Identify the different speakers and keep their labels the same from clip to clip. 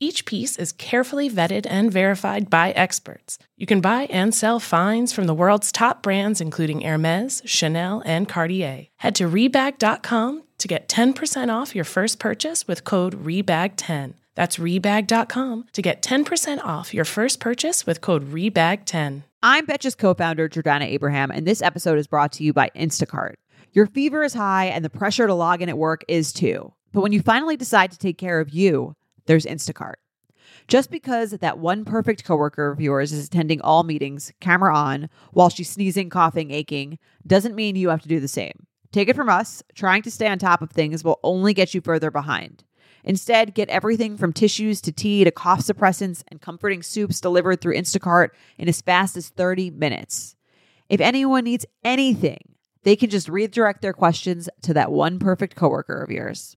Speaker 1: Each piece is carefully vetted and verified by experts. You can buy and sell finds from the world's top brands, including Hermes, Chanel, and Cartier. Head to Rebag.com to get 10% off your first purchase with code REBAG10. That's Rebag.com to get 10% off your first purchase with code REBAG10.
Speaker 2: I'm Betches co founder Jordana Abraham, and this episode is brought to you by Instacart. Your fever is high, and the pressure to log in at work is too. But when you finally decide to take care of you, there's Instacart. Just because that one perfect coworker of yours is attending all meetings, camera on, while she's sneezing, coughing, aching, doesn't mean you have to do the same. Take it from us, trying to stay on top of things will only get you further behind. Instead, get everything from tissues to tea to cough suppressants and comforting soups delivered through Instacart in as fast as 30 minutes. If anyone needs anything, they can just redirect their questions to that one perfect coworker of yours.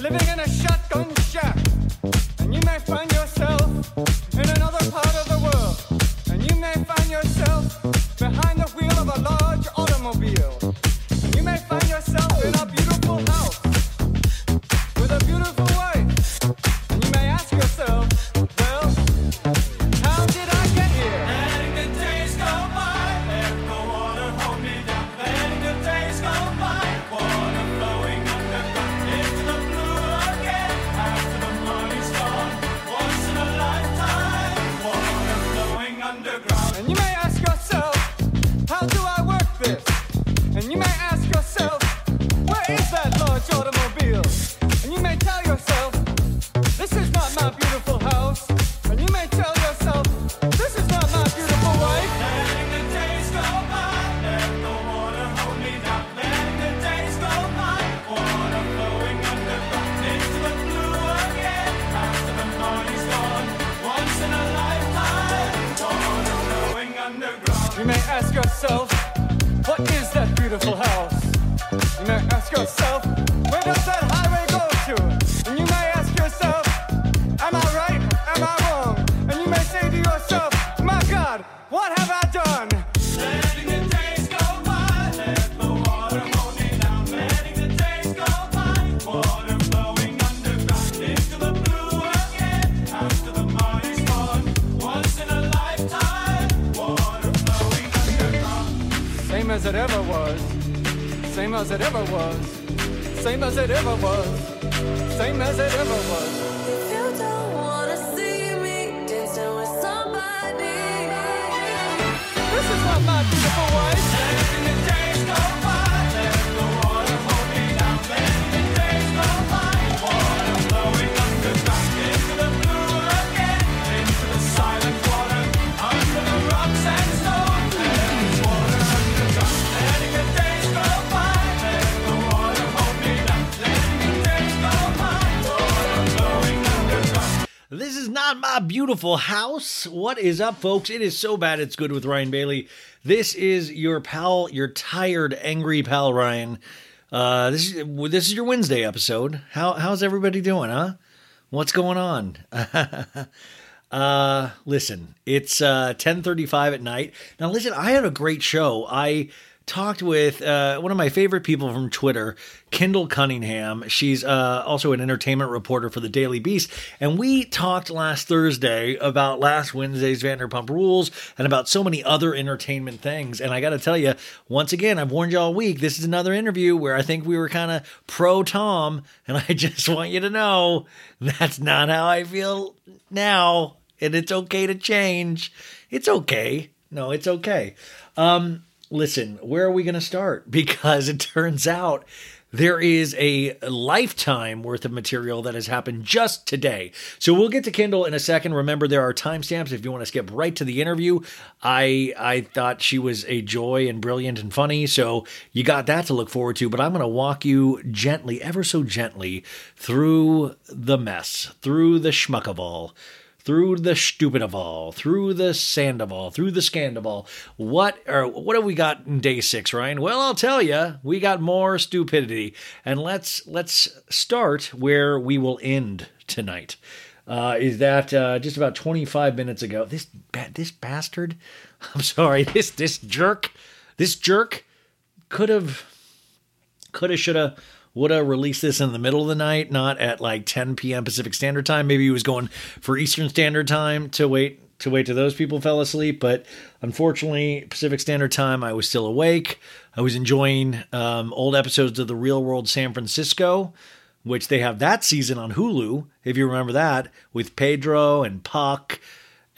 Speaker 3: Living in a shotgun shack. And you may find yourself in another part of the world. And you may find yourself behind the wheel of a large automobile. As it ever was. Same as it ever was. Same as it ever was.
Speaker 4: If you don't wanna see me dancing with somebody,
Speaker 3: This is not my beautiful wife.
Speaker 5: Is not my beautiful house. What is up, folks? It is so bad it's good with Ryan Bailey. This is your pal, your tired, angry pal Ryan. Uh, this is this is your Wednesday episode. How how's everybody doing, huh? What's going on? uh, listen, it's uh 10:35 at night. Now listen, I had a great show. I talked with uh, one of my favorite people from Twitter, Kyndall Cunningham. She's uh, also an entertainment reporter for the Daily Beast. And we talked last Thursday about last Wednesday's Vanderpump Rules and about so many other entertainment things. And I got to tell you, once again, I've warned you all week, this is another interview where I think we were kind of pro Tom. And I just want you to know that's not how I feel now. And it's okay to change. It's okay. No, it's okay. Um, listen, where are we going to start? Because it turns out there is a lifetime worth of material that has happened just today. So we'll get to Kyndall in a second. Remember, there are timestamps if you want to skip right to the interview. I I thought she was a joy and brilliant and funny, so you got that to look forward to. But I'm going to walk you gently, ever so gently, through the mess, through the schmuck of all through the stupid of all, through the sand of all, through the scandal. What or what have we got in day six, Ryan? Well, I'll tell you, we got more stupidity, and let's let's start where we will end tonight. Uh, is that uh, just about 25 minutes ago? This this bastard, I'm sorry, this this jerk, this jerk could have, could have, should have would have released this in the middle of the night, not at like 10 p.m. Pacific Standard Time. Maybe he was going for Eastern Standard Time to wait to wait till those people fell asleep. But unfortunately, Pacific Standard Time, I was still awake. I was enjoying um, old episodes of the Real World San Francisco, which they have that season on Hulu, if you remember that, with Pedro and Puck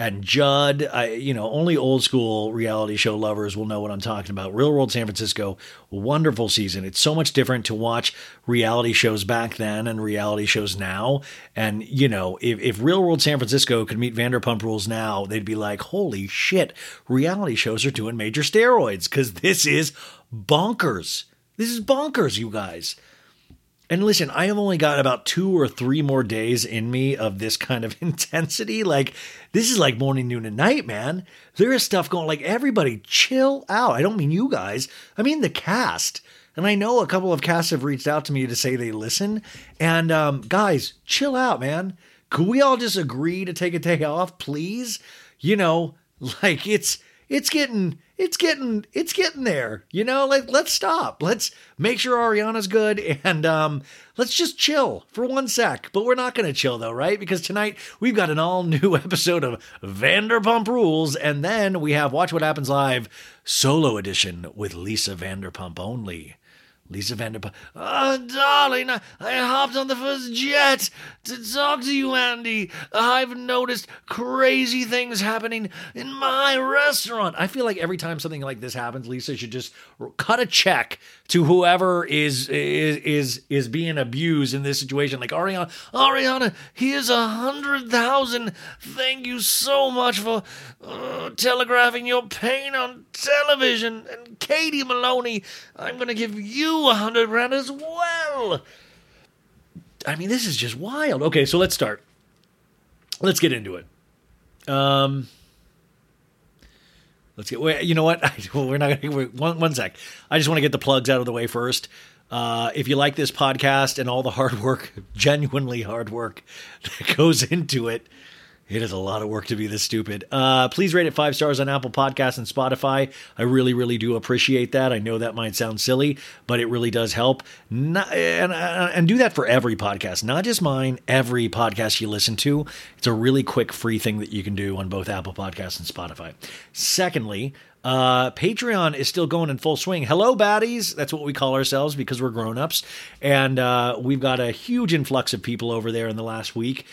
Speaker 5: and Judd. I, you know, only old school reality show lovers will know what I'm talking about. Real World San Francisco, wonderful season. It's so much different to watch reality shows back then and reality shows now. And, you know, if, if Real World San Francisco could meet Vanderpump Rules now, they'd be like, holy shit, reality shows are doing major steroids because this is bonkers. This is bonkers, you guys. And listen, I have only got about two or three more days in me of this kind of intensity. Like, this is like morning, noon, and night, man. There is stuff going, like, everybody chill out. I don't mean you guys, I mean the cast. And I know a couple of casts have reached out to me to say they listen. And um, guys, chill out, man. Could we all just agree to take a day off, please? You know, like it's it's getting it's getting it's getting there you know like let's stop. Let's make sure ariana's good and um let's just chill for one sec. But we're not gonna chill though right? Because tonight we've got an all new episode of vanderpump rules and then we have watch what happens live solo edition with lisa vanderpump only Lisa Vanderpump. Oh, darling, I, I hopped on the first jet to talk to you, Andy. I've noticed crazy things happening in my restaurant. I feel like every time something like this happens, Lisa should just cut a check to whoever is is is, is being abused in this situation. Like Ariana, Ariana, here's a hundred thousand. Thank you so much for uh, telegraphing your pain on television. And Katie Maloney, I'm gonna give you a hundred grand as well. I mean, this is just wild. Okay, so let's start. Let's get into it. Um, let's get. Wait, you know what? We're not gonna. Wait, one one sec. I just want to get the plugs out of the way first. Uh, if you like this podcast and all the hard work, genuinely hard work that goes into it, it is a lot of work to be this stupid. Uh, please rate it five stars on Apple Podcasts and Spotify. I really, really do appreciate that. I know that might sound silly, but it really does help. Not, and, uh, and do that for every podcast, not just mine, every podcast you listen to. It's a really quick, free thing that you can do on both Apple Podcasts and Spotify. Secondly, uh, Patreon is still going in full swing. Hello, baddies. That's what we call ourselves because we're grown-ups. And uh, we've got a huge influx of people over there in the last week.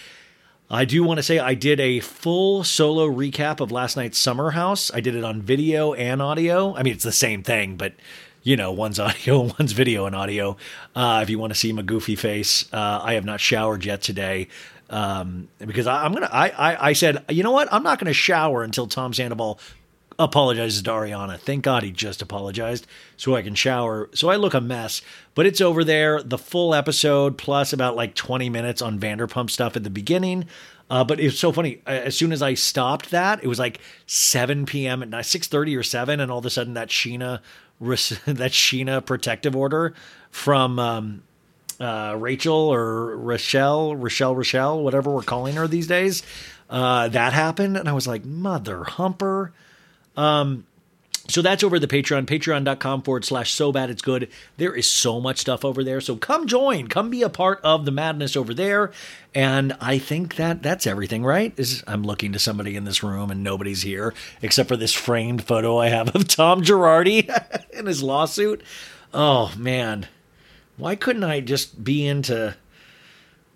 Speaker 5: I do want to say I did a full solo recap of last night's Summer House. I did it on video and audio. I mean, it's the same thing, but you know, one's audio, one's video and audio. Uh, if you want to see my goofy face, uh, I have not showered yet today um, because I, am gonna. I, I I said, you know what? I'm not gonna shower until Tom Sandoval apologizes to Ariana. Thank God he just apologized so I can shower. So I look a mess, but it's over there. The full episode plus about like 20 minutes on Vanderpump stuff at the beginning. Uh, but it's so funny. As soon as I stopped that, it was like 7 p.m. at night, 6:30 or 7, and all of a sudden that Sheena, that Sheena protective order from um, uh, Rachel or Rochelle, Rochelle, Rochelle, whatever we're calling her these days, uh, that happened, and I was like, mother humper. Um, So that's over the Patreon, patreon.com forward slash so bad it's good. There is so much stuff over there. So come join, come be a part of the madness over there. And I think that that's everything, right? Is I'm looking to somebody in this room and nobody's here except for this framed photo I have of Tom Girardi in his lawsuit. Oh man. Why couldn't I just be into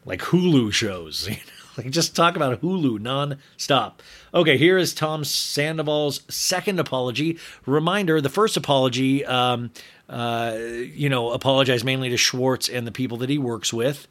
Speaker 5: like Hulu shows? You? Like just talk about Hulu non-stop. Okay, here is Tom Sandoval's second apology. Reminder: the first apology, um, uh, you know, apologized mainly to Schwartz and the people that he works with.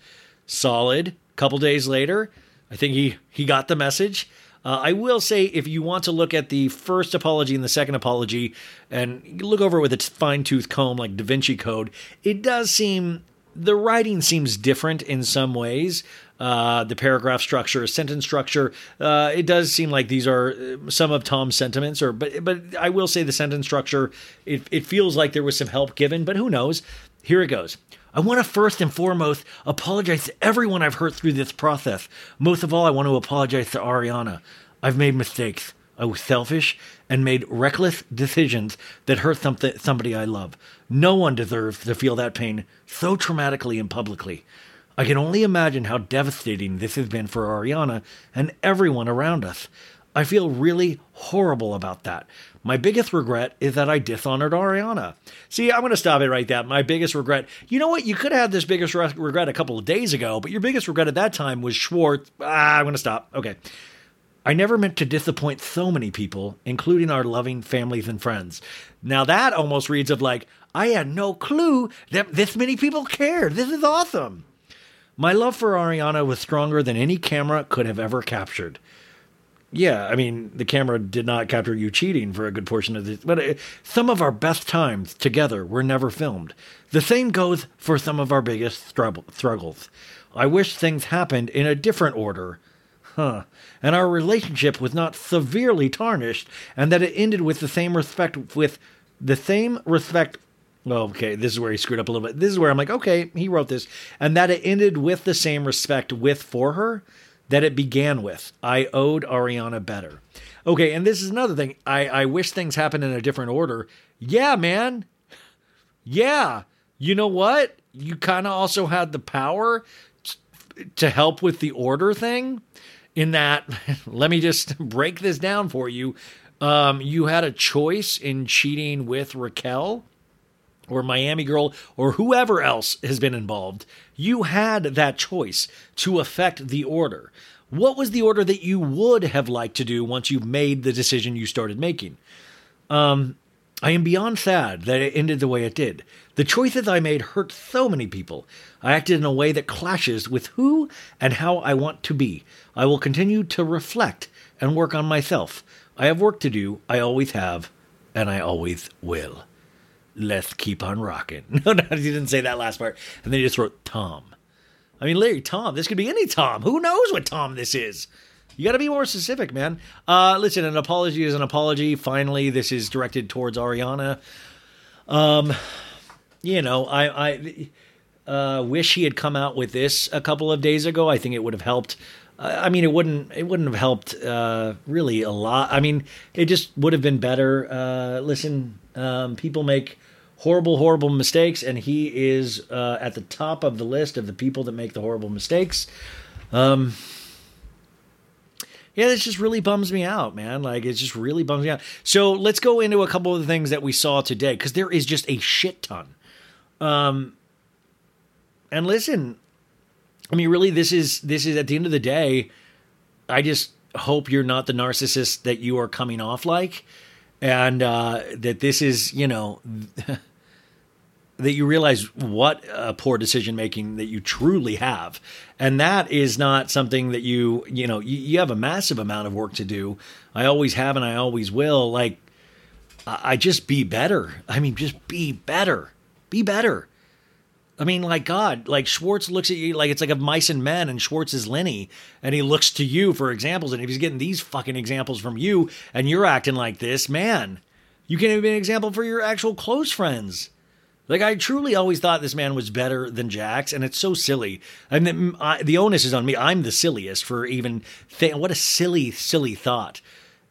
Speaker 5: Solid. Couple days later, I think he he got the message. Uh, I will say, if you want to look at the first apology and the second apology, and look over it with a fine tooth comb like Da Vinci Code, it does seem the writing seems different in some ways. Uh, the paragraph structure, sentence structure. Uh, it does seem like these are uh, some of Tom's sentiments, or but but I will say the sentence structure. It it feels like there was some help given, but who knows? Here it goes. I want to first and foremost apologize to everyone I've hurt through this process. Most of all, I want to apologize to Ariana. I've made mistakes. I was selfish and made reckless decisions that hurt somebody I love. No one deserves to feel that pain so traumatically and publicly. I can only imagine how devastating this has been for Ariana and everyone around us. I feel really horrible about that. My biggest regret is that I dishonored Ariana. See, I'm going to stop it right there. My biggest regret. You know what? You could have had this biggest re- regret a couple of days ago, but your biggest regret at that time was Schwartz. Ah, I'm going to stop. Okay. I never meant to disappoint so many people, including our loving families and friends. Now that almost reads of like, I had no clue that this many people cared. This is awesome. My love for Ariana was stronger than any camera could have ever captured. Yeah, I mean, the camera did not capture you cheating for a good portion of this, but uh, some of our best times together were never filmed. The same goes for some of our biggest struggle- struggles. I wish things happened in a different order. Huh. And our relationship was not severely tarnished, and that it ended with the same respect, with the same respect okay, this is where he screwed up a little bit. This is where I'm like, okay, he wrote this, and that it ended with the same respect with for her that it began with. I owed Ariana better. Okay, and this is another thing. I I wish things happened in a different order. Yeah, man. Yeah. You know what? You kind of also had the power to help with the order thing. In that, let me just break this down for you. Um, you had a choice in cheating with Raquel or Miami Girl or whoever else has been involved, you had that choice to affect the order. What was the order that you would have liked to do once you made the decision you started making? Um, I am beyond sad that it ended the way it did. The choices I made hurt so many people. I acted in a way that clashes with who and how I want to be. I will continue to reflect and work on myself. I have work to do. I always have, and I always will let's keep on rocking. No, no, he didn't say that last part. And then he just wrote Tom. I mean, Larry, Tom. This could be any Tom. Who knows what Tom this is? You got to be more specific, man. Uh, listen, an apology is an apology. Finally, this is directed towards Ariana. Um, you know, I, I uh, wish he had come out with this a couple of days ago. I think it would have helped. I mean, it wouldn't. It wouldn't have helped uh, really a lot. I mean, it just would have been better. Uh, listen, um, people make horrible, horrible mistakes, and he is uh, at the top of the list of the people that make the horrible mistakes. Um, yeah, this just really bums me out, man. Like, it just really bums me out. So let's go into a couple of the things that we saw today, because there is just a shit ton. Um, and listen, I mean, really, this is this is at the end of the day. I just hope you're not the narcissist that you are coming off like and uh, that this is you know that you realize what a poor decision making that you truly have. And that is not something that you you know you, you, have a massive amount of work to do. I always have and i always will. Like I, I just be better. I mean just be better. Be better I mean, like God, like Schwartz looks at you like it's like of mice and men, and Schwartz is Lennie, and he looks to you for examples. And if he's getting these fucking examples from you, and you're acting like this, man, you can't even be an example for your actual close friends. Like I truly always thought this man was better than Jax, and it's so silly. And the, mm, the onus is on me. I'm the silliest for even. Th- what a silly, silly thought.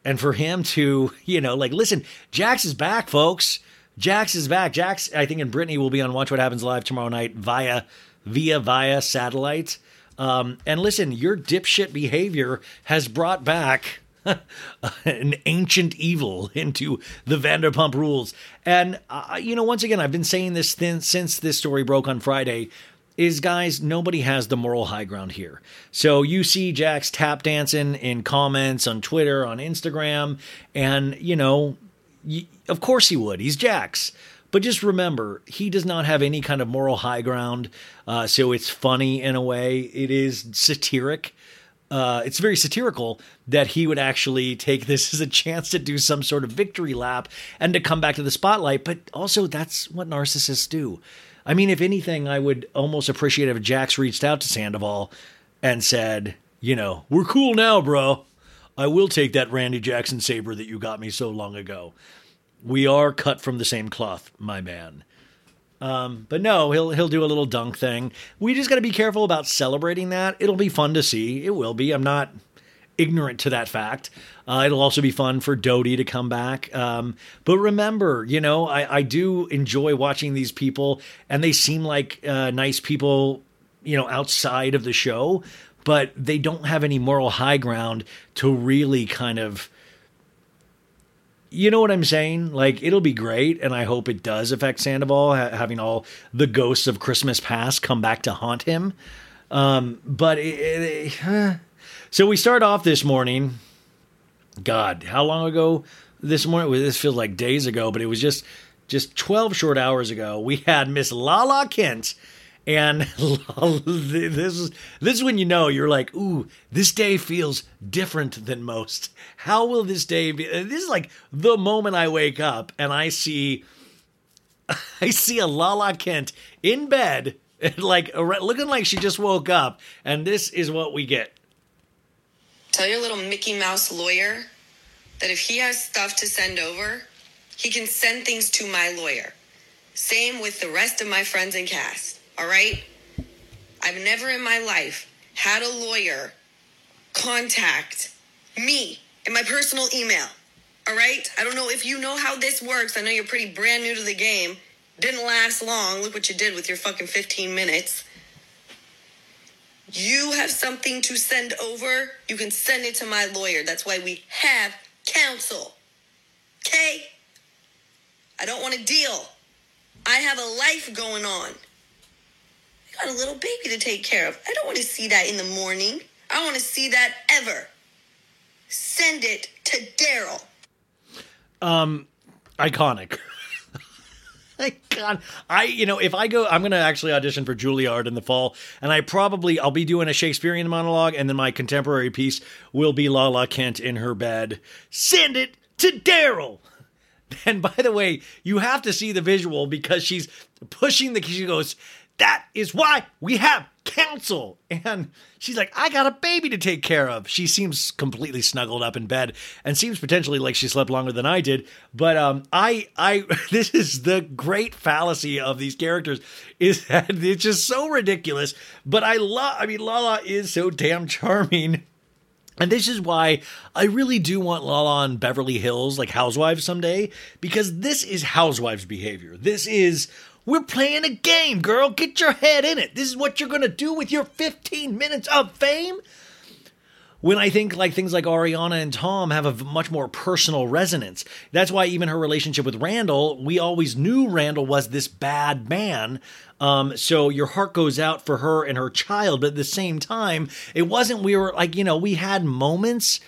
Speaker 5: and for him to, you know, like, listen, Jax is back, folks. Jax is back. Jax, I think, and Brittany will be on Watch What Happens Live tomorrow night via, via, via satellite. Um, and listen, your dipshit behavior has brought back an ancient evil into the Vanderpump rules. And, uh, you know, once again, I've been saying this thin, since this story broke on Friday is guys, nobody has the moral high ground here. So you see Jax tap dancing in comments on Twitter, on Instagram, and, you know, y- of course he would. He's Jax. But just remember, he does not have any kind of moral high ground. Uh, so it's funny in a way. It is satiric. Uh, it's very satirical that he would actually take this as a chance to do some sort of victory lap and to come back to the spotlight. But also, that's what narcissists do. I mean, if anything, I would almost appreciate if Jax reached out to Sandoval and said, you know, we're cool now, bro. I will take that Randy Jackson saber that you got me so long ago. We are cut from the same cloth, my man. Um, but no, he'll he'll do a little dunk thing. We just got to be careful about celebrating that. It'll be fun to see. It will be. I'm not ignorant to that fact. Uh, it'll also be fun for Dodie to come back. Um, but remember, you know, I, I do enjoy watching these people, and they seem like uh, nice people, you know, outside of the show, but they don't have any moral high ground to really kind of you know what I'm saying? Like, it'll be great, and I hope it does affect Sandoval, ha- having all the ghosts of Christmas past come back to haunt him. Um, but it, it, huh. so we start off this morning. God, how long ago this morning? This feels like days ago, but it was just just 12 short hours ago. We had Miss Lala Kent. And this is this is when you know you're like, ooh, this day feels different than most. How will this day be? This is like the moment I wake up and I see, I see a Lala Kent in bed, like looking like she just woke up, and this is what we get.
Speaker 6: Tell your little Mickey Mouse lawyer that if he has stuff to send over, he can send things to my lawyer. Same with the rest of my friends and cast. All right? I've never in my life had a lawyer contact me in my personal email. All right? I don't know if you know how this works. I know you're pretty brand new to the game. Didn't last long. Look what you did with your fucking 15 minutes. You have something to send over, you can send it to my lawyer. That's why we have counsel. Okay? I don't want to deal. I have a life going on. Got a little baby to take care of. I don't want to see that in the morning. I want to see that ever. Send it to Daryl.
Speaker 5: Um, iconic. God, I you know if I go, I'm to actually audition for Juilliard in the fall, and I probably I'll be doing a Shakespearean monologue, and then my contemporary piece will be Lala Kent in her bed. Send it to Daryl. And by the way, you have to see the visual because she's pushing the. She goes, "That is why we have counsel." And she's like, "I got a baby to take care of." She seems completely snuggled up in bed and seems potentially like she slept longer than I did. But um, I, I, this is the great fallacy of these characters is that it's just so ridiculous. But I love. I mean, Lala is so damn charming. And this is why I really do want Lala on Beverly Hills, like Housewives someday, because this is Housewives behavior. This is, we're playing a game, girl. Get your head in it. This is what you're going to do with your 15 minutes of fame. When I think like things like Ariana and Tom have a much more personal resonance. That's why even her relationship with Randall, we always knew Randall was this bad man. Um, so your heart goes out for her and her child, but at the same time, it wasn't we were like, you know, we had moments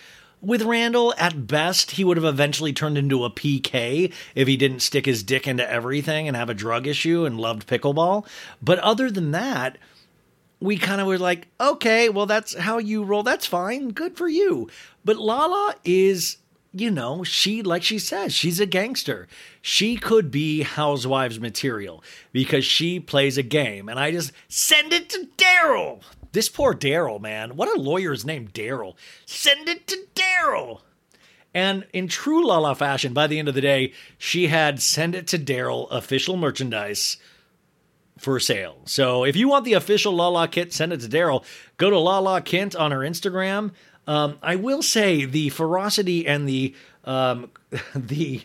Speaker 5: with Randall. At best, he would have eventually turned into a PK if he didn't stick his dick into everything and have a drug issue and loved pickleball. But other than that, we kind of were like, okay, well, that's how you roll. That's fine. Good for you. But Lala is, you know, she, like she says, she's a gangster. She could be Housewives material because she plays a game. And I just send it to Daryl. This poor Daryl, man. What a lawyer's name, Daryl. Send it to Daryl. And in true Lala fashion, by the end of the day, she had send it to Daryl official merchandise for sale. So if you want the official Lala kit, send it to Daryl. Go to Lala Kent on her Instagram. Um, I will say the ferocity and the um, the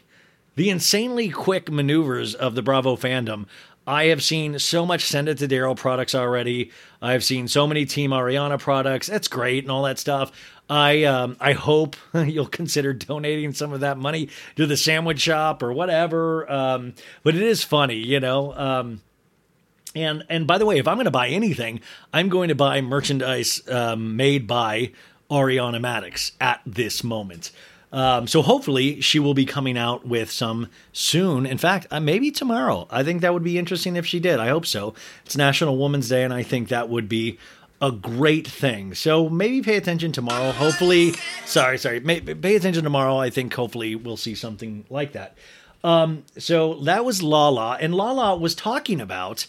Speaker 5: the insanely quick maneuvers of the Bravo fandom. I have seen so much send it to Daryl products already. I've seen so many Team Ariana products. That's great and all that stuff. I um, I hope you'll consider donating some of that money to the sandwich shop or whatever. Um, but it is funny, you know. Um, and and by the way, if I'm going to buy anything, I'm going to buy merchandise um, made by Ariana Madix at this moment. Um, so hopefully she will be coming out with some soon. In fact, uh, maybe tomorrow. I think that would be interesting if she did. I hope so. It's National Women's Day, and I think that would be a great thing. So maybe pay attention tomorrow. Hopefully, sorry, sorry. May, pay attention tomorrow. I think hopefully we'll see something like that. Um, so that was Lala, and Lala was talking about.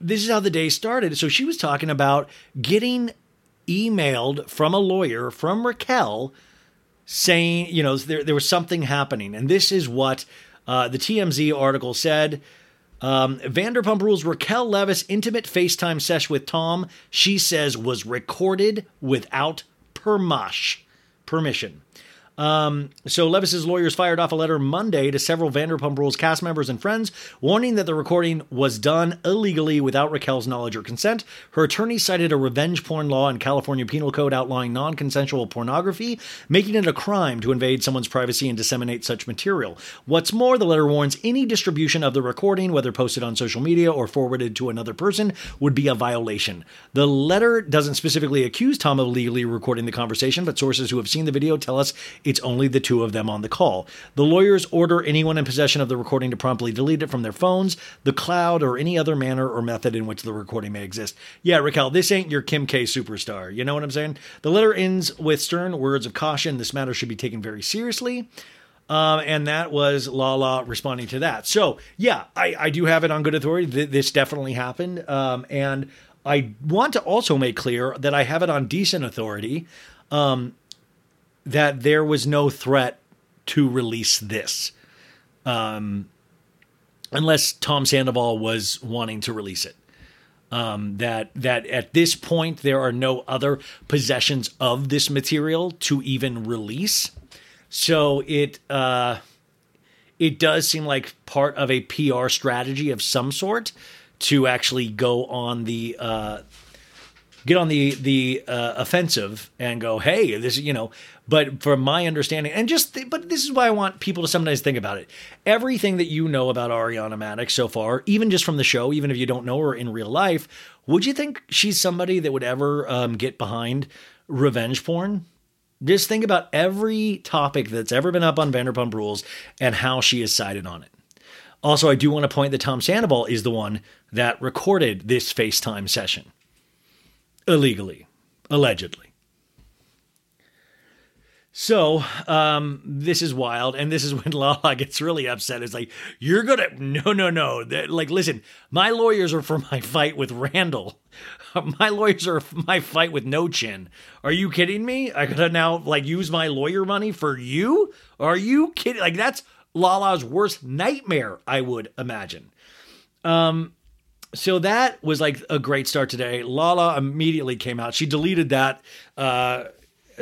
Speaker 5: This is how the day started. So she was talking about getting emailed from a lawyer from Raquel saying, you know, there, there was something happening. And this is what uh, the TMZ article said. Um, Vanderpump Rules Raquel Leviss intimate FaceTime sesh with Tom, she says, was recorded without permash, permission. Um, so Leviss's lawyers fired off a letter Monday to several Vanderpump Rules cast members and friends, warning that the recording was done illegally without Raquel's knowledge or consent. Her attorney cited a revenge porn law in California Penal Code outlawing non-consensual pornography, making it a crime to invade someone's privacy and disseminate such material. What's more, the letter warns any distribution of the recording, whether posted on social media or forwarded to another person, would be a violation. The letter doesn't specifically accuse Tom of illegally recording the conversation, but sources who have seen the video tell us it's only the two of them on the call. The lawyers order anyone in possession of the recording to promptly delete it from their phones, the cloud, or any other manner or method in which the recording may exist. Yeah, Raquel, this ain't your Kim K superstar. You know what I'm saying? The letter ends with stern words of caution. This matter should be taken very seriously. Um, and that was Lala responding to that. So, yeah, I, I do have it on good authority. Th- this definitely happened. Um, and I want to also make clear that I have it on decent authority. Um, that there was no threat to release this. Um, unless Tom Sandoval was wanting to release it. Um, that that at this point there are no other possessions of this material to even release. So it uh, it does seem like part of a PR strategy of some sort to actually go on the uh, get on the the uh, offensive and go, hey, this you know. But from my understanding, and just th- but this is why I want people to sometimes think about it. Everything that you know about Ariana Madix so far, even just from the show, even if you don't know her in real life, would you think she's somebody that would ever um, get behind revenge porn? Just think about every topic that's ever been up on Vanderpump Rules and how she has sided on it. Also, I do want to point that Tom Sandoval is the one that recorded this FaceTime session illegally, allegedly. So, um, this is wild, and this is when Lala gets really upset. It's like, you're gonna, no, no, no. Like, listen, my lawyers are for my fight with Randall. My lawyers are for my fight with No Chin. Are you kidding me? I gotta now, like, use my lawyer money for you? Are you kidding? Like, that's Lala's worst nightmare, I would imagine Um, so that was like a great start today. Lala immediately came out. She deleted that uh,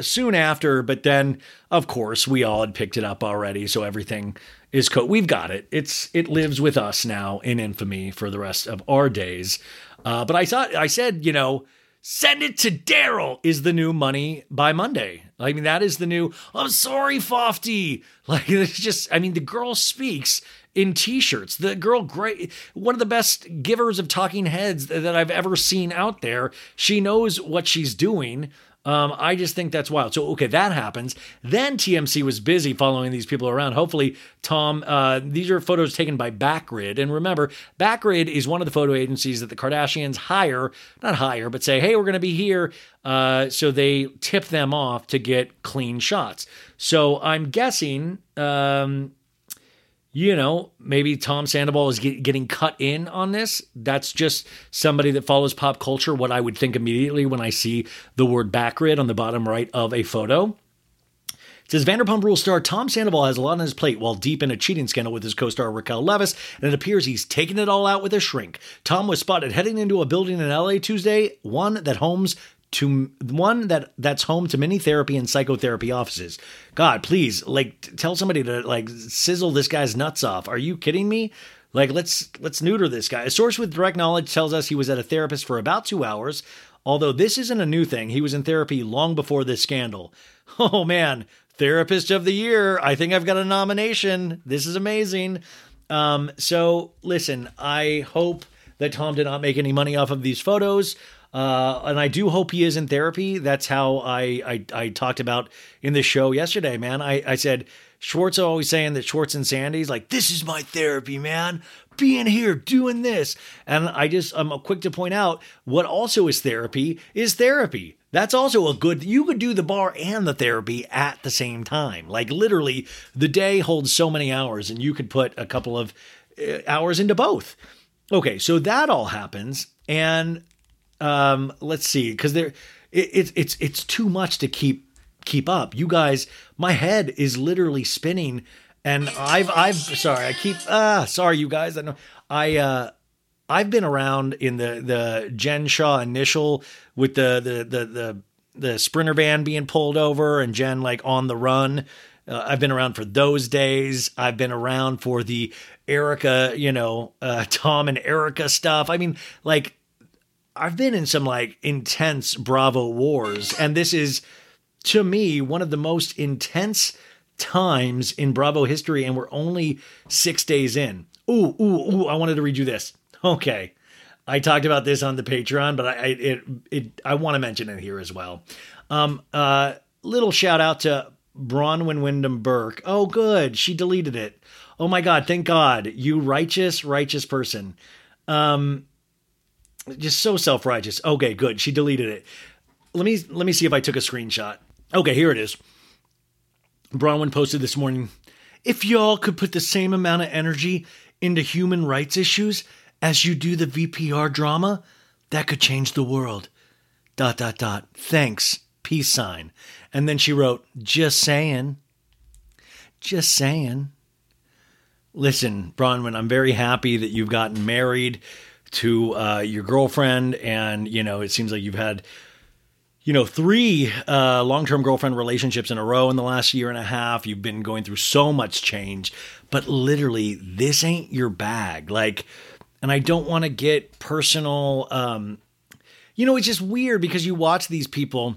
Speaker 5: soon after, but then, of course, we all had picked it up already. So everything is co- we've got it. It's it lives with us now in infamy for the rest of our days. Uh, but I thought I said, you know, send it to Daryl is the new money by Monday. I mean, that is the new. I'm sorry, Fofty. Like it's just. I mean, the girl speaks in t-shirts. The girl, great, one of the best givers of talking heads that I've ever seen out there. She knows what she's doing. Um, I just think that's wild. So, okay, that happens. Then TMZ was busy following these people around. Hopefully, Tom, uh, these are photos taken by Backgrid. And remember, Backgrid is one of the photo agencies that the Kardashians hire, not hire, but say, hey, we're going to be here. Uh, so they tip them off to get clean shots. So I'm guessing um, you know, maybe Tom Sandoval is get, getting cut in on this. That's just somebody that follows pop culture. What I would think immediately when I see the word backgrid on the bottom right of a photo. It says Vanderpump Rules star Tom Sandoval has a lot on his plate while deep in a cheating scandal with his co-star Raquel Leviss, and it appears he's taking it all out with a shrink. Tom was spotted heading into a building in LA Tuesday, one that homes to one that that's home to many therapy and psychotherapy offices. God, please, like tell somebody to like sizzle this guy's nuts off. Are you kidding me? Like let's let's neuter this guy. A source with direct knowledge tells us he was at a therapist for about 2 hours. Although this isn't a new thing, he was in therapy long before this scandal. Oh man, therapist of the year. I think I've got a nomination. This is amazing. Um, so listen, I hope that Tom did not make any money off of these photos. Uh, and I do hope he is in therapy. That's how I, I, I talked about in the show yesterday, man. I, I said, Schwartz always saying that Schwartz and Sandy's like, this is my therapy, man. Being here, doing this. And I just, I'm quick to point out what also is therapy is therapy. That's also a good, you could do the bar and the therapy at the same time. Like literally, the day holds so many hours and you could put a couple of uh, hours into both. Okay, so that all happens. And um, let's see, because there, it, it's it's it's too much to keep keep up. You guys, my head is literally spinning, and I've I've sorry, I keep ah sorry, you guys. I know I uh I've been around in the the Jen Shah initial with the the the the the sprinter van being pulled over and Jen like on the run. Uh, I've been around for those days. I've been around for the Erika, you know, uh, Tom and Erika stuff. I mean, like I've been in some like intense Bravo wars, and this is to me one of the most intense times in Bravo history, and we're only six days in. Ooh, ooh, ooh! I wanted to read you this. Okay, I talked about this on the Patreon, but I I- it it I want to mention it here as well. Um, uh, little shout out to Braunwyn Windham-Burke. Oh, good, she deleted it. Oh my God, thank God, you righteous, righteous person. Um, just so self-righteous. Okay, good. She deleted it. Let me let me see if I took a screenshot. Okay, here it is. Braunwyn posted this morning. If y'all could put the same amount of energy into human rights issues as you do the VPR drama, that could change the world. Dot dot dot. Thanks. Peace sign. And then she wrote, just saying. Just saying. Listen, Braunwyn, I'm very happy that you've gotten married to uh, your girlfriend, and you know it seems like you've had, you know, three uh, long-term girlfriend relationships in a row in the last year and a half. You've been going through so much change, but literally, this ain't your bag. Like, and I don't want to get personal. Um, you know, it's just weird because you watch these people.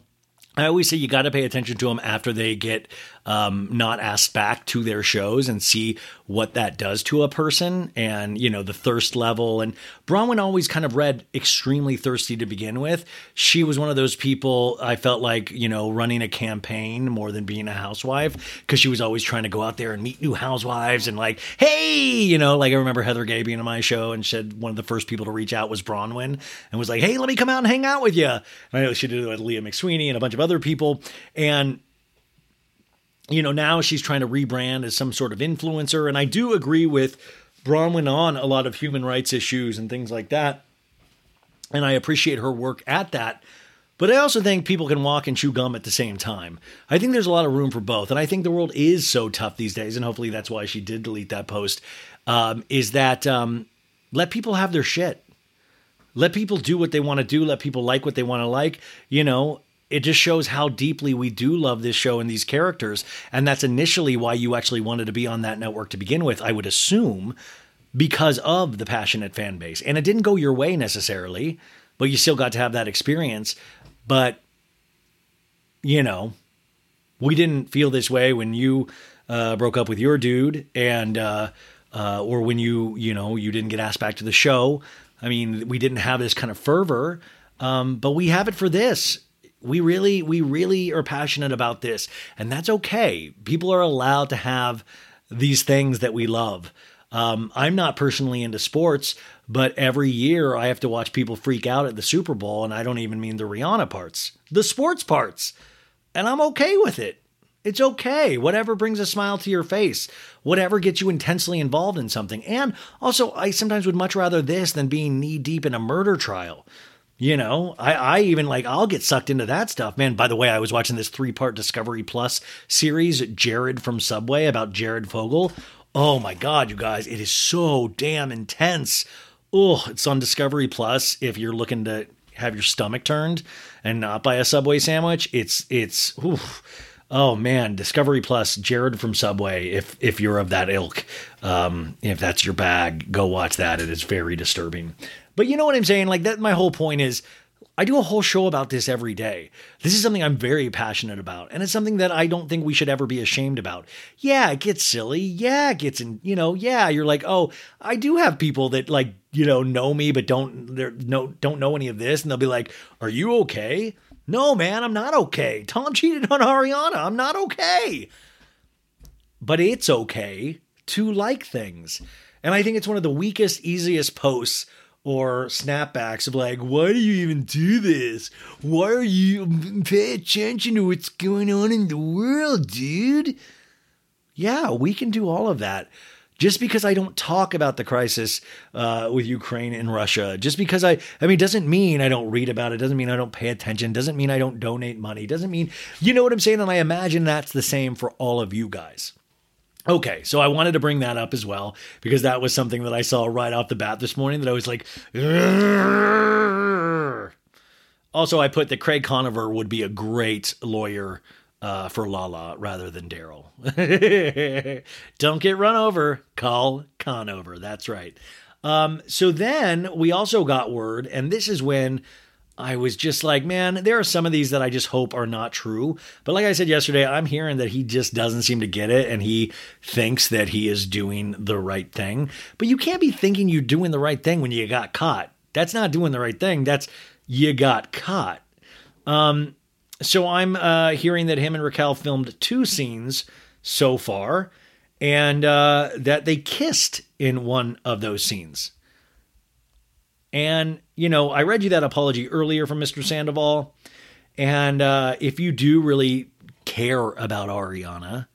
Speaker 5: I always say you got to pay attention to them after they get um, not asked back to their shows and see what that does to a person and, you know, the thirst level. And Braunwyn always kind of read extremely thirsty to begin with. She was one of those people I felt like, you know, running a campaign more than being a housewife because she was always trying to go out there and meet new housewives and like, hey, you know, like I remember Heather Gay being on my show and said one of the first people to reach out was Braunwyn and was like, hey, let me come out and hang out with you. And I know she did it with Leah McSweeney and a bunch of other people. And you know, now she's trying to rebrand as some sort of influencer. And I do agree with Braunwyn on a lot of human rights issues and things like that. And I appreciate her work at that. But I also think people can walk and chew gum at the same time. I think there's a lot of room for both. And I think the world is so tough these days. And hopefully that's why she did delete that post. Um, is that um, let people have their shit. Let people do what they want to do. Let people like what they want to like. You know, it just shows how deeply we do love this show and these characters. And that's initially why you actually wanted to be on that network to begin with, I would assume, because of the passionate fan base. And it didn't go your way necessarily, but you still got to have that experience. But, you know, we didn't feel this way when you uh, broke up with your dude and, uh, uh, or when you, you know, you didn't get asked back to the show. I mean, we didn't have this kind of fervor, um, but we have it for this we really we really are passionate about this and that's okay. People are allowed to have these things that we love. Um, i'm not personally into sports but every year i have to watch people freak out at the super bowl and i don't even mean the rihanna parts the sports parts and i'm okay with it. It's okay. Whatever brings a smile to your face whatever gets you intensely involved in something. And also i sometimes would much rather this than being knee deep in a murder trial you know, I, I even like I'll get sucked into that stuff, man. By the way, I was watching this three part Discovery Plus series, Jared from Subway, about Jared Fogle. Oh my god, you guys, it is so damn intense. Oh, it's on Discovery Plus if you're looking to have your stomach turned and not by a Subway sandwich, it's it's oof. oh man, Discovery Plus, Jared from Subway. If if you're of that ilk, um, if that's your bag, go watch that. It is very disturbing. But you know what I'm saying? Like that. My whole point is. I do a whole show about this every day. This is something I'm very passionate about, and it's something that I don't think we should ever be ashamed about. Yeah, it gets silly. Yeah, it gets in, you know, yeah, you're like, oh, I do have people that like, you know, know me but don't they're no don't know any of this, and they'll be like, Are you okay? No, man, I'm not okay. Tom cheated on Ariana. I'm not okay. But it's okay to like things. And I think it's one of the weakest, easiest posts or snapbacks of like, why do you even do this? Why are you pay attention to what's going on in the world, dude? Yeah, we can do all of that. Just because I don't talk about the crisis uh, with Ukraine and Russia, just because I, I mean, doesn't mean I don't read about it, doesn't mean I don't pay attention, doesn't mean I don't donate money, doesn't mean, you know what I'm saying? And I imagine that's the same for all of you guys. Okay, so I wanted to bring that up as well because that was something that I saw right off the bat this morning that I was like, also I put that Craig Conover would be a great lawyer uh, for Lala rather than Daryl. Don't get run over, call Conover. That's right. Um, so then we also got word, and this is when I was just like, man, there are some of these that I just hope are not true. But like I said yesterday, I'm hearing that he just doesn't seem to get it and he thinks that he is doing the right thing. But you can't be thinking you're doing the right thing when you got caught. That's not doing the right thing. That's you got caught. Um, so I'm uh, hearing that him and Raquel filmed two scenes so far and uh, that they kissed in one of those scenes. And, you know, I read you that apology earlier from Mr. Sandoval. And uh, if you do really care about Ariana,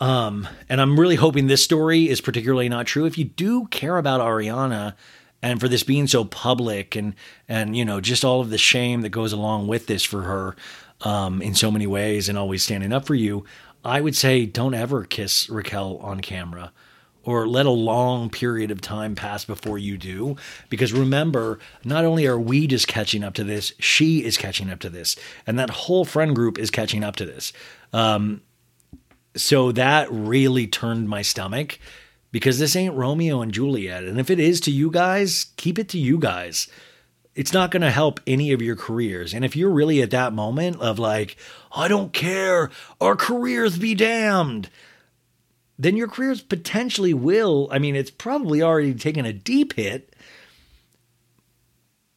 Speaker 5: um, and I'm really hoping this story is particularly not true. If you do care about Ariana and for this being so public and, and, you know, just all of the shame that goes along with this for her um, in so many ways and always standing up for you, I would say don't ever kiss Raquel on camera or let a long period of time pass before you do. Because remember, not only are we just catching up to this, she is catching up to this. And that whole friend group is catching up to this. Um, so that really turned my stomach because this ain't Romeo and Juliet. And if it is to you guys, keep it to you guys. It's not going to help any of your careers. And if you're really at that moment of like, I don't care, our careers be damned then your careers potentially will. I mean, it's probably already taken a deep hit,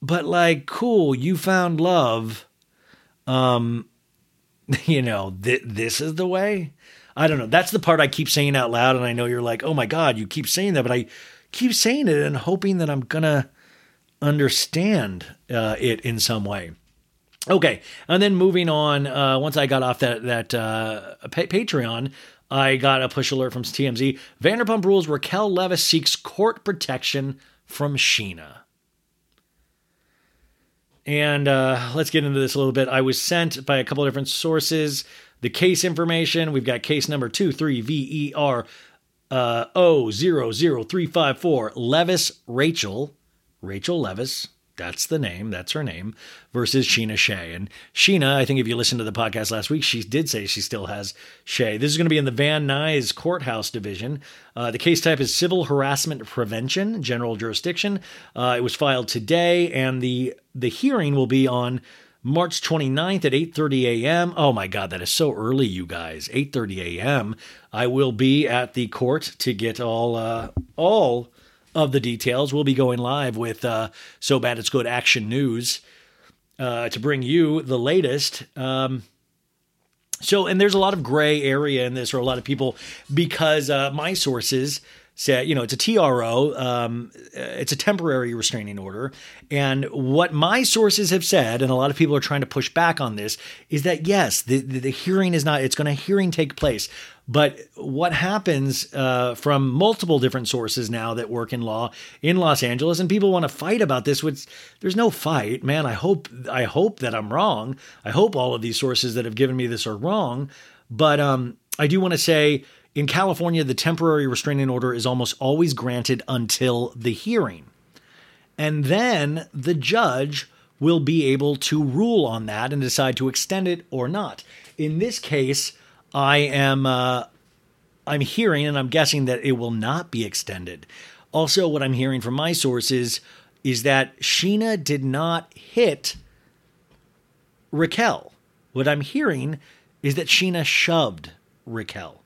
Speaker 5: but like, cool, you found love. Um, you know, th- this is the way. I don't know. That's the part I keep saying out loud, and I know you're like, oh my god, you keep saying that, but I keep saying it and hoping that I'm gonna understand uh, it in some way. Okay, and then moving on. Uh, once I got off that that uh, pa- Patreon, I got a push alert from TMZ. Vanderpump Rules Raquel Leviss seeks court protection from Scheana. And uh, let's get into this a little bit. I was sent by a couple different sources the case information. We've got case number 23VER uh, 000354 Leviss Rachel. Rachel Leviss that's the name, that's her name, versus Scheana Shay. And Scheana, I think if you listened to the podcast last week, she did say she still has Shay. This is going to be in the Van Nuys Courthouse Division. Uh, the case type is civil harassment prevention, general jurisdiction. Uh, it was filed today, and the the hearing will be on March 29th at 8:30 a.m. Oh my god, that is so early, you guys. 8:30 a.m. I will be at the court to get all uh, all of the details. We'll be going live with uh, So Bad It's Good Action News uh, to bring you the latest. Um, so, and there's a lot of gray area in this, or a lot of people, because uh, my sources say, you know, it's a TRO, um, it's a temporary restraining order. And what my sources have said, and a lot of people are trying to push back on this, is that yes, the, the, the hearing is not, it's going to hearing take place. But what happens uh, from multiple different sources now that work in law in Los Angeles, and people want to fight about this, which there's no fight, man. I hope I hope that I'm wrong. I hope all of these sources that have given me this are wrong. But um, I do want to say in California, the temporary restraining order is almost always granted until the hearing. And then the judge will be able to rule on that and decide to extend it or not. In this case, I am uh, I'm hearing and I'm guessing that it will not be extended. Also, what I'm hearing from my sources is that Scheana did not hit Raquel. What I'm hearing is that Scheana shoved Raquel.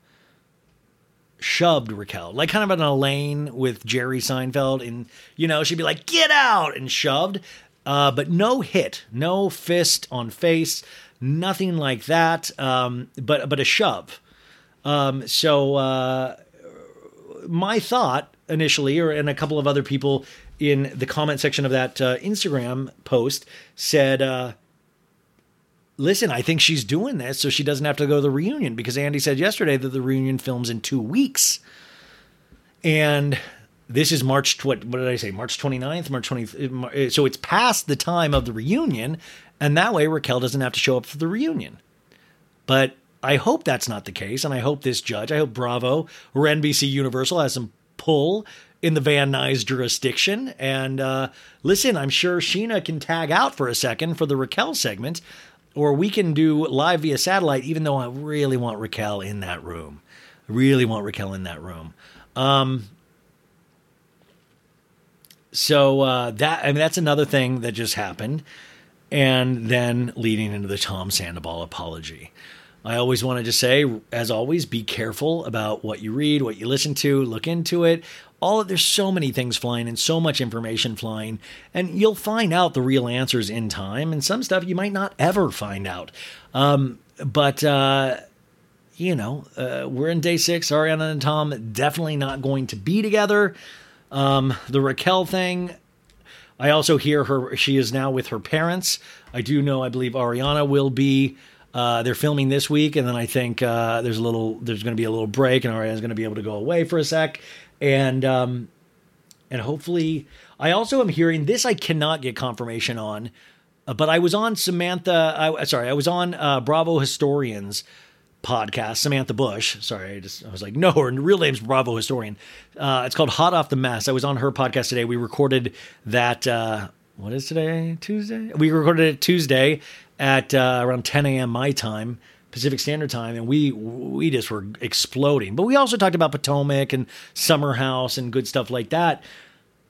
Speaker 5: Shoved Raquel, like kind of in a lane with Jerry Seinfeld, and you know she'd be like, "Get out!" and shoved, uh, but no hit, no fist on face, nothing like that. Um, but but a shove. Um, so uh, my thought initially, or and a couple of other people in the comment section of that uh, Instagram post said, uh, "Listen, I think she's doing this so she doesn't have to go to the reunion because Andy said yesterday that the reunion films in two weeks, and." This is March. What, what did I say? March 29th, March 20th. So it's past the time of the reunion, and that way Raquel doesn't have to show up for the reunion. But I hope that's not the case, and I hope this judge, I hope Bravo or NBC Universal has some pull in the Van Nuys jurisdiction. And uh, listen, I'm sure Scheana can tag out for a second for the Raquel segment, or we can do live via satellite, even though I really want Raquel in that room. I really want Raquel in that room. Um, so uh, that I mean that's another thing that just happened, and then leading into the Tom Sandoval apology. I always wanted to say, as always, be careful about what you read, what you listen to, look into it. All there's so many things flying and so much information flying, and you'll find out the real answers in time. And some stuff you might not ever find out. Um, but uh, you know, uh, we're in day six. Ariana and Tom definitely not going to be together. Um, the Raquel thing, I also hear her. She is now with her parents. I do know. I believe Ariana will be. Uh, they're filming this week, and then I think uh, there's a little. There's going to be a little break, and Ariana's going to be able to go away for a sec, and um, and hopefully, I also am hearing this. I cannot get confirmation on, uh, but I was on Samantha. I, sorry, I was on uh, Bravo Historians podcast, Samantha Bush. Sorry, I just I was like, no, her real name's Bravo Historian. Uh, it's called Hot Off the Mess. I was on her podcast today. We recorded that. Uh, what is today? Tuesday. We recorded it Tuesday at uh, around 10 a.m. my time, Pacific Standard Time, and we we just were exploding. But we also talked about Potomac and Summer House and good stuff like that.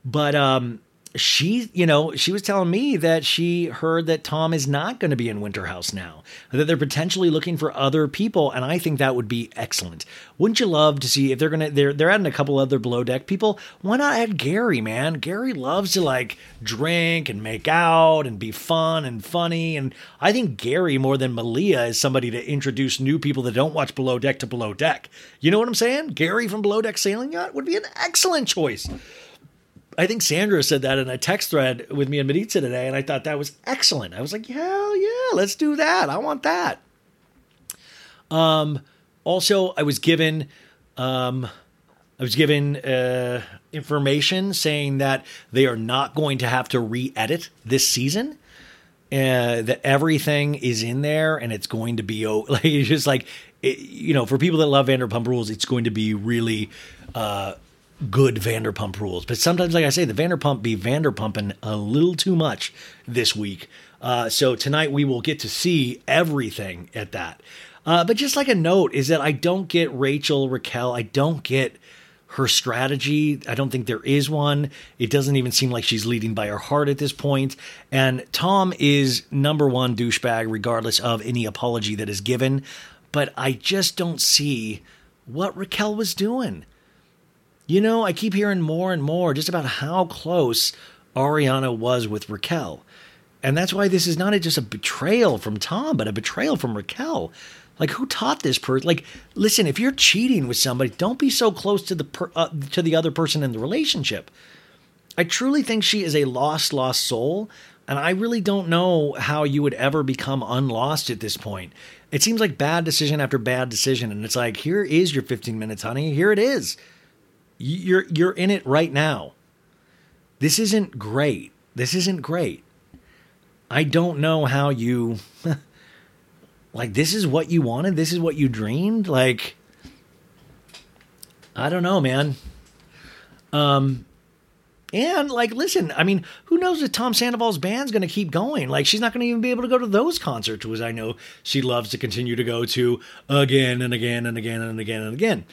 Speaker 5: But um, she, you know, she was telling me that she heard that Tom is not going to be in Winter House now, that they're potentially looking for other people, and I think that would be excellent. Wouldn't you love to see if they're gonna they're they're adding a couple other below deck people? Why not add Gary, man? Gary loves to like drink and make out and be fun and funny, and I think Gary more than Malia is somebody to introduce new people that don't watch Below Deck to Below Deck. You know what I'm saying? Gary from Below Deck Sailing Yacht would be an excellent choice. I think Sandra said that in a text thread with me and Maritza today, and I thought that was excellent. I was like, hell yeah, let's do that. I want that. Um, also, I was given, um, I was given uh, information saying that they are not going to have to re-edit this season. Uh, that everything is in there, and it's going to be like it's just like it, you know, for people that love Vanderpump Rules, it's going to be really. Uh, good Vanderpump rules. But sometimes, like I say, the Vanderpump be Vanderpumping a little too much this week. Uh, so tonight we will get to see everything at that. Uh, but just like a note is that I don't get Rachel Raquel. I don't get her strategy. I don't think there is one. It doesn't even seem like she's leading by her heart at this point. And Tom is number one douchebag, regardless of any apology that is given. But I just don't see what Raquel was doing. You know, I keep hearing more and more just about how close Ariana was with Raquel. And that's why this is not just a betrayal from Tom, but a betrayal from Raquel. Like, who taught this person? Like, listen, if you're cheating with somebody, don't be so close to the per- uh, to the other person in the relationship. I truly think she is a lost, lost soul, and I really don't know how you would ever become unlost at this point. It seems like bad decision after bad decision, and it's like, here is your 15 minutes, honey. Here it is. You're you're in it right now. This isn't great. This isn't great. I don't know how you like this is what you wanted, this is what you dreamed, like I don't know, man. Um And like, listen, I mean, who knows if Tom Sandoval's band's going to keep going? Like, she's not going to even be able to go to those concerts, which I know she loves to continue to go to again and again and again and again and again.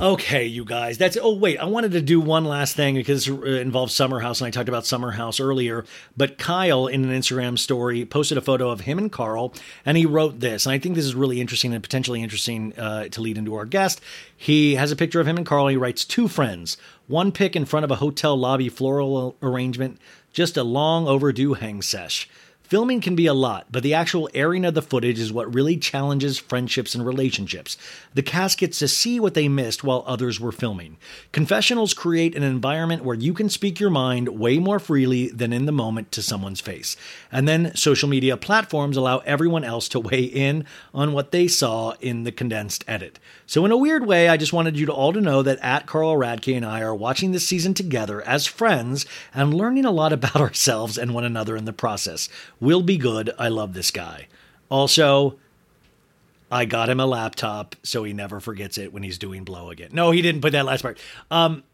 Speaker 5: Okay, you guys. That's oh wait, I wanted to do one last thing because it involves Summer House, and I talked about Summer House earlier. But Kyle, in an Instagram story, posted a photo of him and Carl, and he wrote this, and I think this is really interesting and potentially interesting uh, to lead into our guest. He has a picture of him and Carl. And he writes two friends, one pic in front of a hotel lobby floral arrangement, just a long overdue hang sesh. Filming can be a lot, but the actual airing of the footage is what really challenges friendships and relationships. The cast gets to see what they missed while others were filming. Confessionals create an environment where you can speak your mind way more freely than in the moment to someone's face. And then social media platforms allow everyone else to weigh in on what they saw in the condensed edit. So, in a weird way, I just wanted you to all to know that at Carl Radke and I are watching this season together as friends and learning a lot about ourselves and one another in the process. Will be good. I love this guy. Also, I got him a laptop so he never forgets it when he's doing blow again. No, he didn't put that last part. Um,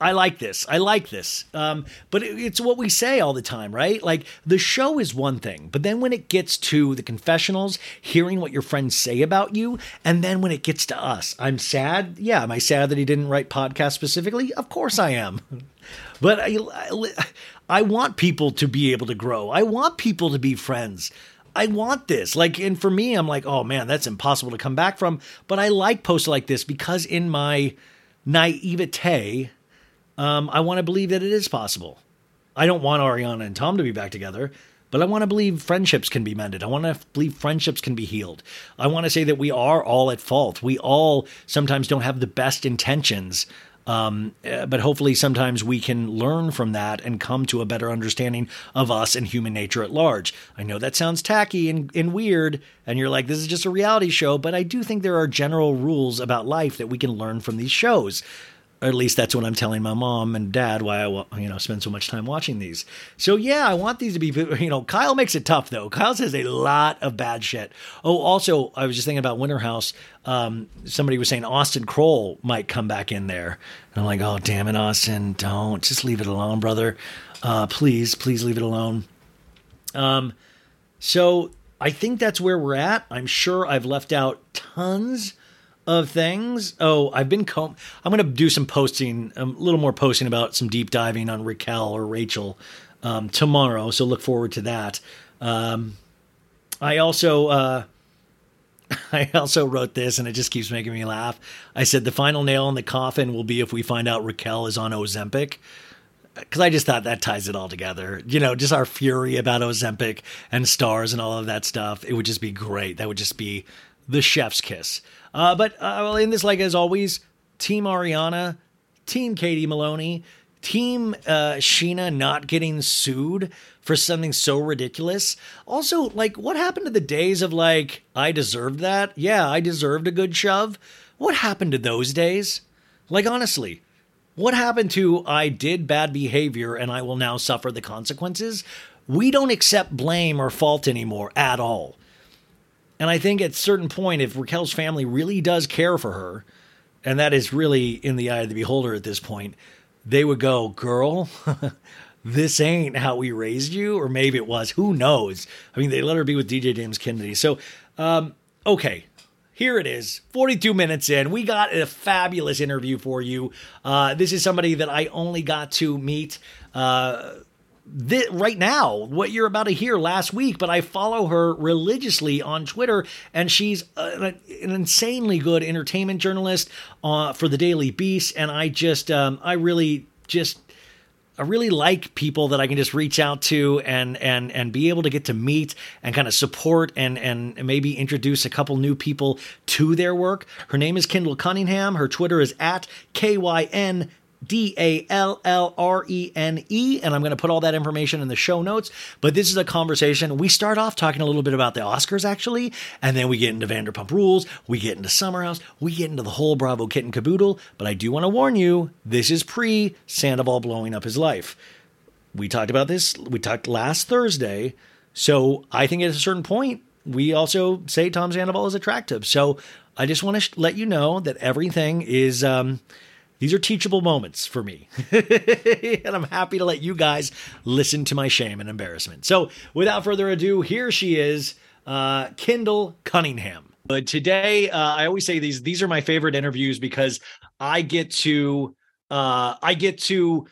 Speaker 5: I like this. I like this. Um, but it, it's what we say all the time, right? Like the show is one thing, but then when it gets to the confessionals, hearing what your friends say about you, and then when it gets to us, I'm sad. Yeah, am I sad that he didn't write podcast specifically? Of course I am. But I, I, I want people to be able to grow. I want people to be friends. I want this. Like, and for me, I'm like, oh man, that's impossible to come back from. But I like posts like this because in my naivete, um, I want to believe that it is possible. I don't want Ariana and Tom to be back together, but I want to believe friendships can be mended. I want to believe friendships can be healed. I want to say that we are all at fault. We all sometimes don't have the best intentions. Um, uh, but hopefully, sometimes we can learn from that and come to a better understanding of us and human nature at large. I know that sounds tacky and, and weird, and you're like, this is just a reality show, but I do think there are general rules about life that we can learn from these shows or at least that's what I'm telling my mom and dad why I you know spend so much time watching these. So yeah, I want these to be you know Kyle makes it tough though. Kyle says a lot of bad shit. Oh, also I was just thinking about Winter House. Um, somebody was saying Austen Kroll might come back in there, and I'm like, oh damn it, Austen, don't just leave it alone, brother. Uh, please, please leave it alone. Um, so I think that's where we're at. I'm sure I've left out tons of things. Oh, I've been com- I'm going to do some posting, a little more posting about some deep diving on Raquel or Rachel um, tomorrow. So look forward to that. Um, I also uh, I also wrote this, and it just keeps making me laugh. I said the final nail in the coffin will be if we find out Raquel is on Ozempic. Because I just thought that ties it all together. You know, just our fury about Ozempic and stars and all of that stuff. It would just be great. That would just be the chef's kiss. Uh, but uh, well, in this, like as always, Team Ariana, Team Katie Maloney, Team uh, Scheana not getting sued for something so ridiculous. Also, like, what happened to the days of like, I deserved that? Yeah, I deserved a good shove. What happened to those days? Like, honestly, what happened to I did bad behavior and I will now suffer the consequences? We don't accept blame or fault anymore at all. And I think at certain point, if Raquel's family really does care for her, and that is really in the eye of the beholder at this point, they would go, Girl, this ain't how we raised you. Or maybe it was. Who knows? I mean, they let her be with DJ James Kennedy. So, um, okay. Here it is, 42 minutes in. We got a fabulous interview for you. Uh, this is somebody that I only got to meet uh, right now, what you're about to hear last week, but I follow her religiously on Twitter, and she's a, an insanely good entertainment journalist uh, for the Daily Beast, and I just, um, I really just. I really like people that I can just reach out to and and and be able to get to meet and kind of support and and maybe introduce a couple new people to their work. Her name is Kyndall Cunningham. Her Twitter is at KYN D A L L R E N E. And I'm going to put all that information in the show notes. But this is a conversation. We start off talking a little bit about the Oscars, actually. And then we get into Vanderpump Rules. We get into Summer House. We get into the whole Bravo kit and caboodle. But I do want to warn you this is pre Sandoval blowing up his life. We talked about this. We talked last Thursday. So I think at a certain point, we also say Tom Sandoval is attractive. So I just want to sh- let you know that everything is. Um, These are teachable moments for me. and I'm happy to let you guys listen to my shame and embarrassment. So, without further ado, here she is, uh, Kyndall Cunningham. But today, uh, I always say these these are my favorite interviews because I get to uh, I get to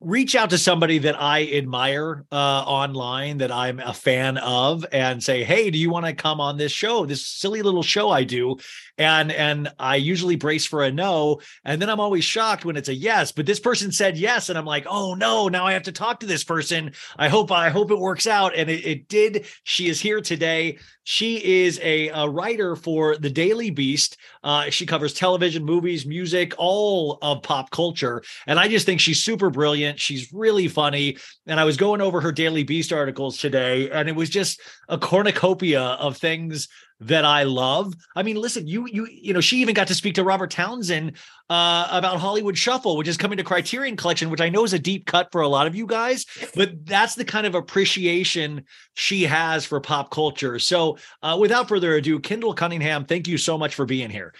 Speaker 5: reach out to somebody that I admire uh, online, that I'm a fan of, and say, "Hey, do you want to come on this show? This silly little show I do?" And and I usually brace for a no, and then I'm always shocked when it's a yes. But this person said yes, and I'm like, "Oh no! Now I have to talk to this person. I hope I hope it works out." And it, it did. She is here today. She is a, a writer for the Daily Beast. Uh, she covers television, movies, music, all of pop culture. And I just think she's super brilliant. She's really funny. And I was going over her Daily Beast articles today, and it was just a cornucopia of things that I love. I mean, listen, you you you know, she even got to speak to Robert Townsend uh, about Hollywood Shuffle, which is coming to Criterion Collection, which I know is a deep cut for a lot of you guys, but that's the kind of appreciation she has for pop culture. So, uh, without further ado, Kyndall Cunningham, thank you so much for being here.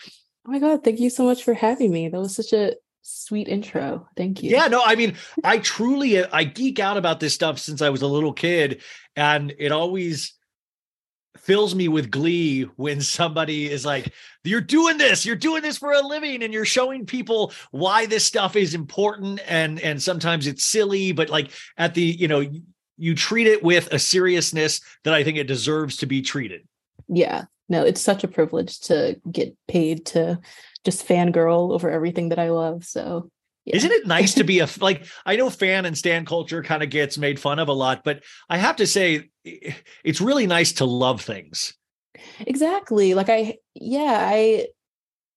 Speaker 7: Oh my god, thank you so much for having me. That was such a sweet intro. Thank you.
Speaker 5: Yeah, no, I mean, I truly I geek out about this stuff since I was a little kid, and it always fills me with glee when somebody is like you're doing this you're doing this for a living and you're showing people why this stuff is important and and sometimes it's silly but like at the you know you treat it with a seriousness that i think it deserves to be treated
Speaker 7: Yeah. No, it's such a privilege to get paid to just fangirl over everything that I love. So yeah.
Speaker 5: Isn't it nice to be a like I know fan and stand culture kind of gets made fun of a lot, but I have to say it's really nice to love things.
Speaker 7: exactly like i yeah i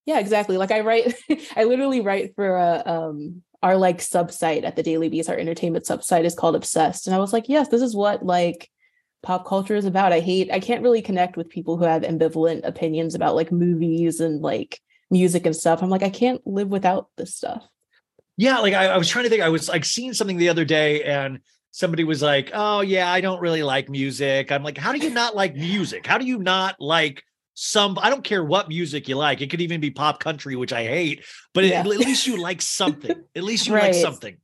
Speaker 7: yeah exactly like i write i literally write for a um our like subsite at the daily beast our entertainment subsite is called obsessed and i was like yes this is what like pop culture is about i hate i can't really connect with people who have ambivalent opinions about like movies and like music and stuff i'm like i can't live without this stuff
Speaker 5: Yeah, like I, I was trying to think. I was like seeing something the other day, and somebody was like, "Oh yeah, I don't really like music." I'm like, "How do you not like music? How do you not like some? I don't care what music you like. It could even be pop country, which I hate, but
Speaker 7: Yeah.
Speaker 5: at, at least you like something. At least you like something."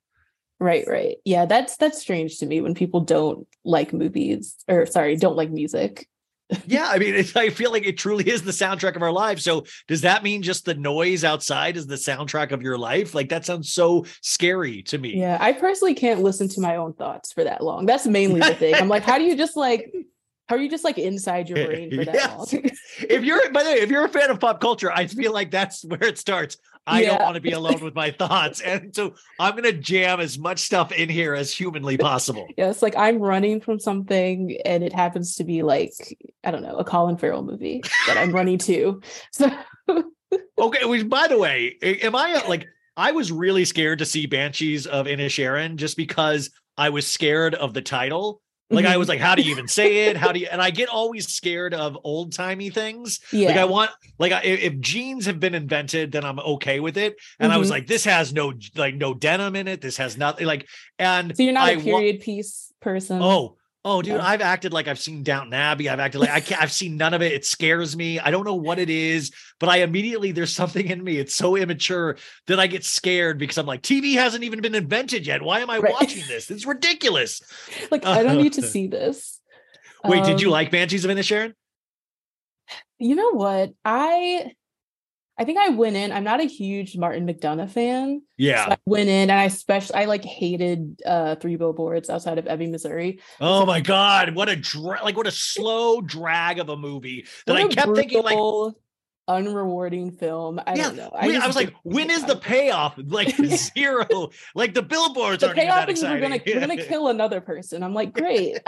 Speaker 7: right right yeah that's that's strange to me when people don't like movies or sorry don't like music
Speaker 5: Yeah, I mean, I feel like it truly is the soundtrack of our lives. So does that mean just the noise outside is the soundtrack of your life? Like that sounds so scary to me.
Speaker 7: Yeah, I personally can't listen to my own thoughts for that long. That's mainly the thing. I'm like, how do you just like, how are you just like inside your eh, brain for that
Speaker 5: Yes.
Speaker 7: long?
Speaker 5: if you're by the way, if you're a fan of pop culture, I feel like that's where it starts. I don't want to be alone with my thoughts. And so I'm gonna jam as much stuff in here as humanly possible.
Speaker 7: yeah, it's like I'm running from something and it happens to be like, I don't know, a Colin Farrell movie that I'm running to. So
Speaker 5: Okay, which by the way, am I uh, like I was really scared to see Banshees of Inisherin just because I was scared of the title. Like
Speaker 7: Mm-hmm.
Speaker 5: I was like, how do you even say it? How do you? And I get always scared of old timey things.
Speaker 7: yeah.
Speaker 5: Like I want, like I, if jeans have been invented, then I'm okay with it. And I was
Speaker 7: Mhm.
Speaker 5: like, this has no like no denim in it. This has nothing. Like, and
Speaker 7: so you're not
Speaker 5: I
Speaker 7: a
Speaker 5: wa-
Speaker 7: period piece person.
Speaker 5: oh, oh, dude. I've acted like I've seen Downton Abbey. I've acted like I can't. I've seen none of it. It scares me. I don't know what it is, but I immediately there's something in me. It's so immature that I get scared because I'm like, TV hasn't even been invented yet. Why am I
Speaker 7: Right.
Speaker 5: watching this? It's ridiculous.
Speaker 7: like I don't need to see this.
Speaker 5: Wait, did you
Speaker 7: Um,
Speaker 5: like Banshees of Inisherin?
Speaker 7: You know what? I I think I went in. I'm not a huge Martin McDonagh fan.
Speaker 5: Yeah.
Speaker 7: So I went in and I especially I like hated uh three billboards outside of Ebbing, Missouri.
Speaker 5: Oh my god, what a dra- like what a slow drag of a movie that I kept thinking like
Speaker 7: unrewarding film. I
Speaker 5: yeah,
Speaker 7: don't know.
Speaker 5: when- I, was like, when is the payoff? Like zero. like the billboards
Speaker 7: the
Speaker 5: that
Speaker 7: payoff is we're gonna we're gonna kill another person. I'm like, great.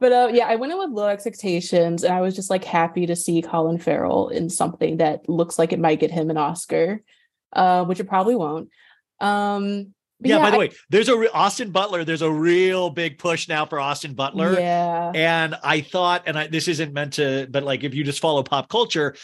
Speaker 7: But uh yeah, I went in with low expectations and I was just like happy to see Colin Farrell in something that looks like it might get him an Oscar, uh, which it probably won't. Um but
Speaker 5: yeah, by the
Speaker 7: I-
Speaker 5: way, there's a re- Austin Butler. There's a real big push now for Austin Butler.
Speaker 7: Yeah.
Speaker 5: And I thought, and I, this isn't meant to, but like if you just follow pop culture,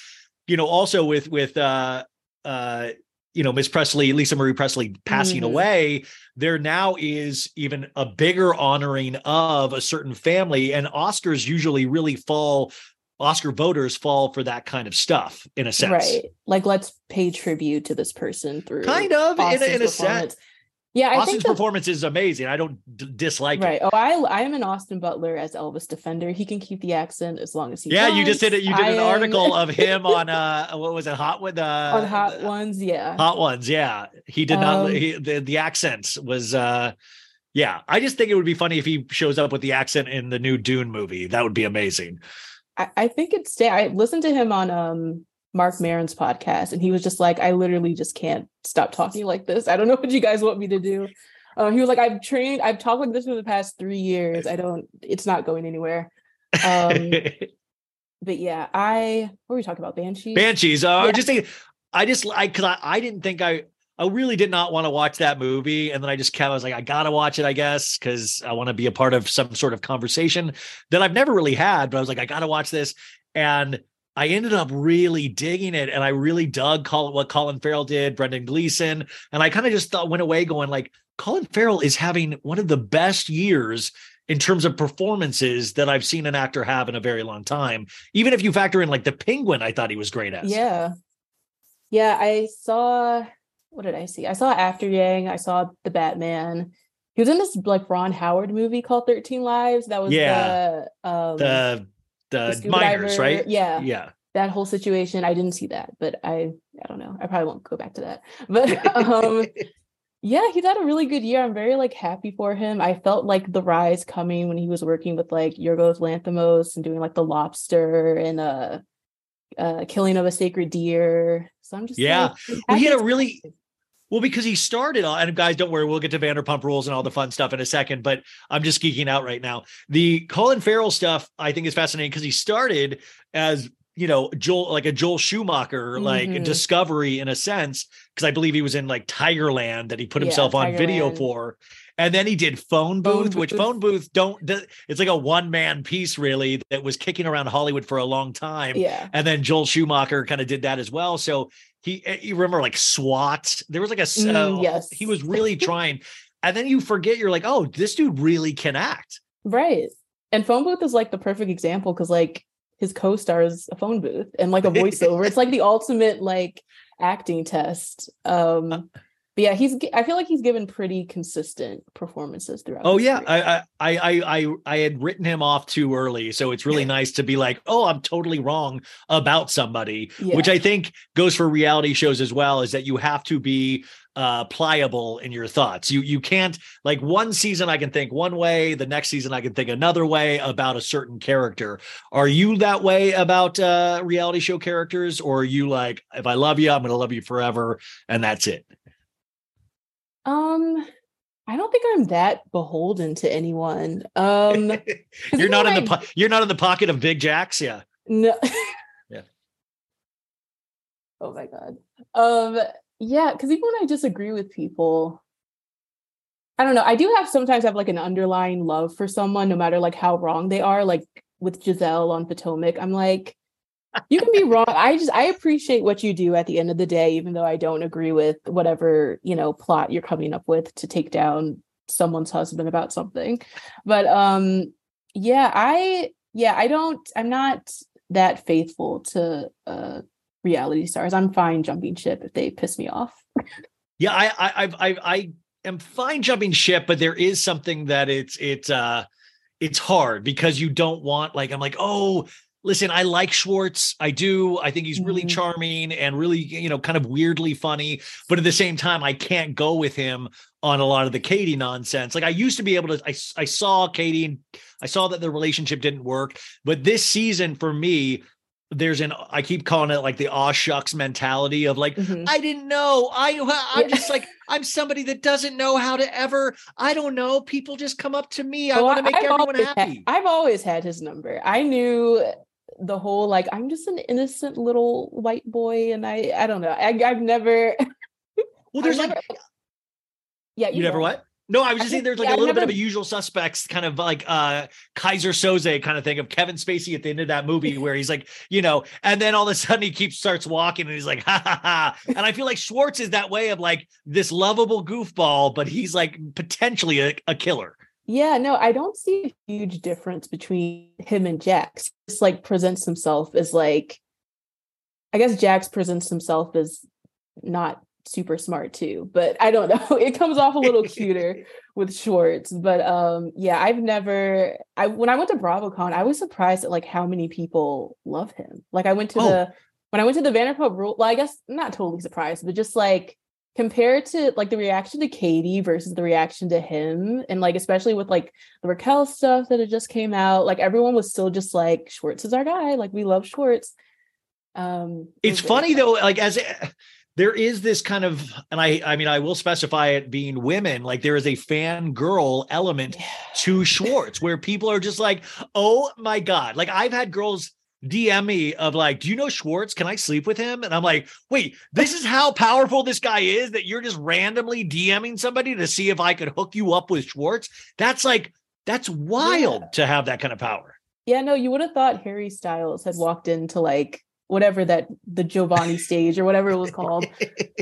Speaker 5: you know, also with with uh uh you know Miss Presley, Lisa Marie Presley passing
Speaker 7: Mhm.
Speaker 5: away, there now is even a bigger honoring of a certain family, and Oscars usually really fall Oscar voters fall for that kind of stuff in a sense.
Speaker 7: Right. Like let's pay tribute to this person through
Speaker 5: Kind of in a, in a sense.
Speaker 7: Yeah, I
Speaker 5: Austin's
Speaker 7: think that,
Speaker 5: performance is amazing. I don't d- dislike
Speaker 7: right.
Speaker 5: it.
Speaker 7: Oh, I I am an Austin Butler as Elvis Defender. He can keep the accent as long as he
Speaker 5: Yeah, you just did it. You did
Speaker 7: I
Speaker 5: an
Speaker 7: am-
Speaker 5: article of him on uh what was it, Hot with uh
Speaker 7: on Hot Ones. Yeah.
Speaker 5: Hot ones, yeah. He did not.
Speaker 7: Um,
Speaker 5: He, the the accents was, uh yeah. I just think it would be funny if he shows up with the accent in the new Dune movie. That would be amazing.
Speaker 7: I, I think it's stay. I listened to him on um Marc Maron's podcast, and he was just like, I literally just can't stop talking like this. I don't know what you guys want me to do. Uh, he was like, I've trained, I've talked like this for the past three years. I don't, it's not going anywhere. Um, but yeah, I what were we talking about? Banshees.
Speaker 5: Banshees. Uh, I just think I just I because I, I didn't think I I really did not want to watch that movie, and then I just kept I was like I gotta watch it I guess because I want to be a part of some sort of conversation that I've never really had, but I was like I gotta watch this, and I ended up really digging it, and I really dug Colin, what Colin Farrell did, Brendan Gleeson, and I kind of just thought went away going like Colin Farrell is having one of the best years in terms of performances that I've seen an actor have in a very long time. Even if you factor in like the Penguin, I thought he was great as.
Speaker 7: Yeah. Yeah, I saw what did I see? I saw After Yang, I saw the Batman. He was in this like Ron Howard movie called 13 Lives. That was
Speaker 5: Yeah.
Speaker 7: the um
Speaker 5: the
Speaker 7: the
Speaker 5: the miners,
Speaker 7: diver-
Speaker 5: right?
Speaker 7: Yeah.
Speaker 5: Yeah.
Speaker 7: That whole situation. I didn't see that, but I I don't know. I probably won't go back to that. But um yeah, he's had a really good year. I'm very like happy for him. I felt like the rise coming when he was working with like Yorgos Lanthimos and doing like the lobster and uh uh killing of a sacred deer. So I'm just
Speaker 5: Yeah.
Speaker 7: like,
Speaker 5: Well, he had a really well because he started on and guys don't worry we'll get to Vanderpump Rules and all the fun stuff in a second but I'm just geeking out right now. The Colin Farrell stuff I think is fascinating because he started as you know Joel like a Joel Schumacher like
Speaker 7: Mhm.
Speaker 5: discovery in a sense because I believe he was in like Tigerland that he put
Speaker 7: Yeah,
Speaker 5: himself on video for and then he did phone
Speaker 7: Phone
Speaker 5: booth which
Speaker 7: Booth.
Speaker 5: phone booth don't it's like a one man piece really that was kicking around Hollywood for a long time
Speaker 7: yeah.
Speaker 5: and then Joel Schumacher kind of did that as well. So he, eh, you remember like SWAT? There was like a,
Speaker 7: Mm,
Speaker 5: uh,
Speaker 7: yes.
Speaker 5: he was really trying. And then you forget, you're like, oh, this dude really can act.
Speaker 7: Right. And phone booth is like the perfect example because like his co-star is a phone booth and like a voiceover. it's like the ultimate like acting test. Um but yeah, he's I feel like he's given pretty consistent performances throughout.
Speaker 5: Oh yeah. I, I, I, I, I had written him off too early, so it's really nice to be like, oh, I'm totally wrong about somebody, which I think goes for reality shows as well. Is that you have to be uh pliable in your thoughts. You you can't like one season I can think one way, the next season I can think another way about a certain character. Are you that way about uh reality show characters, or are you like, if I love you, I'm gonna love you forever, and that's it?
Speaker 7: Um I don't think I'm that beholden to anyone. Um
Speaker 5: you're not in
Speaker 7: when
Speaker 5: the po- you're not in the pocket of Big Jax, yeah.
Speaker 7: No.
Speaker 5: Yeah.
Speaker 7: Oh my god. Um yeah, because even when I disagree with people, I don't know. I do have sometimes have like an underlying love for someone, no matter like how wrong they are. Like with Gizelle on Potomac, I'm like, you can be wrong. I just I appreciate what you do at the end of the day, even though I don't agree with whatever you know plot you're coming up with to take down someone's husband about something. But um, yeah, I yeah I don't. I'm not that faithful to uh reality stars. I'm fine jumping ship if they piss me off.
Speaker 5: Yeah, I I I I, I am fine jumping ship, but there is something that it's it's uh it's hard because you don't want like I'm like, oh, listen, I like Schwartz. I do. I think he's really
Speaker 7: Mhm.
Speaker 5: charming and really, you know, kind of weirdly funny. But at the same time, I can't go with him on a lot of the Katie nonsense. Like I used to be able to, I, I saw Katie and I saw that the relationship didn't work. But this season for me, there's an, I keep calling it like the aw shucks mentality of like,
Speaker 7: Mhm.
Speaker 5: I didn't know. I I'm
Speaker 7: Yeah.
Speaker 5: just like I'm somebody that doesn't know how to ever. I don't know. People just come up to me. I
Speaker 7: Oh,
Speaker 5: want to make
Speaker 7: I've
Speaker 5: everyone
Speaker 7: always had-
Speaker 5: happy.
Speaker 7: I've always had his number. I knew the whole like I'm just an innocent little white boy, and I I don't know. I, I've never.
Speaker 5: well, there's
Speaker 7: I've
Speaker 5: like
Speaker 7: never- yeah.
Speaker 5: you never what? No, I was
Speaker 7: I
Speaker 5: just saying there's like
Speaker 7: yeah,
Speaker 5: a little bit of a usual suspects kind of like uh Keyser Söze kind of thing of Kevin Spacey at the end of that movie where he's like, you know, and then all of a sudden he keeps starts walking and he's like, ha ha ha. And I feel like Schwartz is that way of like this lovable goofball, but he's like potentially a, a killer.
Speaker 7: Yeah, no, I don't see a huge difference between him and Jax. Just like presents himself as like I guess Jax presents himself as not super smart too, but I don't know. It comes off a little cuter with Schwartz. But um yeah, I've never I when I went to BravoCon, I was surprised at like how many people love him. Like I went to
Speaker 5: Oh.
Speaker 7: the when I went to the Vanderpump Rule, well, I guess not totally surprised, but just like compared to like the reaction to Katie versus the reaction to him, and like especially with like the Raquel stuff that had just came out, like everyone was still just like Schwartz is our guy, like we love Schwartz. Um,
Speaker 5: it's
Speaker 7: very
Speaker 5: funny though like as there is this kind of and i i mean i will specify it being women like there is a fan girl element to schwartz where people are just like oh my god. Like i've had girls dm me of like do you know schwartz? Can i sleep with him? And i'm like wait this is how powerful this guy is that you're just randomly dming somebody to see if i could hook you up with schwartz? That's like that's wild
Speaker 7: Yeah.
Speaker 5: to have that kind of power.
Speaker 7: Yeah, no, you would have thought Harry Styles had walked into like whatever that the Giovanni stage or whatever it was called.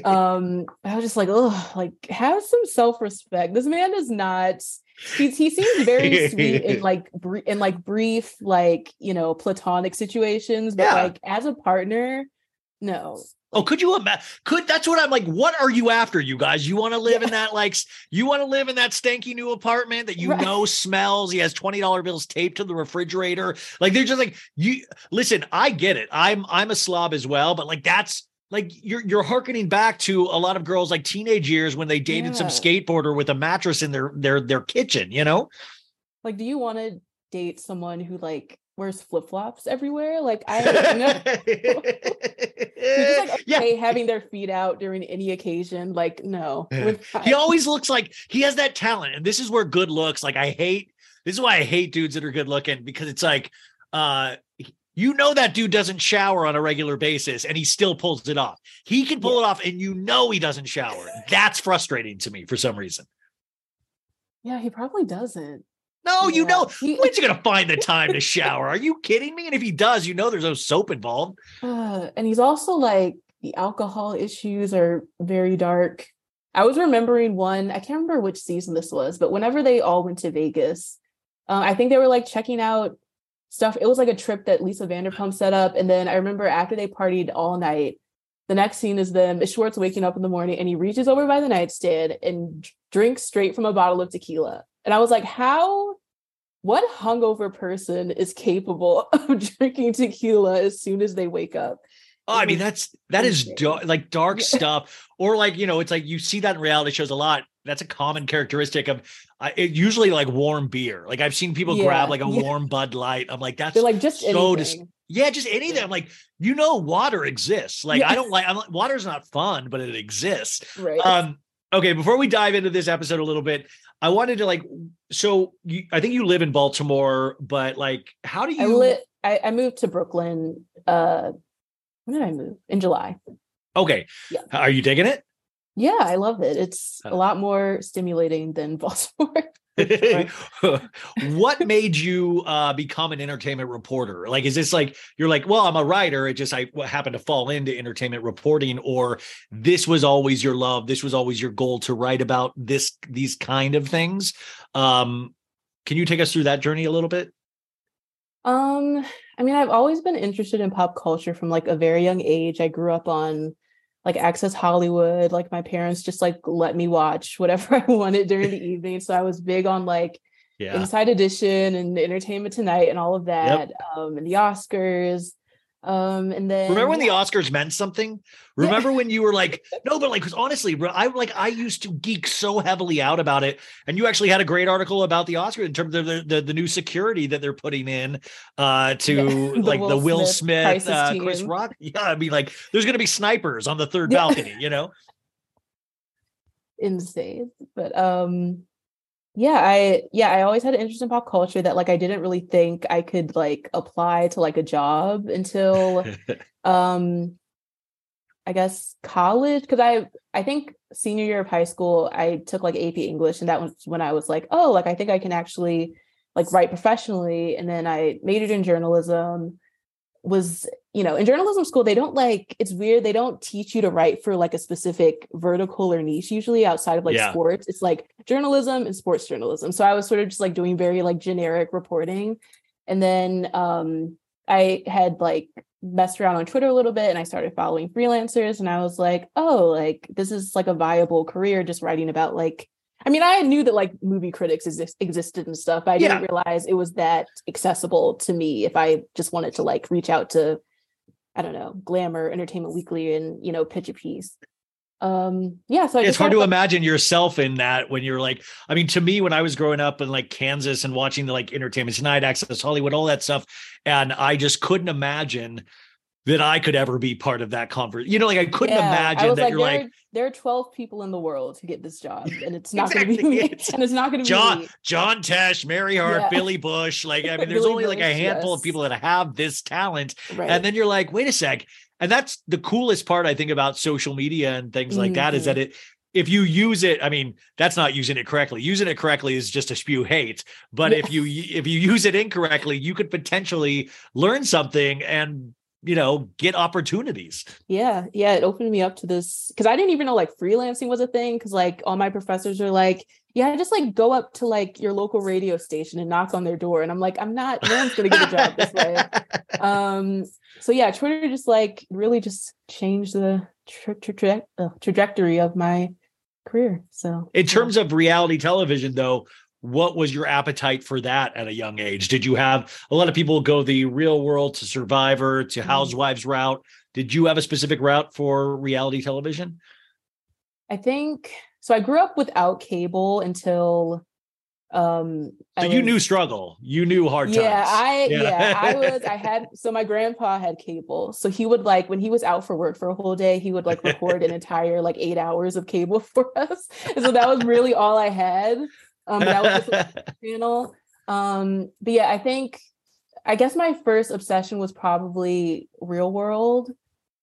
Speaker 7: Um, I was just like, oh, like have some self-respect. This man is not. He's he seems very sweet in like br- in like brief like you know platonic situations, but
Speaker 5: Yeah.
Speaker 7: like as a partner, no.
Speaker 5: Oh, could you imagine? Could that's what I'm like? What are you after, you guys? You want to live in that like you want to live in that stanky new apartment that you
Speaker 7: Right.
Speaker 5: know smells. He has twenty dollar bills taped to the refrigerator. Like they're just like you. Listen, I get it. I'm I'm a slob as well, but like that's like you're you're harkening back to a lot of girls like teenage years when they dated some skateboarder with a mattress in their their their kitchen. You know.
Speaker 7: Like, do you want to date someone who like wears flip-flops everywhere? Like I no. Who's just like
Speaker 5: yeah.
Speaker 7: having their feet out during any occasion. Like, no.
Speaker 5: He always looks like he has that talent and this is where good looks like i hate this is why i hate dudes that are good looking because it's like uh you know that dude doesn't shower on a regular basis and he still pulls it off he can pull it off and you know he doesn't shower that's frustrating to me for some reason
Speaker 7: Yeah, he probably doesn't.
Speaker 5: No you know
Speaker 7: He-
Speaker 5: when's he gonna find the time to shower are you kidding me and if he does you know there's no soap involved
Speaker 7: Uh, and he's also like the alcohol issues are very dark. I was remembering one, I can't remember which season this was, but whenever they all went to Vegas, uh, I think they were like checking out stuff. It was like a trip that Lisa Vanderpump set up. And then I remember after they partied all night, the next scene is them, is Schwartz waking up in the morning and he reaches over by the nightstand and drinks straight from a bottle of tequila. And I was like, how, what hungover person is capable of drinking tequila as soon as they wake up?
Speaker 5: Oh, I mean, that's that is dark, like dark
Speaker 7: Yeah.
Speaker 5: stuff, or like you know, it's like you see that in reality shows a lot. That's a common characteristic of uh, it, usually like warm beer. Like I've seen people
Speaker 7: Yeah,
Speaker 5: grab like a
Speaker 7: yeah.
Speaker 5: warm Bud Light. I'm like, that's
Speaker 7: They're like just
Speaker 5: so dis- yeah, just anything. I'm like, you know, water exists. Like I don't like. I'm water's not fun, but it exists.
Speaker 7: right.
Speaker 5: Um, okay, before we dive into this episode a little bit, I wanted to like, so you, I think you live in Baltimore, but like, how do you?
Speaker 7: I lit. I, I moved to Brooklyn. Uh, when did I move? In July.
Speaker 5: okay,
Speaker 7: Yeah.
Speaker 5: are you digging it?
Speaker 7: Yeah, I love it. It's a lot more stimulating than Baltimore.
Speaker 5: what made you uh become an entertainment reporter? Like is this like you're like well i'm a writer it just i happened to fall into entertainment reporting or this was always your love this was always your goal to write about this these kind of things? Um can you take us through that journey a little bit?
Speaker 7: Um, I mean, I've always been interested in pop culture from like a very young age. I grew up on like Access Hollywood. Like my parents just like let me watch whatever I wanted during the evening. So I was big on like
Speaker 5: yeah
Speaker 7: Inside Edition and Entertainment Tonight and all of that. Um, and the Oscars. Um, and then
Speaker 5: remember when the oscars meant something? Remember when you were like no but like because honestly i like i used to geek so heavily out about it and you actually had a great article about the oscars in terms of the the, the new security that they're putting in uh to
Speaker 7: Yeah, the
Speaker 5: like the
Speaker 7: Will
Speaker 5: will
Speaker 7: Smith
Speaker 5: smith, uh, chris rock. Yeah i mean like there's gonna be snipers on the third balcony you know?
Speaker 7: Insane. But um yeah, I yeah, I always had an interest in pop culture that like I didn't really think I could like apply to like a job until um I guess college because I I think senior year of high school I took like AP English and that was when I was like, oh, like I think I can actually like write professionally and then I majored in journalism was you know in journalism school they don't like it's weird they don't teach you to write for like a specific vertical or niche usually outside of like
Speaker 5: Yeah.
Speaker 7: sports. It's like journalism and sports journalism. So i was sort of just like doing very like generic reporting. And then um i had like messed around on twitter a little bit and i started following freelancers and i was like oh like this is like a viable career just writing about like I mean, I knew that like movie critics exist- existed and stuff, but I didn't realize it was that accessible to me if I just wanted to like reach out to, I don't know, Glamour, Entertainment Weekly, and you know, pitch a piece. Um, yeah, so I
Speaker 5: it's hard to
Speaker 7: like,
Speaker 5: imagine yourself in that when you're like i mean to me when i was growing up in like kansas and watching the like entertainment tonight access hollywood all that stuff and i just couldn't imagine that i could ever be part of that conference you know like i couldn't
Speaker 7: yeah,
Speaker 5: imagine
Speaker 7: was
Speaker 5: that
Speaker 7: like,
Speaker 5: you're
Speaker 7: there,
Speaker 5: like
Speaker 7: there are 12 people in the world who get this job, and it's not going to be me. And it's not going to be
Speaker 5: John. John Tesh, Mary Hart,
Speaker 7: Yeah.
Speaker 5: Billy Bush. Like, I mean, there's only like a
Speaker 7: Bush,
Speaker 5: handful of people that have this talent.
Speaker 7: Right.
Speaker 5: And then you're like, wait a sec. And that's the coolest part, I think, about social media and things like that is that mm-hmm. it if you use it, I mean, that's not using it correctly. Using it correctly is just to spew hate. But
Speaker 7: Yeah.
Speaker 5: if you if you use it incorrectly, you could potentially learn something and you know get opportunities.
Speaker 7: Yeah, yeah, it opened me up to this because I didn't even know like freelancing was a thing. Because like all my professors are like, yeah, just like go up to like your local radio station and knock on their door, and I'm like, I'm not. No one's gonna get a job this way. Um, so yeah, Twitter just like really just changed the tra- tra- tra- uh, trajectory of my career. So
Speaker 5: In
Speaker 7: yeah.
Speaker 5: terms of reality television, though, what was your appetite for that at a young age? Did you have a lot of people go the real world to Survivor to
Speaker 7: Mhm.
Speaker 5: Housewives route? Did you have a specific route for reality television?
Speaker 7: I think so. I grew up without cable until um
Speaker 5: So
Speaker 7: I
Speaker 5: you
Speaker 7: was-
Speaker 5: knew struggle, you knew hard times.
Speaker 7: yeah i
Speaker 5: Yeah.
Speaker 7: yeah. i was i had so my grandpa had cable so he would like when he was out for work for a whole day he would like record an entire like eight hours of cable for us and so that was really all i had um that was a channel. Um but yeah i think i guess my first obsession was probably real world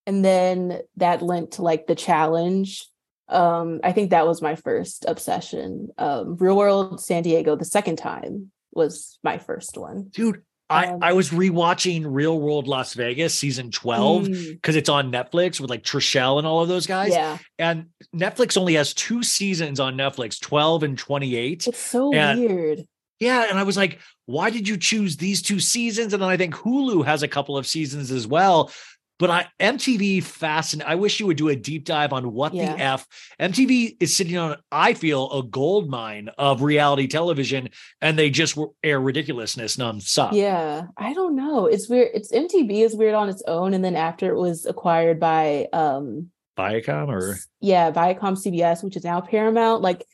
Speaker 7: and then that lent to like the challenge. Um i think that was my first obsession. Um real world san diego the second time was my first one.
Speaker 5: Dude, I,
Speaker 7: Um,
Speaker 5: I was rewatching Real World Las Vegas season 12
Speaker 7: Mm,
Speaker 5: because it's on Netflix with like Trishelle and all of those guys.
Speaker 7: yeah
Speaker 5: And Netflix only has two seasons on Netflix, 12 and 28.
Speaker 7: it's so
Speaker 5: And-
Speaker 7: weird
Speaker 5: Yeah, and I was like, why did you choose these two seasons? And then I think Hulu has a couple of seasons as well. But I MTV fascinating. I wish you would do a deep dive on what
Speaker 7: Yeah.
Speaker 5: the F MTV is sitting on, I feel, a gold mine of reality television, and they just air ridiculousness nonstop.
Speaker 7: yeah i don't know it's weird it's mtv is weird on its own and then after it was acquired by um
Speaker 5: Viacom or
Speaker 7: yeah viacom cbs which is now paramount like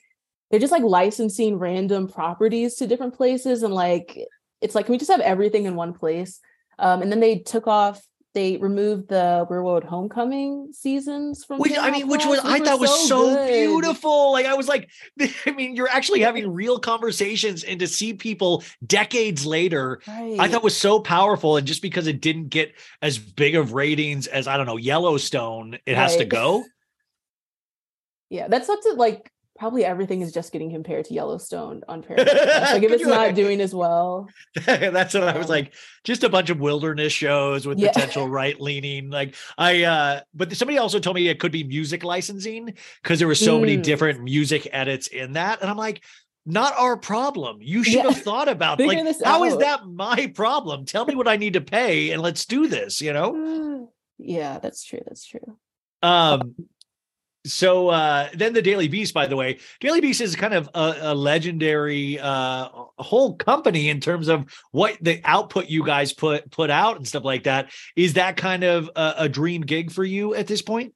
Speaker 7: they're just like licensing random properties to different places and like it's like can we just have everything in one place um and then they took off they removed the World Homecoming seasons from
Speaker 5: which I mean, which was I thought was so beautiful. Like I was like, I mean, you're actually having real conversations, and to see people decades later
Speaker 7: Right.
Speaker 5: I thought was so powerful. And just because it didn't get as big of ratings as I don't know, Yellowstone, it has to go.
Speaker 7: Yeah, that's up to like probably everything is just getting compared to Yellowstone on Paramount. Like if it's not doing as well.
Speaker 5: That's what I was
Speaker 7: Um,
Speaker 5: like. Just a bunch of wilderness shows with
Speaker 7: Yeah.
Speaker 5: potential right leaning. Like I uh but somebody also told me it could be music licensing because there were so many
Speaker 7: Mm.
Speaker 5: different music edits in that. And I'm like, not our problem. You should
Speaker 7: Yeah.
Speaker 5: have thought about
Speaker 7: Figure
Speaker 5: like how is
Speaker 7: out.
Speaker 5: that my problem? Tell me what I need to pay and let's do this, you know?
Speaker 7: yeah, that's true. That's true.
Speaker 5: Um, so uh, then the Daily Beast, by the way, Daily Beast is kind of a, a legendary uh, whole company in terms of what the output you guys put put out and stuff like that. Is that kind of a, a dream gig for you at this point?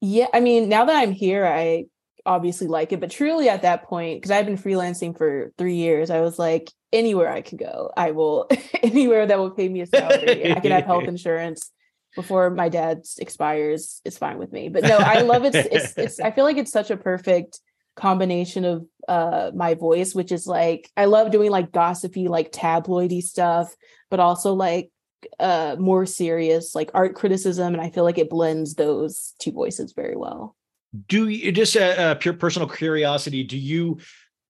Speaker 7: Yeah, I mean, now that I'm here, I obviously like it, but truly at that point, because I've been freelancing for three years, I was like, anywhere I can go, I will anywhere that will pay me a salary. I can have health insurance before my dad's expires. It's fine with me. But no, I love it. It's, it's I feel like it's such a perfect combination of uh my voice, which is like I love doing like gossipy, like tabloidy stuff, but also like uh more serious like art criticism and i feel like it blends those two voices very well
Speaker 5: Do you just a, a pure personal curiosity? Do you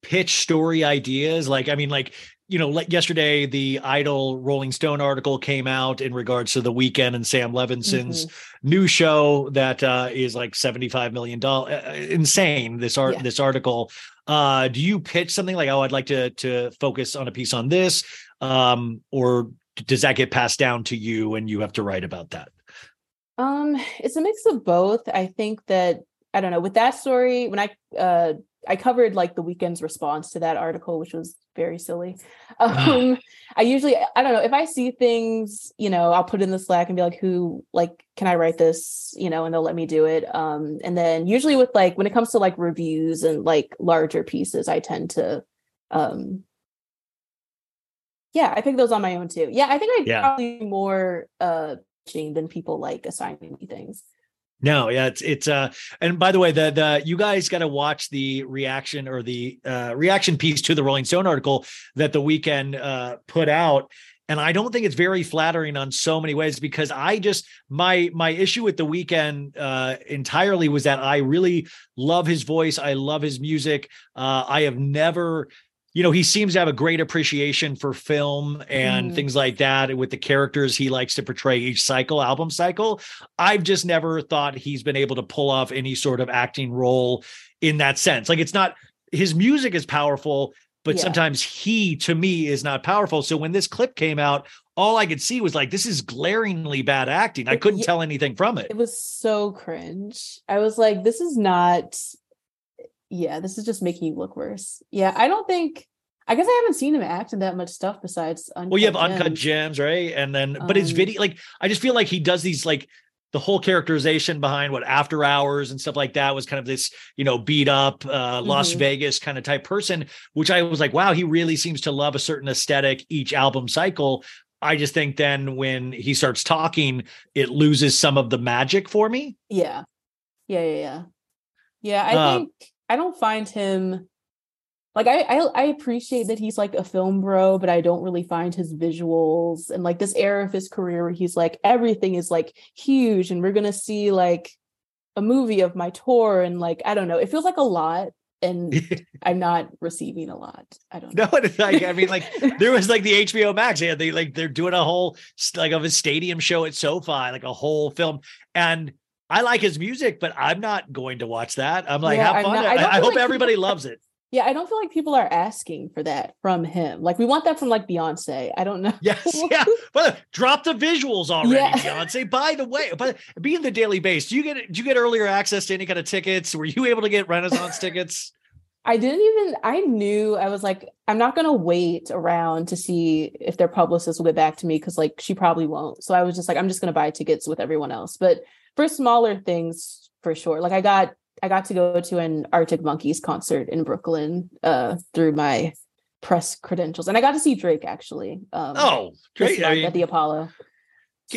Speaker 5: pitch story ideas? Like, I mean, like you know, like yesterday, the Idol Rolling Stone article came out in regards to the Weeknd and Sam Levinson's
Speaker 7: Mm-hmm.
Speaker 5: new show that uh, is like seventy-five million dollars. Uh, insane. This art,
Speaker 7: Yeah.
Speaker 5: this article. Uh, do you pitch something like, oh, I'd like to to focus on a piece on this, um, or does that get passed down to you and you have to write about that?
Speaker 7: Um, it's a mix of both. I think that I don't know with that story when I uh I covered like the Weeknd's response to that article, which was very silly. Um, I usually I don't know if I see things, you know, I'll put in the Slack and be like, who like can I write this, you know, and they'll let me do it. Um, and then usually with like when it comes to like reviews and like larger pieces, I tend to um yeah, I pick those on my own too. Yeah, I think I
Speaker 5: Yeah.
Speaker 7: probably more uh than people like assigning me things.
Speaker 5: No, yeah, it's it's uh and by the way, the the you guys got to watch the reaction or the uh reaction piece to the Rolling Stone article that the Weeknd uh put out. And I don't think it's very flattering on so many ways because I just my my issue with the Weeknd uh entirely was that I really love his voice. I love his music. Uh I have never you know, he seems to have a great appreciation for film and
Speaker 7: Mhm.
Speaker 5: things like that with the characters he likes to portray each cycle, album cycle. I've just never thought he's been able to pull off any sort of acting role in that sense. Like it's not his music is powerful, but
Speaker 7: Yeah.
Speaker 5: sometimes he to me is not powerful. So when this clip came out, all I could see was like this is glaringly bad acting. I couldn't
Speaker 7: yeah.
Speaker 5: tell anything from it.
Speaker 7: It was so cringe. I was like, this is not yeah, this is just making you look worse. Yeah, I don't think I guess I haven't seen him act in that much stuff besides Uncut
Speaker 5: Well, you have uncut
Speaker 7: Gems.
Speaker 5: gems, right? And then, but his
Speaker 7: Um,
Speaker 5: video, like, I just feel like he does these, like, the whole characterization behind what after hours and stuff like that was kind of this, you know, beat up uh, Las
Speaker 7: Mhm.
Speaker 5: Vegas kind of type person, which I was like, wow, he really seems to love a certain aesthetic each album cycle. I just think then when he starts talking, it loses some of the magic for me.
Speaker 7: Yeah. Yeah, yeah, yeah. Yeah, I
Speaker 5: Uh,
Speaker 7: think I don't find him like I, I I appreciate that he's like a film bro, but I don't really find his visuals and like this era of his career where he's like everything is like huge and we're gonna see like a movie of my tour and like I don't know, it feels like a lot and I'm not receiving a lot. I don't know.
Speaker 5: No, like I mean, like there was like the HBO Max. Yeah, they like they're doing a whole like of a stadium show at SoFi, like a whole film. And I like his music, but I'm not going to watch that. I'm like,
Speaker 7: Yeah,
Speaker 5: fun.
Speaker 7: not- I
Speaker 5: I, I hope
Speaker 7: like
Speaker 5: everybody
Speaker 7: people-
Speaker 5: loves it.
Speaker 7: Yeah, I don't feel like people are asking for that from him. Like we want that from like Beyonce. I don't know.
Speaker 5: Yes, yeah. But uh, drop the visuals already,
Speaker 7: Yeah.
Speaker 5: Beyonce. By the way, but being the Daily Beast, do you get do you get earlier access to any kind of tickets? Were you able to get Renaissance tickets?
Speaker 7: I didn't even I knew I was like, I'm not gonna wait around to see if their publicist will get back to me because like she probably won't. So I was just like, I'm just gonna buy tickets with everyone else. But for smaller things, for sure. Like I got I got to go to an Arctic Monkeys concert in Brooklyn uh through my press credentials. And I got to see Drake actually. Um
Speaker 5: Oh,
Speaker 7: this
Speaker 5: great! I mean,
Speaker 7: at the Apollo.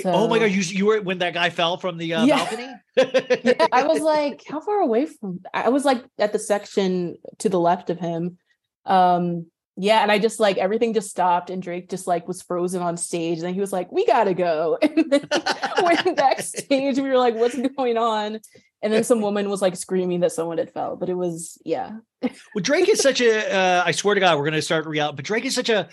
Speaker 5: oh my god, you you were when that guy fell from the uh,
Speaker 7: Yeah.
Speaker 5: balcony.
Speaker 7: yeah, I was like, how far away from I was like at the section to the left of him. Um yeah, and I just like everything just stopped and Drake just like was frozen on stage. And then he was like, We gotta go. And then went backstage. We were like, what's going on? And then some woman was like screaming that someone had fell. But it was, yeah.
Speaker 5: Well, Drake is such a. Uh, I swear to God, we're to start real. But Drake is such a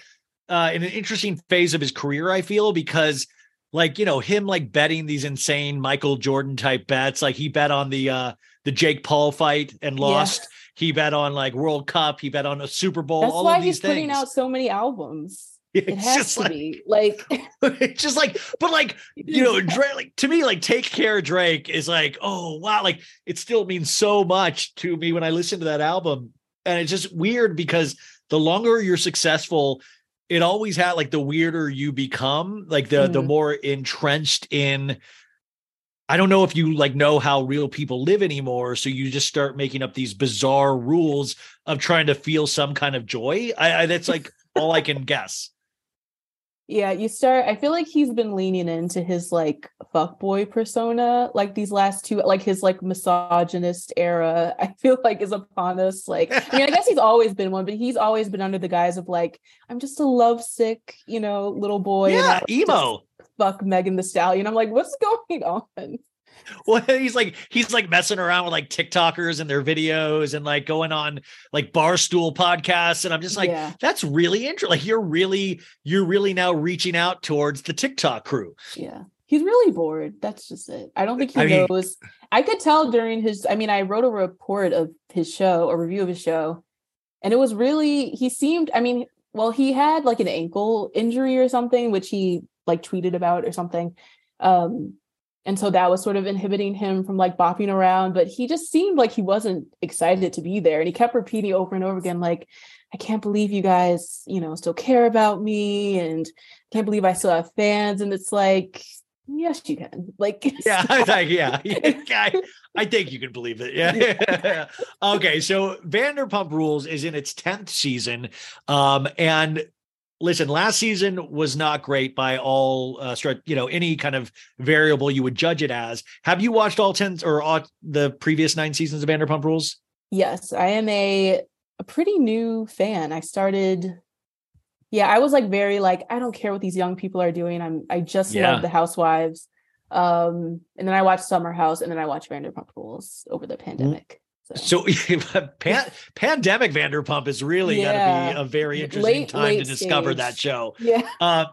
Speaker 5: uh, in an interesting phase of his career. I feel because, like you know, him like betting these insane Michael Jordan type bets. Like he bet on the uh the Jake Paul fight and
Speaker 7: Yeah.
Speaker 5: He bet on like World Cup. He bet on a Super Bowl.
Speaker 7: That's
Speaker 5: all
Speaker 7: why
Speaker 5: of these
Speaker 7: he's putting out so many albums. It
Speaker 5: it's
Speaker 7: has
Speaker 5: just
Speaker 7: to
Speaker 5: like
Speaker 7: be like
Speaker 5: it's just like, but like you know, Drake. Like to me, like take care, Drake is like, oh wow, like it still means so much to me when I listen to that album, and it's just weird because the longer you're successful, it always had like the weirder you become, like the the
Speaker 7: Mhm.
Speaker 5: more entrenched in. I don't know if you like know how real people live anymore, so you just start making up these bizarre rules of trying to feel some kind of joy. I, I that's like all I can guess.
Speaker 7: Yeah, you start. I feel like he's been leaning into his like fuckboy persona, like these last two, like his like misogynist era. I feel like is upon us. Like, I mean, I guess he's always been one, but he's always been under the guise of like, I'm just a lovesick, you know, little boy.
Speaker 5: yeah,
Speaker 7: I'll just
Speaker 5: emo.
Speaker 7: Fuck Megan Thee Stallion. I'm like, what's going on?
Speaker 5: well, he's like he's like messing around with like TikTokers and their videos and like going on like barstool podcasts. And I'm just like,
Speaker 7: Yeah.
Speaker 5: that's really interesting. Like you're really, you're really now reaching out towards the TikTok crew.
Speaker 7: Yeah. He's really bored. That's just it. I don't think he
Speaker 5: I mean-
Speaker 7: knows. I could tell during his I mean, I wrote a report of his show, a review of his show, and it was really he seemed, I mean, well, he had like an ankle injury or something, which he like tweeted about or something. Um, and so that was sort of inhibiting him from like bopping around, but he just seemed like he wasn't excited to be there. And he kept repeating over and over again, like, I can't believe you guys, you know, still care about me and I can't believe I still have fans. And it's like, yes, you can. Like,
Speaker 5: Yeah, I was like, yeah, yeah, I, I think you can believe it. Yeah. okay, so Vanderpump Rules is in its tenth season, um, and listen, last season was not great by all, uh, you know, any kind of variable you would judge it as. Have you watched all ten or all the previous nine seasons of Vanderpump Rules?
Speaker 7: Yes, I am a a pretty new fan. I started yeah, I was like very like I don't care what these young people are doing. I'm I just
Speaker 5: Yeah.
Speaker 7: love the housewives. Um and then I watched Summer House and then I watched Vanderpump Rules over the pandemic. So,
Speaker 5: So, pan- pandemic Vanderpump is really going to be a very interesting
Speaker 7: Late-
Speaker 5: time to discover
Speaker 7: stage.
Speaker 5: that show.
Speaker 7: yeah.
Speaker 5: Uh,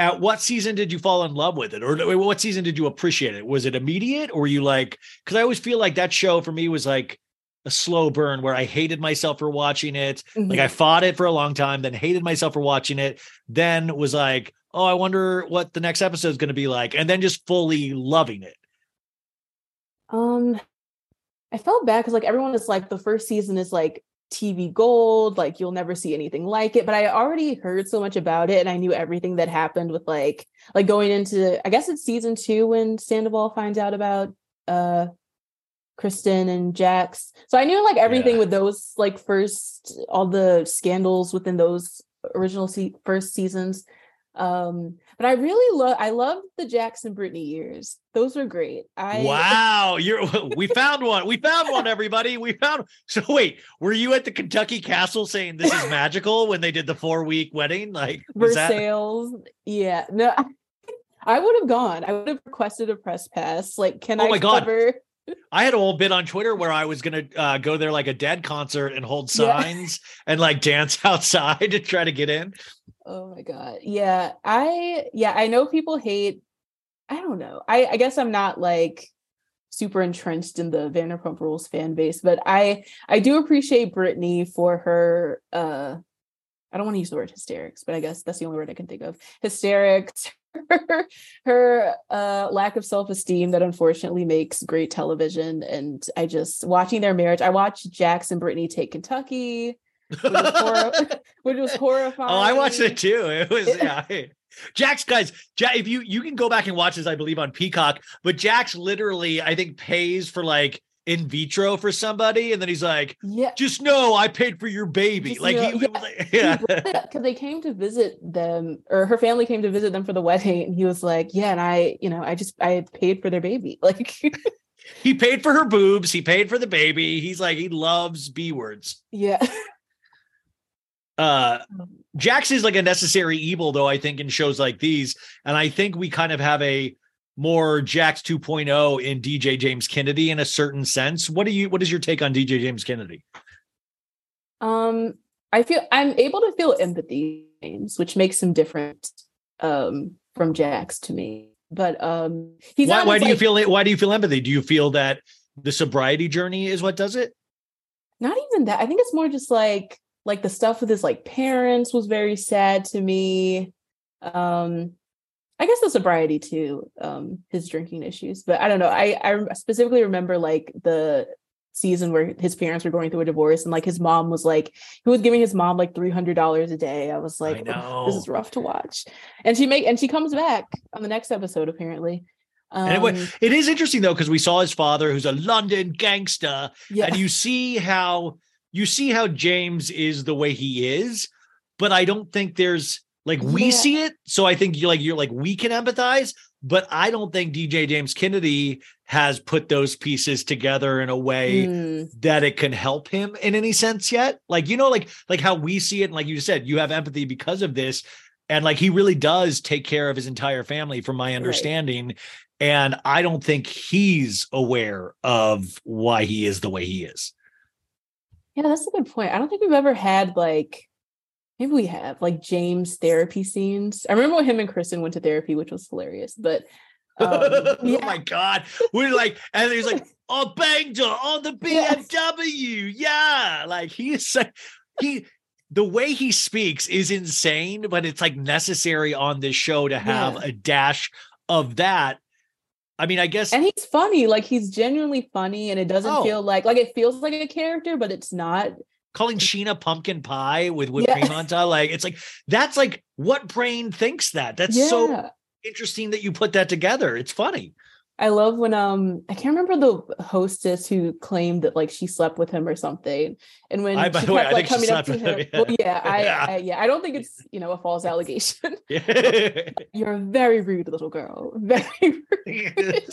Speaker 5: at what season did you fall in love with it, or what season did you appreciate it? Was it immediate, or were you like? Because I always feel like that show for me was like a slow burn, where I hated myself for watching it. Like
Speaker 7: Mhm.
Speaker 5: I fought it for a long time, then hated myself for watching it. Then was like, oh, I wonder what the next episode is going to be like, and then just fully loving it.
Speaker 7: Um, I felt bad because like everyone is like the first season is like TV gold, like you'll never see anything like it. But I already heard so much about it, and I knew everything that happened with like like going into I guess it's season two when Sandoval finds out about uh Kristen and Jax. So I knew like everything
Speaker 5: Yeah.
Speaker 7: with those like first all the scandals within those original se- first seasons. Um, but I really love I love the Jackson Brittany years. Those were great. I
Speaker 5: wow, you're we found one. We found one, everybody. We found. So wait, were you at the Kentucky Castle saying this is magical when they did the four week wedding? Like was that?
Speaker 7: Yeah. No, I would have gone. I would have requested a press pass. Like, can
Speaker 5: Oh
Speaker 7: I
Speaker 5: my God.
Speaker 7: cover?
Speaker 5: I had a whole bit on Twitter where I was gonna uh, go there like a dead concert and hold
Speaker 7: Yeah.
Speaker 5: signs and like dance outside to try to get in.
Speaker 7: Oh my god. Yeah. I yeah, I know people hate I don't know. I I guess I'm not like super entrenched in the Vanderpump Rules fan base, but I I do appreciate Brittany for her uh I don't want to use the word hysterics, but I guess that's the only word I can think of. Hysterics, her, her uh lack of self-esteem that unfortunately makes great television. And I just watching their marriage. I watched Jax and Brittany take Kentucky, which was, hor- which was horrifying.
Speaker 5: Oh, I watched it too. It was yeah. Jax, guys, Jack, if you you can go back and watch this, I believe on Peacock. But Jax literally, I think, pays for like in vitro for somebody, and then he's like,
Speaker 7: Yeah.
Speaker 5: "Just know I paid for your baby."
Speaker 7: Just
Speaker 5: like
Speaker 7: know-
Speaker 5: he,
Speaker 7: yeah.
Speaker 5: yeah.
Speaker 7: because they came to visit them or her family came to visit them for the wedding and he was like yeah and i you know i just i paid for their baby like
Speaker 5: he paid for her boobs. He paid for the baby. He's like, he loves b words.
Speaker 7: yeah
Speaker 5: uh Jax is like a necessary evil though I think in shows like these and I think we kind of have a more Jax 2.0 in DJ James Kennedy in a certain sense. What do you what is your take on DJ James Kennedy?
Speaker 7: um i feel i'm able to feel empathy James, which makes him different um from jax to me but um he's
Speaker 5: Why, why do you feel why do you feel empathy? Do you feel that the sobriety journey is what does it?
Speaker 7: not even that i think it's more just like like the stuff with his like parents was very sad to me. Um i guess the sobriety too um his drinking issues but i don't know. I i specifically remember like the season where his parents were going through a divorce and like his mom was like he was giving his mom like $300 a day. I was like
Speaker 5: I
Speaker 7: this is rough to watch. And she make and she comes back on the next episode apparently. Um,
Speaker 5: And it, it is interesting though because we saw his father who's a London gangster
Speaker 7: yeah.
Speaker 5: and you see how you see how James is the way he is, but I don't think there's like we
Speaker 7: Yeah.
Speaker 5: see it. So I think you're like you're like we can empathize, but I don't think DJ James Kennedy has put those pieces together in a way
Speaker 7: Mm,
Speaker 5: that it can help him in any sense yet. Like you know, like like how we see it, and like you said, you have empathy because of this, and like he really does take care of his entire family, from my understanding. And I don't think he's aware of why he is the way he is.
Speaker 7: Yeah, that's a good point. I don't think we've ever had like maybe we have like James therapy scenes. I remember when him and Kristen went to therapy, which was hilarious. But um,
Speaker 5: oh my god. We're like, and he's like, oh banged her on the
Speaker 7: Yes.
Speaker 5: BMW. Yeah. Like he's is like he the way he speaks is insane, but it's like necessary on this show to have
Speaker 7: Yeah.
Speaker 5: a dash of that. I mean, I guess
Speaker 7: and he's funny, like he's genuinely funny, and it doesn't
Speaker 5: Oh.
Speaker 7: feel like like it feels like a character, but it's not.
Speaker 5: calling Scheana pumpkin pie with whipped cream on top, like it's like that's like what brain thinks that? That's
Speaker 7: yeah.
Speaker 5: so interesting that you put that together. It's funny.
Speaker 7: I love when um I can't remember the hostess who claimed that like she slept with him or something, and when
Speaker 5: I- by
Speaker 7: she
Speaker 5: the way, I
Speaker 7: like
Speaker 5: think she
Speaker 7: coming up
Speaker 5: slept
Speaker 7: to
Speaker 5: with
Speaker 7: him.
Speaker 5: him,
Speaker 7: Well, yeah, I,
Speaker 5: Yeah.
Speaker 7: I yeah, I don't think it's you know a false allegation.
Speaker 5: Yeah.
Speaker 7: You're a very rude little girl. Very rude.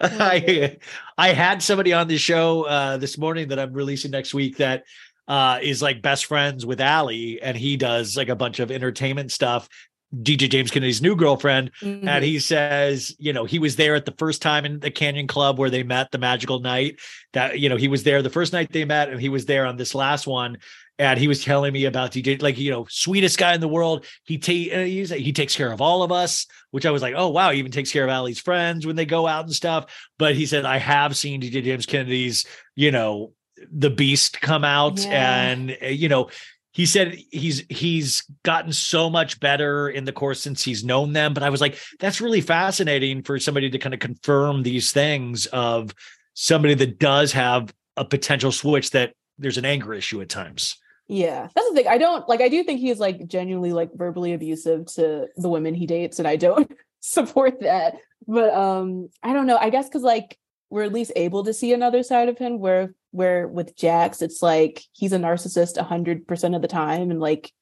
Speaker 5: I I had somebody on the show uh, this morning that I'm releasing next week that uh, is like best friends with Ally, and he does like a bunch of entertainment stuff. DJ James Kennedy's new girlfriend, and
Speaker 7: Mhm.
Speaker 5: he says, you know, he was there at the first time in the Canyon Club where they met the magical night. That you know, he was there the first night they met, and he was there on this last one. And he was telling me about DJ, like you know, sweetest guy in the world. He ta- uh, he takes care of all of us, which I was like, oh wow, he even takes care of Ally's friends when they go out and stuff. But he said, I have seen DJ James Kennedy's, you know, the beast come out,
Speaker 7: Yeah.
Speaker 5: and uh, you know, he said he's he's gotten so much better in the course since he's known them but i was like that's really fascinating for somebody to kind of confirm these things of somebody that does have a potential switch that there's an anger issue at times
Speaker 7: Yeah, that's the thing. I don't like. I do think he's like genuinely like verbally abusive to the women he dates, and I don't support that. But um, I don't know. I guess because like we're at least able to see another side of him, where where with Jax, it's like he's a narcissist a hundred percent of the time, and like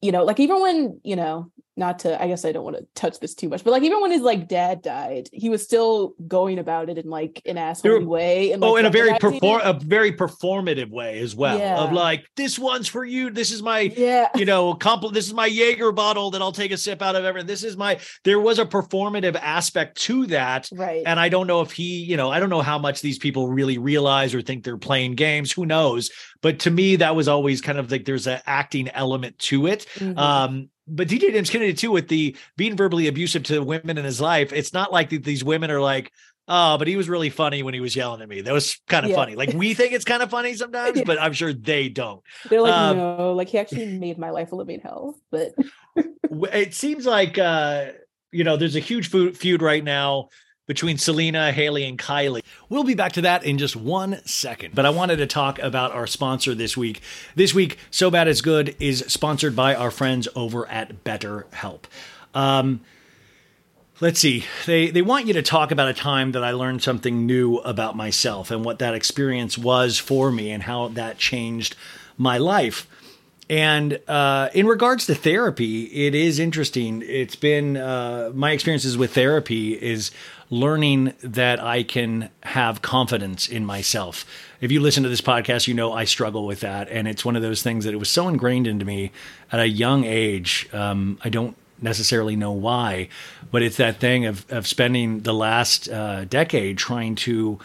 Speaker 7: you know, like even when you know, not to. I guess I don't want to touch this too much, but like even when his like dad died, he was still going about it in like an asshole way. And
Speaker 5: oh in a very perform a very performative way as well
Speaker 7: Yeah.
Speaker 5: of like this one's for you this is my
Speaker 7: Yeah,
Speaker 5: you know, compl- this is my Jaeger bottle that I'll take a sip out of ever. This is my, there was a performative aspect to that.
Speaker 7: right.
Speaker 5: And I don't know if he, you know, I don't know how much these people really realize or think they're playing games. Who knows? But to me, that was always kind of like there's an acting element to it.
Speaker 7: Mhm.
Speaker 5: Um, but DJ James Kennedy too, with the being verbally abusive to women in his life, it's not like that these women are like, oh, but he was really funny when he was yelling at me. That was kind of
Speaker 7: Yeah.
Speaker 5: funny. Like we think it's kind of funny sometimes,
Speaker 7: Yeah.
Speaker 5: but I'm sure they don't.
Speaker 7: They're like,
Speaker 5: Um,
Speaker 7: no, like he actually made my life a living hell. But
Speaker 5: it seems like uh you know there's a huge feud right now between Selena, Hailey, and Kylie. We'll be back to that in just one second. But I wanted to talk about our sponsor this week. This week, So Bad It's Good is sponsored by our friends over at BetterHelp. Um, let's see. They they want you to talk about a time that I learned something new about myself and what that experience was for me and how that changed my life. And uh, in regards to therapy, it is interesting. It's been uh, my experiences with therapy is learning that I can have confidence in myself. If you listen to this podcast, you know I struggle with that, and it's one of those things that it was so ingrained into me at a young age. Um, I don't necessarily know why, but it's that thing of of spending the last uh, decade trying to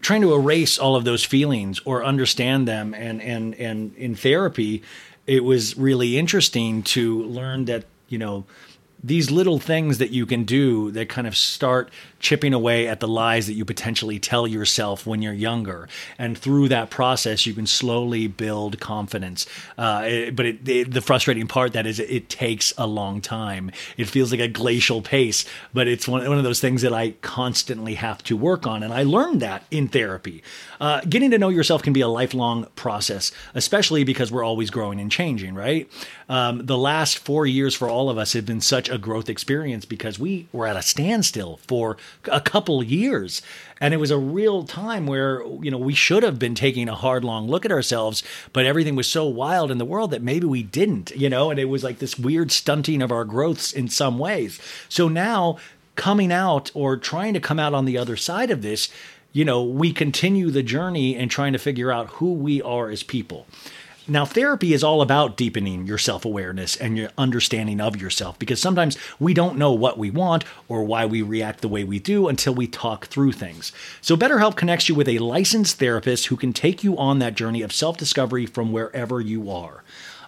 Speaker 5: trying to erase all of those feelings or understand them and and and in therapy it was really interesting to learn that you know these little things that you can do that kind of start chipping away at the lies that you potentially tell yourself when you're younger. And through that process you can slowly build confidence. Uh, it- but it, it- the frustrating part that is it takes a long time. It feels like a glacial pace but it's one, one of those things that i constantly have to work on. And i learned that in therapy. Uh, getting to know yourself can be a lifelong process especially because we're always growing and changing right? Um, the last four years for all of us have been such a growth experience because we were at a standstill for a couple years. And it was a real time where you know we should have been taking a hard long look at ourselves but everything was so wild in the world that maybe we didn't you know and it was like this weird stunting of our growths in some ways. So now coming out or trying to come out on the other side of this you know we continue the journey and trying to figure out who we are as people Now, therapy is all about deepening your self awareness and your understanding of yourself because sometimes we don't know what we want or why we react the way we do until we talk through things. So, BetterHelp connects you with a licensed therapist who can take you on that journey of self discovery from wherever you are.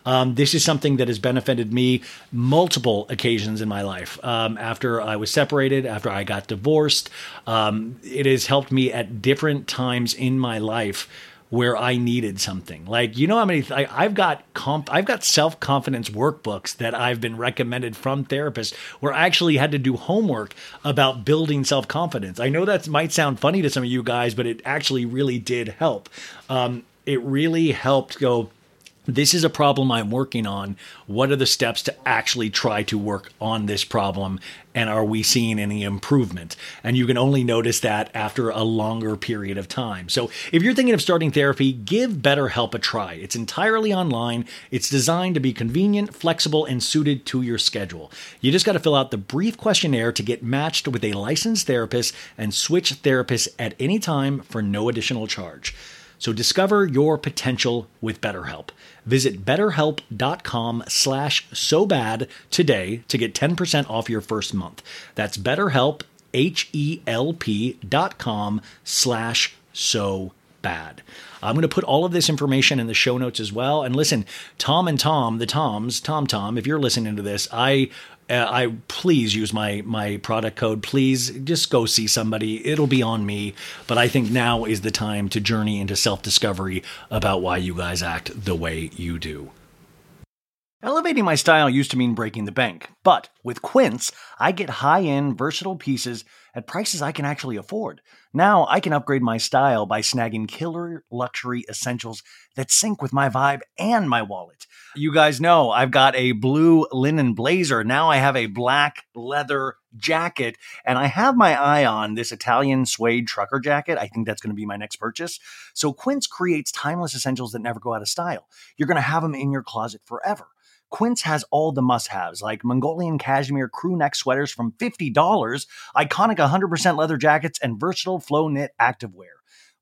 Speaker 5: Um, this is something that has benefited me multiple occasions in my life. Um, after I was separated, after I got divorced, um, it has helped me at different times in my life where I needed something. Like you know how many I, I've got comp I've got self confidence workbooks that I've been recommended from therapists where I actually had to do homework about building self confidence. I know that might sound funny to some of you guys, but it actually really did help. Um, it really helped go this is a problem I'm working on. What are the steps to actually try to work on this problem? And are we seeing any improvement? And you can only notice that after a longer period of time. So if you're thinking of starting therapy, give BetterHelp a try. It's entirely online, it's designed to be convenient, flexible, and suited to your schedule. You just got to fill out the brief questionnaire to get matched with a licensed therapist and switch therapists at any time for no additional charge. So discover your potential with BetterHelp. Visit betterhelp.com slash so bad today to get 10% off your first month. That's betterhelp, H-E-L-P dot com slash so bad. I'm going to put all of this information in the show notes as well. And listen, Tom and Tom, the Toms, Tom Tom, if you're listening to this, I uh, I please use my my product code. Please just go see somebody. It'll be on me. But I think now is the time to journey into self discovery about why you guys act the way you do. Elevating my style used to mean breaking the bank, but with Quince, I get high end, versatile pieces at prices I can actually afford. Now I can upgrade my style by snagging killer luxury essentials that sync with my vibe and my wallet. You guys know I've got a blue linen blazer. Now I have a black leather jacket, and I have my eye on this Italian suede trucker jacket. I think that's going to be my next purchase. So Quince creates timeless essentials that never go out of style. You're going to have them in your closet forever. Quince has all the must haves like Mongolian cashmere crew neck sweaters from $50, iconic 100% leather jackets, and versatile flow knit activewear.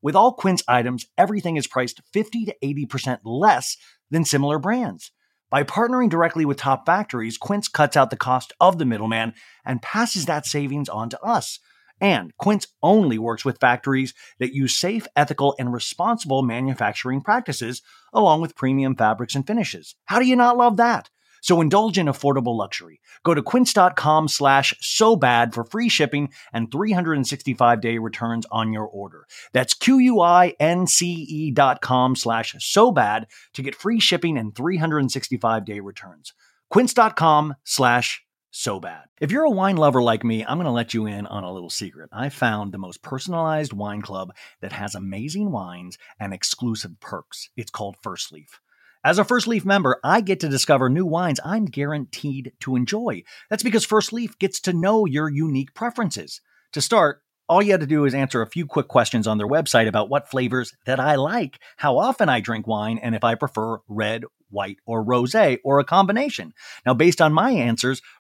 Speaker 5: With all Quince items, everything is priced 50 to 80% less than similar brands. By partnering directly with top factories, Quince cuts out the cost of the middleman and passes that savings on to us. And Quince only works with factories that use safe, ethical, and responsible manufacturing practices, along with premium fabrics and finishes. How do you not love that? So indulge in affordable luxury. Go to quince.com slash so bad for free shipping and 365 day returns on your order. That's Q-U-I-N-C-E dot com slash so bad to get free shipping and 365 day returns. Quince.com slash so bad. If you're a wine lover like me, I'm going to let you in on a little secret. I found the most personalized wine club that has amazing wines and exclusive perks. It's called First Leaf. As a First Leaf member, I get to discover new wines I'm guaranteed to enjoy. That's because First Leaf gets to know your unique preferences. To start, all you had to do is answer a few quick questions on their website about what flavors that I like, how often I drink wine, and if I prefer red, white, or rosé, or a combination. Now, based on my answers,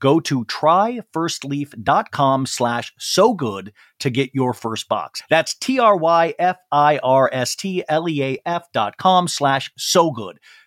Speaker 5: Go to tryfirstleaf.com slash so good to get your first box. That's T-R-Y-F-I-R-S-T-L-E-A-F dot com slash so good.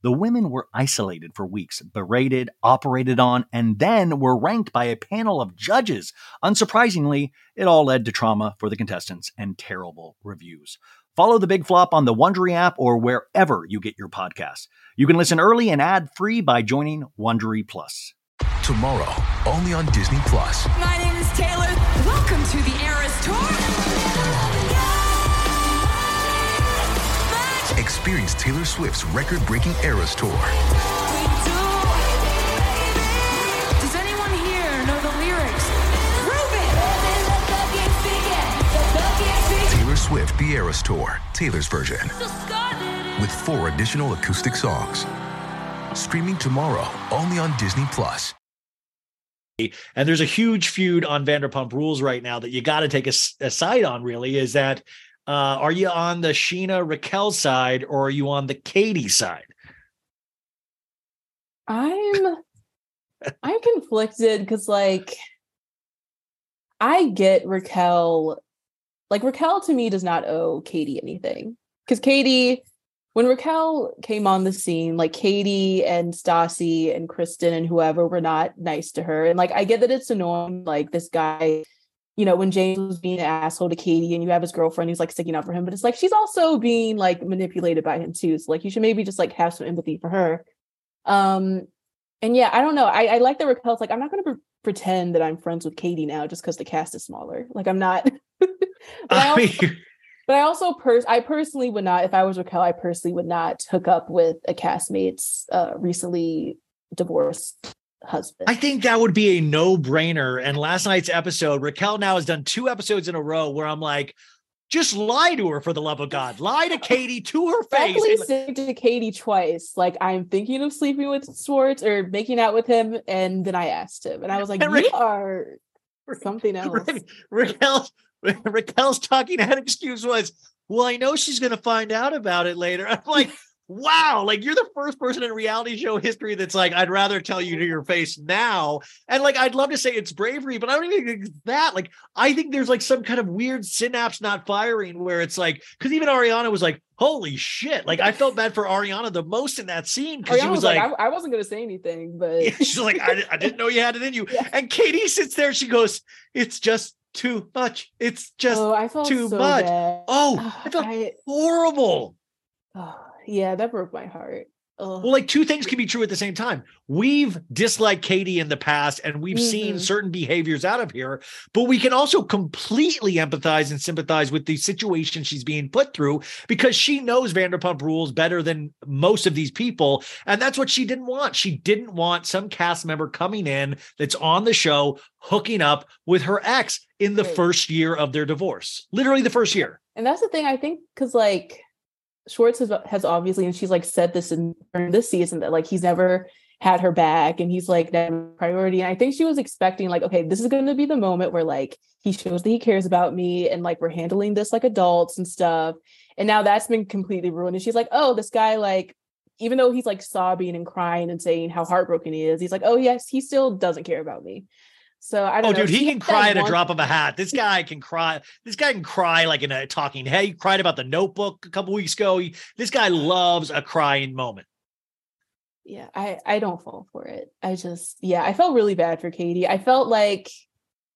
Speaker 8: The women were isolated for weeks, berated, operated on, and then were ranked by a panel of judges. Unsurprisingly, it all led to trauma for the contestants and terrible reviews. Follow the big flop on the Wondery app or wherever you get your podcasts. You can listen early and ad free by joining Wondery Plus.
Speaker 9: Tomorrow, only on Disney Plus.
Speaker 4: My name is Taylor. Welcome to the
Speaker 9: Experience Taylor Swift's record breaking Eras Tour.
Speaker 4: Does anyone here know the lyrics? Prove it!
Speaker 9: Taylor Swift The Eras Tour, Taylor's version, with four additional acoustic songs. Streaming tomorrow, only on Disney Plus.
Speaker 5: and there's a huge feud on Vanderpump Rules right now that you got to take a side on. Really, is that uh, are you on the Scheana Raquel side or are you on the Katie side?
Speaker 7: I'm I'm conflicted because like I get Raquel like Raquel to me does not owe Katie anything. Because Katie, when Raquel came on the scene, like Katie and Stassi and Kristen and whoever were not nice to her. And like I get that it's annoying, like this guy, you know, when James was being an asshole to Katie and you have his girlfriend who's like sticking up for him, but it's like she's also being like manipulated by him too. So like you should maybe just like have some empathy for her. Um and yeah, I don't know. I, I like that Raquel's like, I'm not going to pre- pretend that I'm friends with Katie now just because the cast is smaller. Like, I'm not. but, I also, but I also, pers- I personally would not, if I was Raquel, I personally would not hook up with a castmate's uh, recently divorced husband.
Speaker 5: I think that would be a no brainer. And last night's episode, Raquel now has done two episodes in a row where I'm like, just lie to her for the love of God. Lie to Katie to her face.
Speaker 7: Exactly said to Katie twice, like I'm thinking of sleeping with Schwartz or making out with him, and then I asked him, and I was like,
Speaker 5: And
Speaker 7: "You
Speaker 5: Ra-
Speaker 7: are something else."
Speaker 5: Ra- Raquel, Raquel's talking head excuse was, well, I know she's going to find out about it later. I'm like, wow, like you're the first person in reality show history that's like, I'd rather tell you to your face now. And like, I'd love to say it's bravery, but I don't even think that. Like, I think there's like some kind of weird synapse not firing where it's like, because even Ariana was like, holy shit. Like, I felt bad for Ariana the most in that scene because she was
Speaker 7: was
Speaker 5: like,
Speaker 7: I, I wasn't going to say anything, but
Speaker 5: yeah, she's like, I, I didn't know you had it in you.
Speaker 7: Yeah.
Speaker 5: And Katie sits there, she goes, It's just too much. It's just
Speaker 7: oh, I felt
Speaker 5: too
Speaker 7: so
Speaker 5: much.
Speaker 7: bad.
Speaker 5: Oh, I felt
Speaker 7: I-
Speaker 5: horrible.
Speaker 7: oh, yeah, that broke my heart. Ugh.
Speaker 5: Well, like two things can be true at the same time. We've disliked Katie in the past and we've seen
Speaker 7: Mhm.
Speaker 5: certain behaviors out of here, but we can also completely empathize and sympathize with the situation she's being put through because she knows Vanderpump rules better than most of these people. And that's what she didn't want. She didn't want some cast member coming in that's on the show hooking up with her ex in the
Speaker 7: Right.
Speaker 5: first year of their divorce, literally the first year.
Speaker 7: and that's the thing I think because like Schwartz has, has obviously and she's like said this in this season that like he's never had her back and he's like that priority. And I think she was expecting like okay this is going to be the moment where like he shows that he cares about me and like we're handling this like adults and stuff. And now that's been completely ruined. And she's like oh this guy like even though he's like sobbing and crying and saying how heartbroken he is he's like oh yes he still doesn't care about me so I
Speaker 5: Oh,
Speaker 7: don't know
Speaker 5: dude, he
Speaker 7: She
Speaker 5: can cry at a drop of a hat. This guy can cry. This guy can cry like in a talking head. He cried about the notebook a couple weeks ago. He, this guy loves a crying moment.
Speaker 7: yeah i i don't fall for it i just yeah i felt really bad for katie i felt like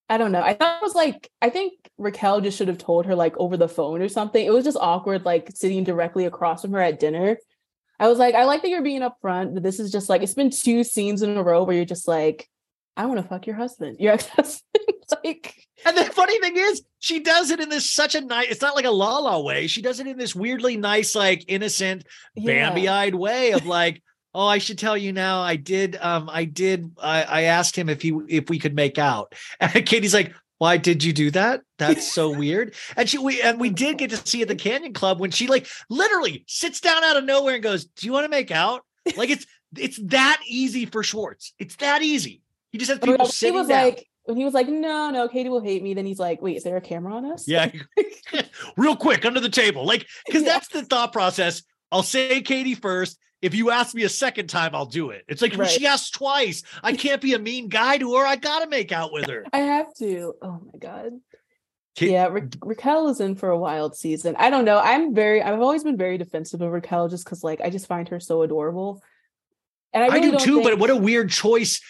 Speaker 7: i don't know i thought it was like i think raquel just should have told her like over the phone or something it was just awkward like sitting directly across from her at dinner i was like i like that you're being upfront but this is just like it's been two scenes in a row where you're just like i want to fuck your husband your ex-husband like
Speaker 5: And the funny thing is, she does it in this such a nice, it's not like a la la way. She does it in this weirdly nice, like innocent,
Speaker 7: yeah.
Speaker 5: Bambi eyed way of like, oh, I should tell you now. I did, um, I did, I, I asked him if he, if we could make out. And Katie's like, why did you do that? That's so weird. And she, we, and we did get to see at the Canyon Club when she like literally sits down out of nowhere and goes, do you want to make out? Like it's, it's that easy for Schwartz. It's that easy. He just has
Speaker 7: Oh
Speaker 5: people
Speaker 7: she
Speaker 5: sitting
Speaker 7: was
Speaker 5: down.
Speaker 7: like when he was like, "No, no, Katie will hate me," then he's like, "Wait, is there a camera on us?"
Speaker 5: Yeah. Real quick, under the table. Like, because
Speaker 7: Yeah.
Speaker 5: that's the thought process. I'll say Katie first. If you ask me a second time, I'll do it. It's like
Speaker 7: Right.
Speaker 5: she asked twice. I can't be a mean guy to her. I gotta make out with her.
Speaker 7: I have to. Oh my god. Yeah, Ra- Raquel is in for a wild season. I don't know. I'm very. I've always been very defensive of Raquel, just because like I just find her so adorable. And I,
Speaker 5: I,
Speaker 7: really
Speaker 5: do
Speaker 7: don't
Speaker 5: too, but what a weird choice.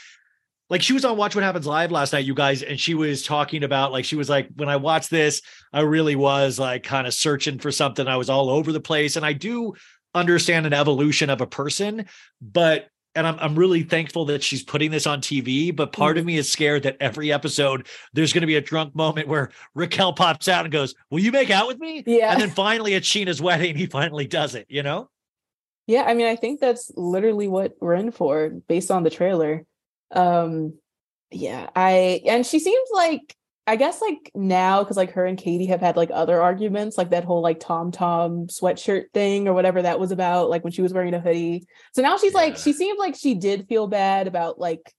Speaker 5: Like she was on Watch What Happens Live last night, you guys, and she was talking about like she was like, when I watched this, I really was like kind of searching for something. I was all over the place. And I do understand an evolution of a person, but and I'm I'm really thankful that she's putting this on TV. But part
Speaker 7: Mm-hmm.
Speaker 5: of me is scared that every episode there's gonna be a drunk moment where Raquel pops out and goes, Will you make out with me?
Speaker 7: Yeah.
Speaker 5: And then finally at Scheana's wedding, he finally does it, you know?
Speaker 7: Yeah, I mean, I think that's literally what we're in for based on the trailer. Um yeah, I and she seems like I guess like now because like her and Katie have had like other arguments, like that whole like Tom Tom sweatshirt thing or whatever that was about, like when she was wearing a hoodie. So now she's like, she seemed like she did feel bad about like,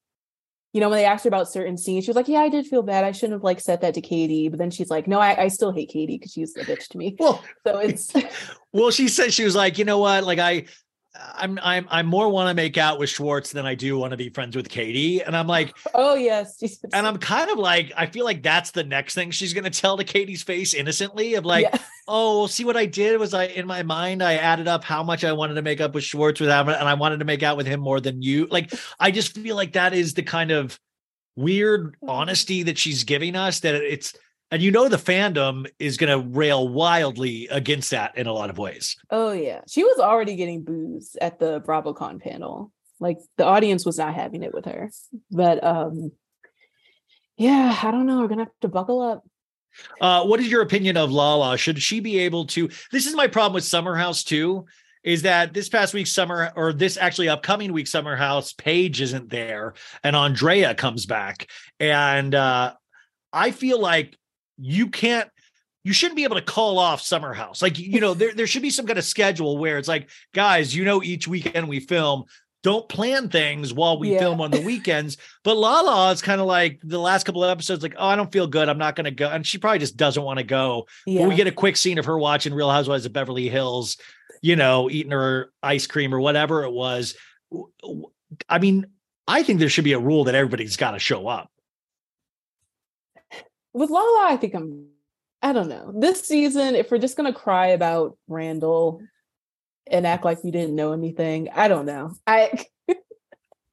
Speaker 7: you know, when they asked her about certain scenes, she was like, Yeah, I did feel bad. I shouldn't have like said that to Katie. But then she's like, No, I, I still hate Katie because she's a bitch to me.
Speaker 5: Well,
Speaker 7: So it's
Speaker 5: Well, she said she was like, you know what, like I, I'm I'm I'm more want to make out with Schwartz than I do want to be friends with Katie, and I'm like,
Speaker 7: oh yes.
Speaker 5: And I'm kind of like, I feel like that's the next thing she's gonna tell to Katie's face innocently of like,
Speaker 7: Yeah.
Speaker 5: oh, well, see what I did was I in my mind I added up how much I wanted to make up with Schwartz with him, and I wanted to make out with him more than you. Like, I just feel like that is the kind of weird honesty that she's giving us that it's. And you know the fandom is going to rail wildly against that in a lot of ways.
Speaker 7: Oh yeah, she was already getting boos at the BravoCon panel. Like the audience was not having it with her. But um, yeah, I don't know. We're gonna have to buckle up.
Speaker 5: Uh, what is your opinion of Lala? Should she be able to? This is my problem with Summer House too. Is that this past week summer or this actually upcoming week Summer House Paige isn't there and Andrea comes back and uh, I feel like you can't you shouldn't be able to call off Summer House. Like you know there there should be some kind of schedule where it's like guys you know each weekend we film don't plan things while we
Speaker 7: Yeah.
Speaker 5: film on the weekends. But Lala is kind of like the last couple of episodes, like, oh, I don't feel good. I'm not going to go. And she probably just doesn't want to go.
Speaker 7: Yeah,
Speaker 5: But we get a quick scene of her watching Real Housewives of Beverly Hills, you know, eating her ice cream or whatever it was. i mean, I think there should be a rule that everybody's got to show up.
Speaker 7: With Lala, I think I'm. I don't know. This season, if we're just gonna cry about Randall and act like we didn't know anything, I don't know. I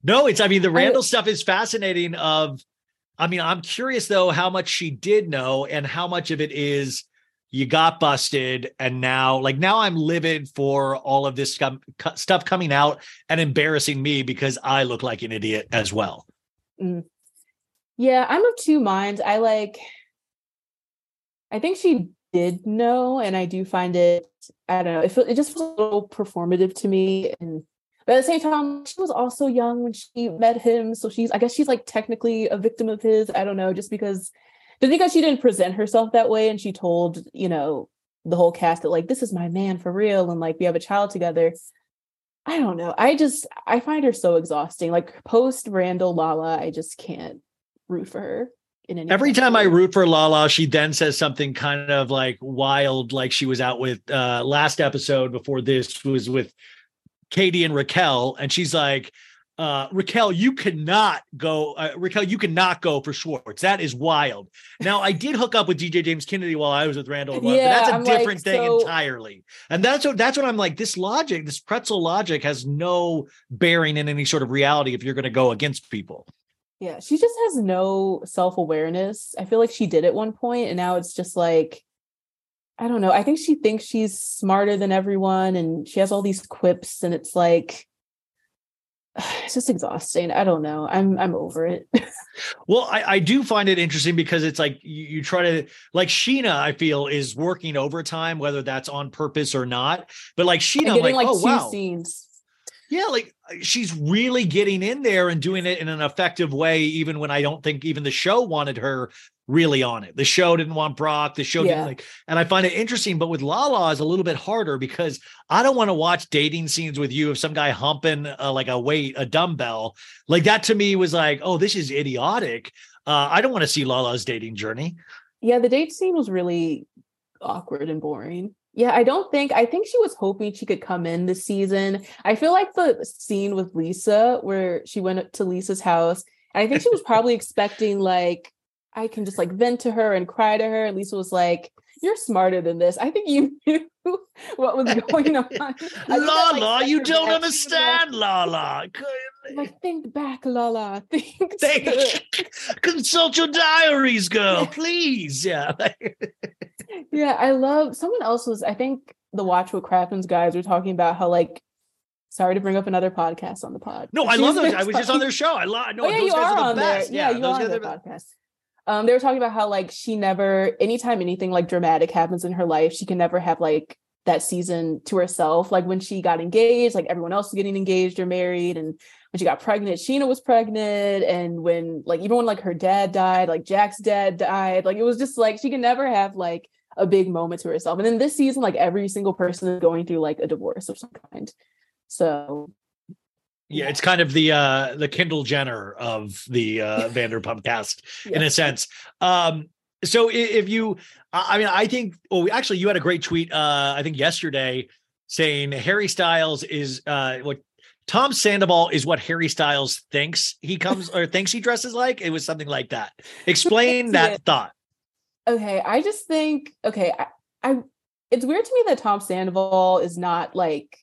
Speaker 5: No, it's, I mean, the
Speaker 7: I-
Speaker 5: Randall stuff is fascinating. Of, I mean, I'm curious though how much she did know and how much of it is you got busted and now, like, now I'm livid for all of this stuff coming out and embarrassing me because I look like an idiot as well. Mm.
Speaker 7: Yeah, I'm of two minds. I like I think she did know, and I do find it, I don't know, it, it just feels a little performative to me. And but at the same time, she was also young when she met him. So she's I guess she's like technically a victim of his. I don't know, just because just because she didn't present herself that way and she told, you know, the whole cast that like this is my man for real and like we have a child together. I don't know. I just I find her so exhausting. Like post Randall Lala, I just can't root for her in any
Speaker 5: Every time I root for Lala, she then says something kind of like wild, like she was out with uh last episode before this was with Katie and Raquel, and she's like, uh, Raquel, you cannot go. Uh, Raquel, you cannot go for Schwartz. That is wild. Now, I did hook up with DJ James Kennedy while I was with Randall, Love,
Speaker 7: Yeah,
Speaker 5: but that's a
Speaker 7: I'm like,
Speaker 5: different thing
Speaker 7: so-
Speaker 5: entirely. And that's what that's what I'm like. This logic, this pretzel logic, has no bearing in any sort of reality if you're going to go against people.
Speaker 7: Yeah, she just has no self-awareness. I feel like she did at one point and now it's just like I don't know. I think she thinks she's smarter than everyone and she has all these quips and it's like it's just exhausting. I don't know. I'm I'm over it.
Speaker 5: Well, I, I do find it interesting because it's like you, you try to like Scheana, I feel, is working overtime, whether that's on purpose or not. But like
Speaker 7: Scheana,
Speaker 5: I'm
Speaker 7: getting
Speaker 5: like,
Speaker 7: like,
Speaker 5: oh
Speaker 7: two
Speaker 5: wow,
Speaker 7: scenes.
Speaker 5: Yeah, like uh, she's really getting in there and doing it in an effective way, even when I don't think even the show wanted her really on it. The show didn't want Brock. The show
Speaker 7: Yeah.
Speaker 5: didn't like, and I find it interesting. But with Lala, is a little bit harder because I don't want to watch dating scenes with you of some guy humping uh, like a weight, a dumbbell. Like that to me was like, oh, this is idiotic. Uh, I don't want to see Lala's dating journey.
Speaker 7: Yeah, the date scene was really awkward and boring. Yeah, I don't think I think she was hoping she could come in this season. I feel like the scene with Lisa where she went to Lisa's house, and I think she was probably expecting like I can just like vent to her and cry to her. And Lisa was like, You're smarter than this. I think you knew what was going on. That, like,
Speaker 5: Lala, you don't
Speaker 7: back. She was like-
Speaker 5: understand, Lala.
Speaker 7: Like, think back, Lala. Think,
Speaker 5: Think- Consult your diaries, girl, please. Yeah.
Speaker 7: Yeah, I love someone else was I think the Watch What Crappens guys were talking about how like sorry to bring up another podcast on the pod.
Speaker 5: No, I
Speaker 7: She
Speaker 5: love those. I was just on their show. I love. No,
Speaker 7: oh, yeah,
Speaker 5: those
Speaker 7: you
Speaker 5: guys
Speaker 7: are
Speaker 5: are
Speaker 7: on
Speaker 5: the best.
Speaker 7: there. Yeah, you
Speaker 5: those
Speaker 7: are on their
Speaker 5: the-
Speaker 7: podcast. Um, they were talking about how like she never, anytime anything like dramatic happens in her life, she can never have like that season to herself. Like when she got engaged, like everyone else was getting engaged or married, and when she got pregnant, Scheana was pregnant, and when like even when like her dad died, like Jax's dad died, like it was just like she can never have like a big moment to herself. And then this season, like every single person is going through like a divorce of some kind. So
Speaker 5: Yeah, it's kind of the uh the Kendall Jenner of the uh Vanderpump cast in a sense. Um so if you I mean I think oh actually you had a great tweet uh I think yesterday saying Harry Styles is uh what Tom Sandoval is what Harry Styles thinks he comes or thinks he dresses like. It was something like that. Explain that
Speaker 7: Yeah.
Speaker 5: thought.
Speaker 7: Okay, I just think okay, I, I it's weird to me that Tom Sandoval is not like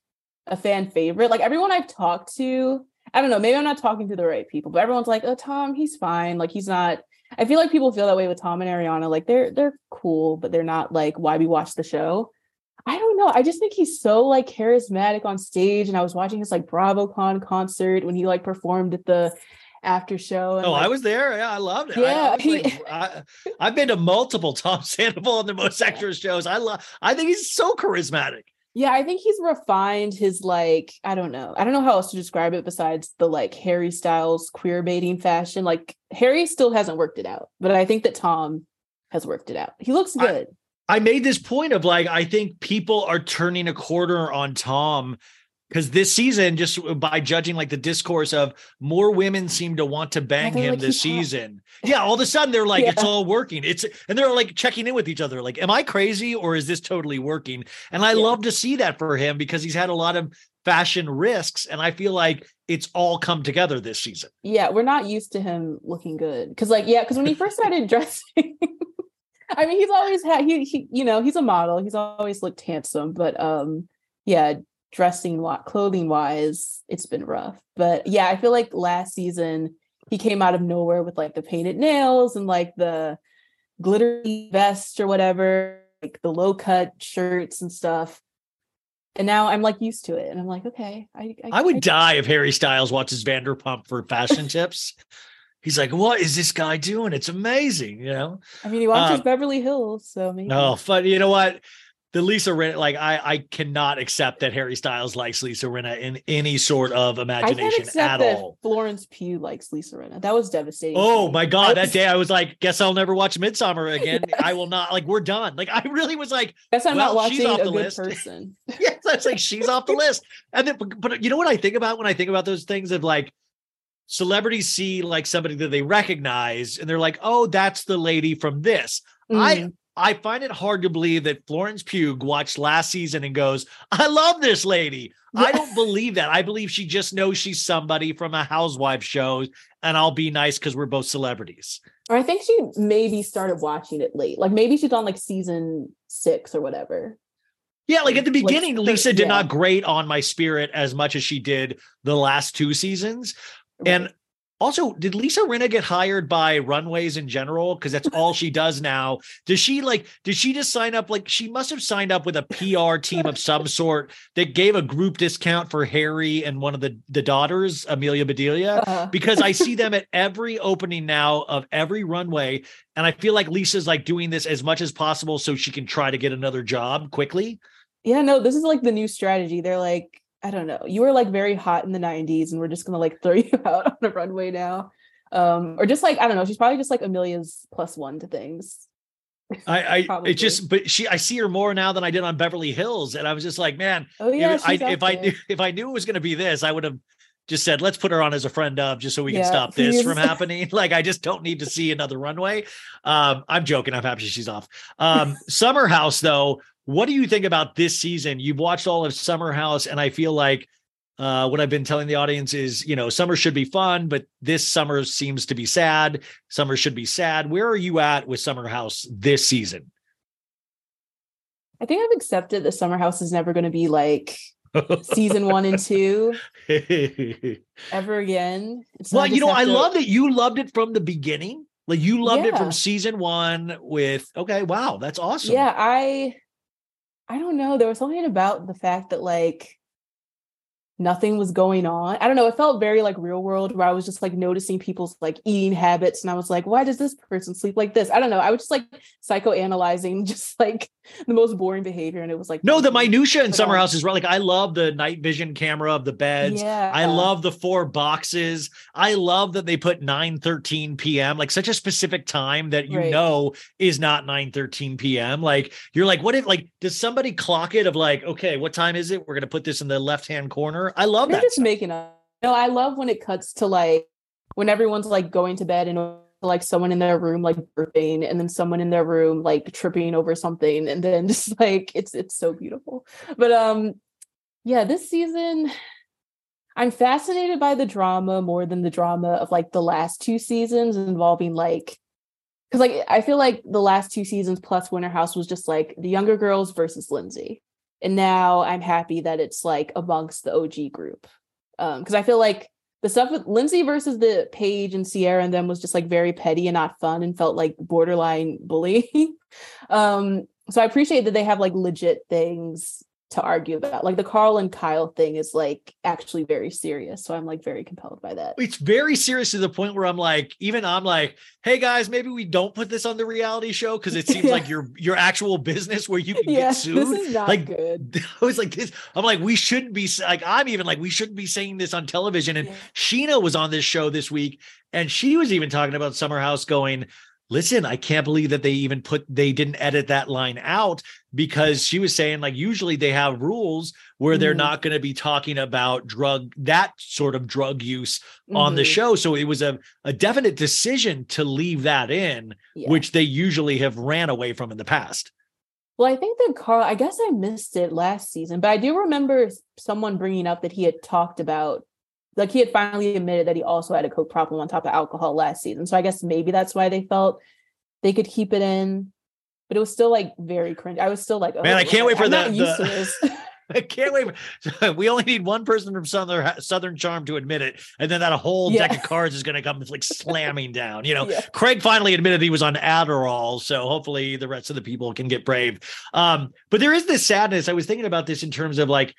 Speaker 7: a fan favorite. Like everyone I've talked to, I don't know, maybe I'm not talking to the right people, but everyone's like, "Oh, Tom, he's fine." Like he's not I feel like people feel that way with Tom and Ariana. Like they're they're cool, but they're not like why we watch the show. I don't know. I just think he's so like charismatic on stage. And I was watching his like BravoCon concert when he like performed at the after show. And,
Speaker 5: Oh,
Speaker 7: like,
Speaker 5: I was there. Yeah, I loved it. I- I,
Speaker 7: Yeah,
Speaker 5: was
Speaker 7: he-
Speaker 5: like, I, I've been to multiple Tom Sandoval and the most extras shows. I love. I think he's so charismatic.
Speaker 7: Yeah, I think he's refined his like I don't know. I don't know how else to describe it besides the like Harry Styles queer baiting fashion. Like Harry still hasn't worked it out, but I think that Tom has worked it out. He looks
Speaker 5: I-
Speaker 7: good.
Speaker 5: I made this point of like I think people are turning a corner on Tom because this season, just by judging like the discourse of more women seem to want to bang him
Speaker 7: like,
Speaker 5: this season. Yeah, all of a sudden they're like, it's all working. It's and they're like checking in with each other, like, am I crazy or is this totally working? And I
Speaker 7: Yeah.
Speaker 5: love to see that for him because he's had a lot of fashion risks, and I feel like it's all come together this season.
Speaker 7: Yeah, we're not used to him looking good. Cause like, yeah, because when he first started dressing, I mean, he's always had he, he you know, he's a model. He's always looked handsome, but um, yeah, dressing wi- clothing wise, it's been rough. But yeah, I feel like last season he came out of nowhere with like the painted nails and like the glittery vest or whatever, like the low cut shirts and stuff. And now I'm like used to it, and I'm like, okay, I I,
Speaker 5: I would
Speaker 7: I-
Speaker 5: die if Harry Styles watches Vanderpump for fashion tips. He's like, what is this guy doing? It's amazing, you know.
Speaker 7: I mean, he watches
Speaker 5: Um,
Speaker 7: Beverly Hills, so maybe.
Speaker 5: No, but you know what? The Lisa Rinna, like I, I cannot accept that Harry Styles likes Lisa Rinna in any sort of imagination
Speaker 7: accept
Speaker 5: at
Speaker 7: that
Speaker 5: all.
Speaker 7: Florence Pugh likes Lisa Rinna. That was devastating.
Speaker 5: Oh my god! That day I was like, guess I'll never watch Midsummer again. I will not. Like we're done. Like I really was like,
Speaker 7: Guess I'm not
Speaker 5: well, she's off
Speaker 7: a
Speaker 5: the
Speaker 7: good
Speaker 5: list.
Speaker 7: person.
Speaker 5: yes, I was like, she's off the list. And then, but, but you know what I think about when I think about those things of like celebrities see like somebody that they recognize, and they're like, oh, that's the lady from this.
Speaker 7: Mm.
Speaker 5: I find it hard to believe that Florence Pugh watched last season and goes, I love this lady. I don't believe that. I believe she just knows she's somebody from a housewife show, and I'll be nice because we're both celebrities.
Speaker 7: Or I think she maybe started watching it late. Like maybe she's on like season six or whatever.
Speaker 5: Yeah, like at the beginning,
Speaker 7: the-
Speaker 5: Lisa did
Speaker 7: yeah.
Speaker 5: not grate on my spirit as much as she did the last two seasons. And
Speaker 7: Right.
Speaker 5: Also, did Lisa Rinna get hired by runways in general? Because that's all she does now. Does she like, did she just sign up? Like, she must have signed up with a PR team of some sort that gave a group discount for Harry and one of the, the daughters, Amelia Bedelia.
Speaker 7: Uh,
Speaker 5: Because I see them at every opening now of every runway. And I feel like Lisa's like doing this as much as possible so she can try to get another job quickly.
Speaker 7: yeah, no, this is like the new strategy. They're like, I don't know, you were like very hot in the 90s and we're just gonna like throw you out on a runway now. Um, or just like, I don't know, she's probably just like Amelia's plus one to things.
Speaker 5: I, I it just, but she, I see her more now than I did on Beverly Hills, and I was just like, man,
Speaker 7: Oh yeah,
Speaker 5: if I if I knew if I knew it was going to be this, I would have just said, let's put her on as a friend of just so we can stop this from happening. Like, I just don't need to see another runway. Um, I'm joking. I'm happy she's off. Um, Summer House, though, what do you think about this season? You've watched all of Summer House, and I feel like uh, what I've been telling the audience is, you know, summer should be fun, but this summer seems to be sad. Summer should be sad. Where are you at with Summer House this season?
Speaker 7: I think I've accepted that Summer House is never going to be like season one and two ever again. So
Speaker 5: well,
Speaker 7: I
Speaker 5: you know, I
Speaker 7: to-
Speaker 5: love that you loved it from the beginning. Like you loved it from season one with okay, wow, that's awesome.
Speaker 7: Yeah, I I don't know. There was something about the fact that like nothing was going on. I don't know. It felt very like real world where I was just like noticing people's like eating habits and I was like, why does this person sleep like this? I don't know. I was just like psychoanalyzing just like the most boring behavior and it was like
Speaker 5: No, the minutia in Summer
Speaker 7: um,
Speaker 5: House is right. Like I love the night vision camera of the beds.
Speaker 7: Yeah.
Speaker 5: I love the four boxes. I love that they put 9 13 p.m. like such a specific time that you
Speaker 7: Right.
Speaker 5: know is not 9 13 p.m. Like you're like, what if like does somebody clock it of like, okay, what time is it? We're gonna put this in the left-hand corner. I love
Speaker 7: They're
Speaker 5: that.
Speaker 7: just
Speaker 5: stuff.
Speaker 7: making up. No, I love when it cuts to like when everyone's like going to bed and like someone in their room like burping and then someone in their room like tripping over something and then just like it's it's so beautiful. But um yeah, this season I'm fascinated by the drama more than the drama of like the last two seasons involving like because like I feel like the last two seasons plus Winter House was just like the younger girls versus Lindsay. And now I'm happy that it's like amongst the OG group. Um, because I feel like the stuff with Lindsay versus the Paige and Sierra and them was just like very petty and not fun and felt like borderline bullying. um, so I appreciate that they have like legit things to argue about. Like the Carl and Kyle thing is like actually very serious. So I'm like very compelled by that.
Speaker 5: it's very serious to the point where I'm like, even I'm like, hey guys, maybe we don't put this on the reality show because it seems
Speaker 7: Yeah.
Speaker 5: like your your actual business where you can
Speaker 7: Yeah,
Speaker 5: get
Speaker 7: this
Speaker 5: sued.
Speaker 7: is not
Speaker 5: like
Speaker 7: good.
Speaker 5: I was like this. I'm like, we shouldn't be like I'm even like we shouldn't be saying this on television. And
Speaker 7: Yeah.
Speaker 5: Scheana was on this show this week, and she was even talking about Summer House going. Listen, I can't believe that they even put they didn't edit that line out because she was saying like usually they have rules where they're
Speaker 7: Mhm.
Speaker 5: not going to be talking about drug that sort of drug use on the
Speaker 7: Mhm.
Speaker 5: show. So it was a, a definite decision to leave that in,
Speaker 7: Yeah.
Speaker 5: which they usually have ran away from in the past.
Speaker 7: Well, I think that Carl, I guess I missed it last season, but I do remember someone bringing up that he had talked about, like he had finally admitted that he also had a coke problem on top of alcohol last season. So I guess maybe that's why they felt they could keep it in, but it was still like very cringe. I was still like,
Speaker 5: Man, I
Speaker 7: "Oh,
Speaker 5: can't wait for
Speaker 7: I'm
Speaker 5: the-
Speaker 7: not used to
Speaker 5: the- I can't wait. for- We only need one person from Southern Southern Charm to admit it, and then that whole deck of cards is going to come like slamming down. You know,
Speaker 7: Yeah.
Speaker 5: Craig finally admitted he was on Adderall, so hopefully the rest of the people can get brave. Um, but there is this sadness. I was thinking about this in terms of like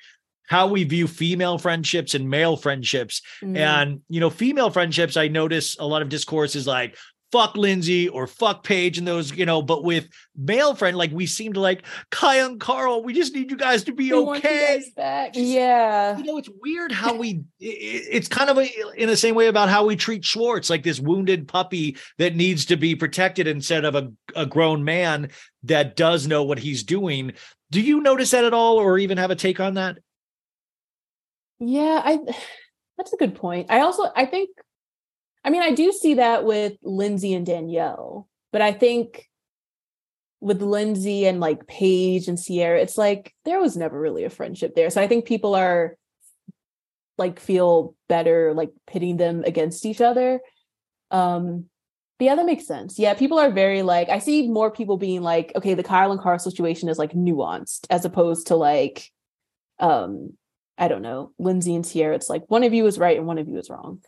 Speaker 5: how we view female friendships and male friendships.
Speaker 7: Mm.
Speaker 5: And you know, female friendships, I notice a lot of discourse is like fuck Lindsay or fuck Paige and those, you know, but with male friend, like we seem to like Kai and Carl, we just need you guys to be
Speaker 7: We
Speaker 5: okay. Just-
Speaker 7: Yeah.
Speaker 5: You know, it's weird how we, it's kind of a, in the same way about how we treat Schwartz, like this wounded puppy that needs to be protected instead of a, a grown man that does know what he's doing. Do you notice that at all or even have a take on that?
Speaker 7: Yeah, I that's a good point. I also I think I mean I do see that with Lindsay and Danielle, but I think with Lindsay and like Paige and Sierra, it's like there was never really a friendship there. So I think people are like feel better like pitting them against each other. Um but yeah, that makes sense. Yeah, people are very like I see more people being like, okay, the Kyle and Carl situation is like nuanced as opposed to like um I don't know, Lindsay and Sierra, it's like one of you is right and one of you is wrong.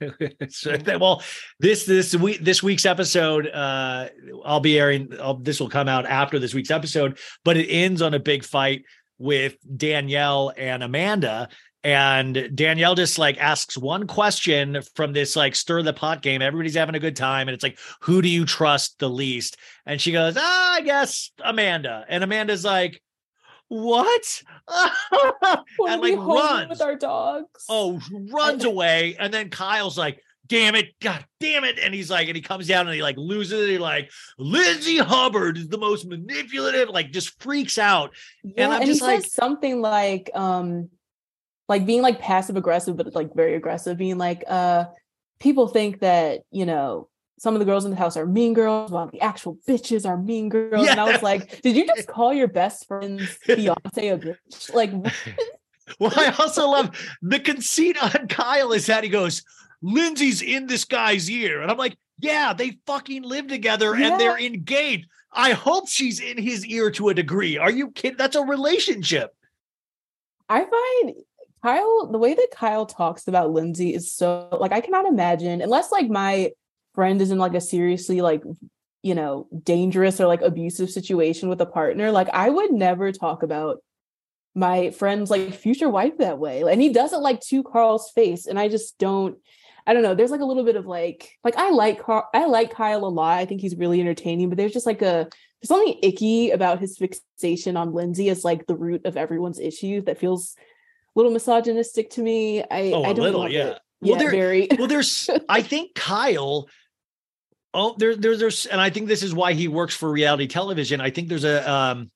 Speaker 5: Well, this this week this week's episode, uh, I'll be airing. I'll, this will come out after this week's episode, but it ends on a big fight with Danielle and Amanda. And Danielle just like asks one question from this like stir the pot game. Everybody's having a good time, and it's like, who do you trust the least? And she goes, ah, I guess Amanda. And Amanda's like, what? And like runs.
Speaker 7: with our dogs.
Speaker 5: Oh, runs away. And then Kyle's like, damn it, God damn it. And he's like, and he comes down and he like loses it. He's like, Lindsay Hubbard is the most manipulative, like just freaks out.
Speaker 7: yeah,
Speaker 5: I'm
Speaker 7: and
Speaker 5: just
Speaker 7: he
Speaker 5: like-
Speaker 7: says something like, um, like being like passive aggressive, but like very aggressive, being like, uh, people think that, you know, some of the girls in the house are mean girls while the actual bitches are mean girls. And I was like, did you just call your best friend's fiance a bitch? Like,
Speaker 5: Well, I also love the conceit on Kyle is that he goes, Lindsay's in this guy's ear. And I'm like, yeah, they fucking live together and they're engaged. I hope she's in his ear to a degree. Are you kidding? That's a relationship.
Speaker 7: I find Kyle, the way that Kyle talks about Lindsay is so like I cannot imagine unless like my friend is in like a seriously like you know dangerous or like abusive situation with a partner. Like I would never talk about my friend's like future wife that way. And he does it like to Carl's face, and I just don't. I don't know. There's like a little bit of like, like I like Carl, I like Kyle a lot. I think he's really entertaining, but there's just like a there's something icky about his fixation on Lindsay as like the root of everyone's issues that feels a little misogynistic to me. I,
Speaker 5: Oh,
Speaker 7: I
Speaker 5: a
Speaker 7: don't
Speaker 5: little, yeah.
Speaker 7: it.
Speaker 5: Well,
Speaker 7: yeah,
Speaker 5: there-
Speaker 7: very.
Speaker 5: Well, there's, I think Kyle, oh, there, there, there's, and I think this is why he works for reality television. I think there's a, um,